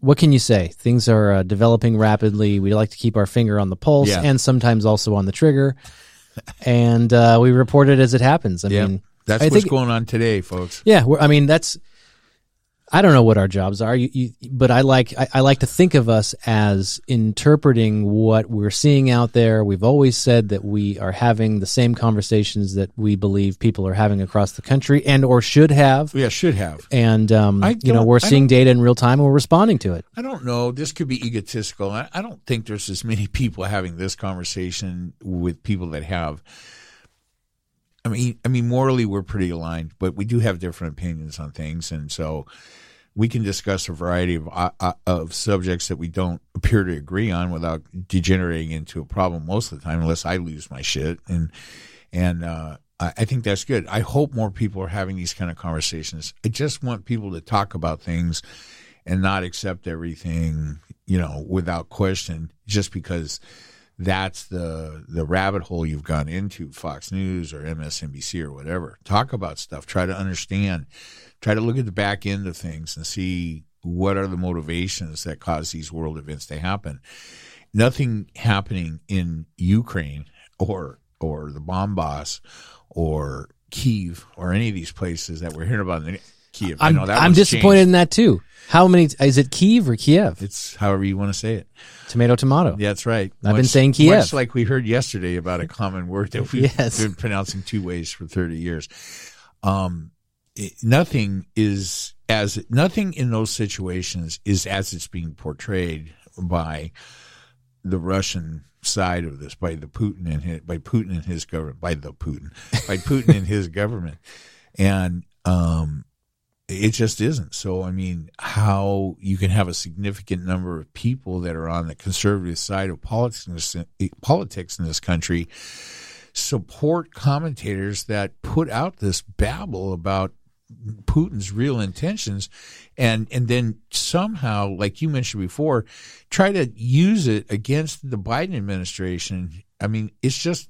what can you say? Things are uh, developing rapidly. We like to keep our finger on the pulse Yeah. and sometimes also on the trigger, and uh, we report it as it happens. I Yeah, mean, that's I what's think- going on today, folks. Yeah, we're, I mean that's. I don't know what our jobs are, you, you, but I like I, I like to think of us as interpreting what we're seeing out there. We've always said that we are having the same conversations that we believe people are having across the country and or should have. Yeah, should have. And um, you know we're seeing data in real time and we're responding to it. I don't know. This could be egotistical. I, I don't think there's as many people having this conversation with people that have. I mean, I mean, morally we're pretty aligned, but we do have different opinions on things, and so we can discuss a variety of uh, uh, of subjects that we don't appear to agree on without degenerating into a problem most of the time, unless I lose my shit. And and uh, I I think that's good. I hope more people are having these kind of conversations. I just want people to talk about things and not accept everything, you know, without question, just because that's the the rabbit hole you've gone into, Fox News or MSNBC or whatever. Talk about stuff. Try to understand. Try to look at the back end of things and see what are the motivations that cause these world events to happen. Nothing happening in Ukraine or or the Donbas or Kiev or any of these places that we're hearing about. Kiev. I I'm, I'm disappointed changed. in that too. How many is it? Kiev or Kiev? It's however you want to say it. Tomato, tomato. Yeah, that's right. I've been saying Kiev. Much like we heard yesterday about a common word that we've Yes. been pronouncing two ways for 30 years. Um, it- nothing is as nothing in those situations is as it's being portrayed by the Russian side of this, by the Putin and his, by Putin and his government, by the Putin, by Putin and his government, and um, it just isn't. So, I mean, how you can have a significant number of people that are on the conservative side of politics in this, eh, politics in this country support commentators that put out this babble about Putin's real intentions and and then somehow like you mentioned before try to use it against the Biden administration I mean it's just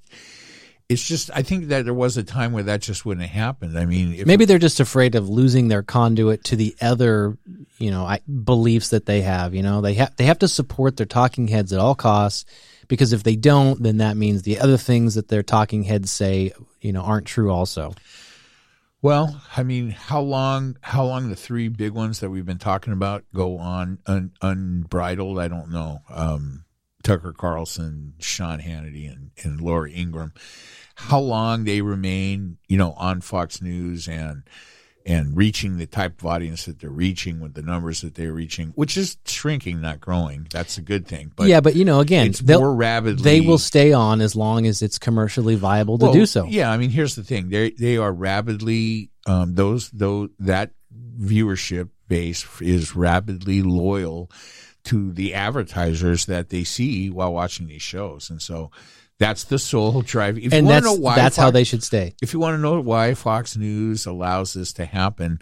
it's just I think that there was a time where that just wouldn't have happened I mean Maybe they're just afraid of losing their conduit to the other, you know, I, beliefs that they have. You know, they have they have to support their talking heads at all costs because if they don't, then that means the other things that their talking heads say, you know, aren't true. Also, Well, I mean, how long? How long the three big ones that we've been talking about go on un, unbridled? I don't know. Um, Tucker Carlson, Sean Hannity, and and Laura Ingraham. How long they remain, you know, on Fox News and and reaching the type of audience that they're reaching with the numbers that they're reaching, which is shrinking, not growing. That's a good thing. But yeah, but you know, again, it's more rapidly. they will stay on as long as it's commercially viable to Well, do so. Yeah, I mean, here's the thing: they they are rapidly um, those though that viewership base is rapidly loyal to the advertisers that they see while watching these shows, and so that's the sole drive. If and you that's know why, that's how they should stay. If you want to know why Fox News allows this to happen.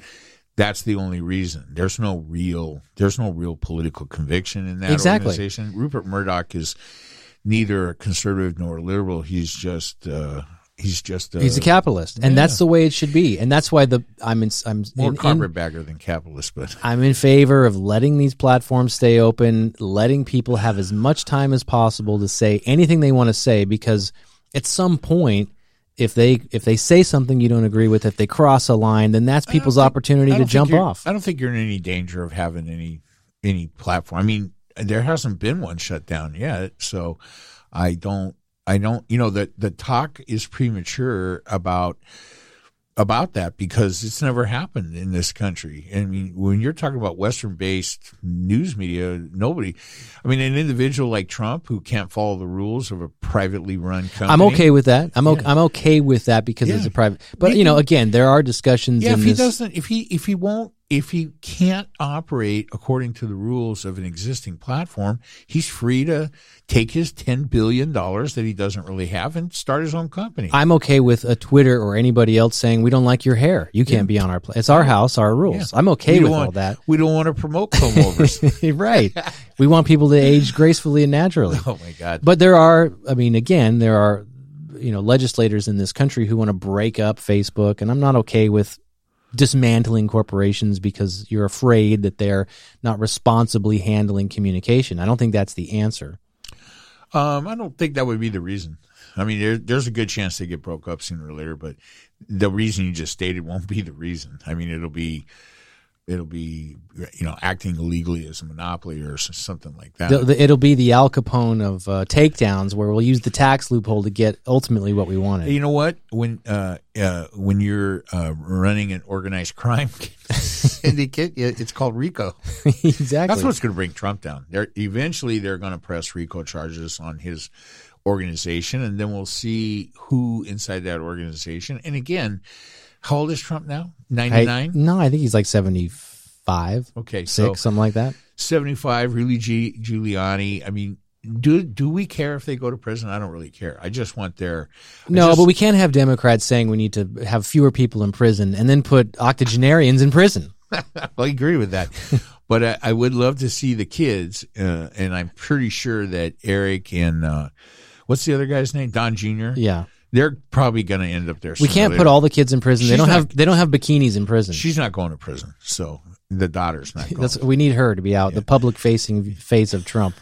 That's the only reason. There's no real, there's no real political conviction in that Exactly. organization. Rupert Murdoch is neither a conservative nor a liberal. He's just, uh, he's just, a, He's a capitalist, and that's the way it should be. And that's why the I'm in, I'm more in, in, carpetbagger than capitalist, but I'm in favor of letting these platforms stay open, letting people have as much time as possible to say anything they want to say because at some point if they if they say something you don't agree with, if they cross a line, then that's people's think- opportunity to jump off. I don't think you're in any danger of having any any platform. I mean, there hasn't been one shut down yet, so I don't. I don't. You know, the the talk is premature about about that because it's never happened in this country. I mean, when you're talking about Western based news media, nobody, I mean, an individual like Trump who can't follow the rules of a privately run company. I'm okay with that. I'm okay, I'm okay with that because it's a private. But you know, again, there are discussions Yeah, if he this. doesn't, if he, if he won't, if he can't operate according to the rules of an existing platform, he's free to take his $10 billion that he doesn't really have and start his own company. I'm okay with a Twitter or anybody else saying we don't like your hair. You can't be on our place. It's our house, our rules. I'm okay with don't all that. We don't want to promote comb overs. right. We want people to age gracefully and naturally. oh my God. But there are, I mean, again, there are, you know, legislators in this country who want to break up Facebook, and I'm not okay with dismantling corporations because you're afraid that they're not responsibly handling communication. I don't think that's the answer. Um, I don't think that would be the reason. I mean, there, there's a good chance they get broke up sooner or later, but the reason you just stated won't be the reason. I mean, it'll be, it'll be, you know, acting illegally as a monopoly or something like that. The, the, it'll be the Al Capone of uh, takedowns where we'll use the tax loophole to get ultimately what we wanted. you know what? When uh, uh, when you're uh, running an organized crime syndicate, it's called RICO. exactly. That's what's going to bring Trump down. They're eventually they're going to press RICO charges on his organization, and then we'll see who inside that organization. And again, how old is Trump now? Ninety I- no, I think he's like 75, Okay, six, so something like that. seventy five. Really, G- Giuliani. I mean, do do we care if they go to prison? I don't really care. I just want their I No, just- but we can't have Democrats saying we need to have fewer people in prison and then put octogenarians in prison. I agree with that. but I, I would love to see the kids, uh, and I'm pretty sure that Eric and uh, what's the other guy's name? Don Jr. Yeah. They're probably going to end up there. We can't put all the kids in prison. they don't not- have they don't have bikinis in prison. She's not going to prison, so the daughter's not going. That's we need her to be out, the public facing face of Trump.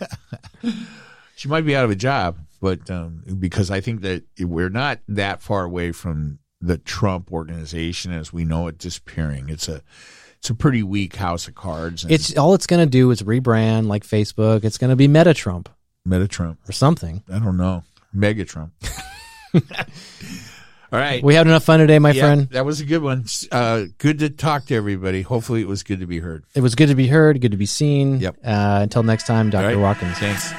she might be out of a job, but um, because I think that we're not that far away from the Trump organization as we know it disappearing. It's a it's a pretty weak house of cards. And It's all it's going to do is rebrand like Facebook. It's going to be Meta Trump Meta Trump. or something. I don't know. Mega Trump. All right. We had enough fun today, my Yeah, friend. that was a good one. Uh, good to talk to everybody. Hopefully, it was good to be heard. It was good to be heard, good to be seen. Yep. Uh, until next time, Dr. Right. Watkins. Thanks.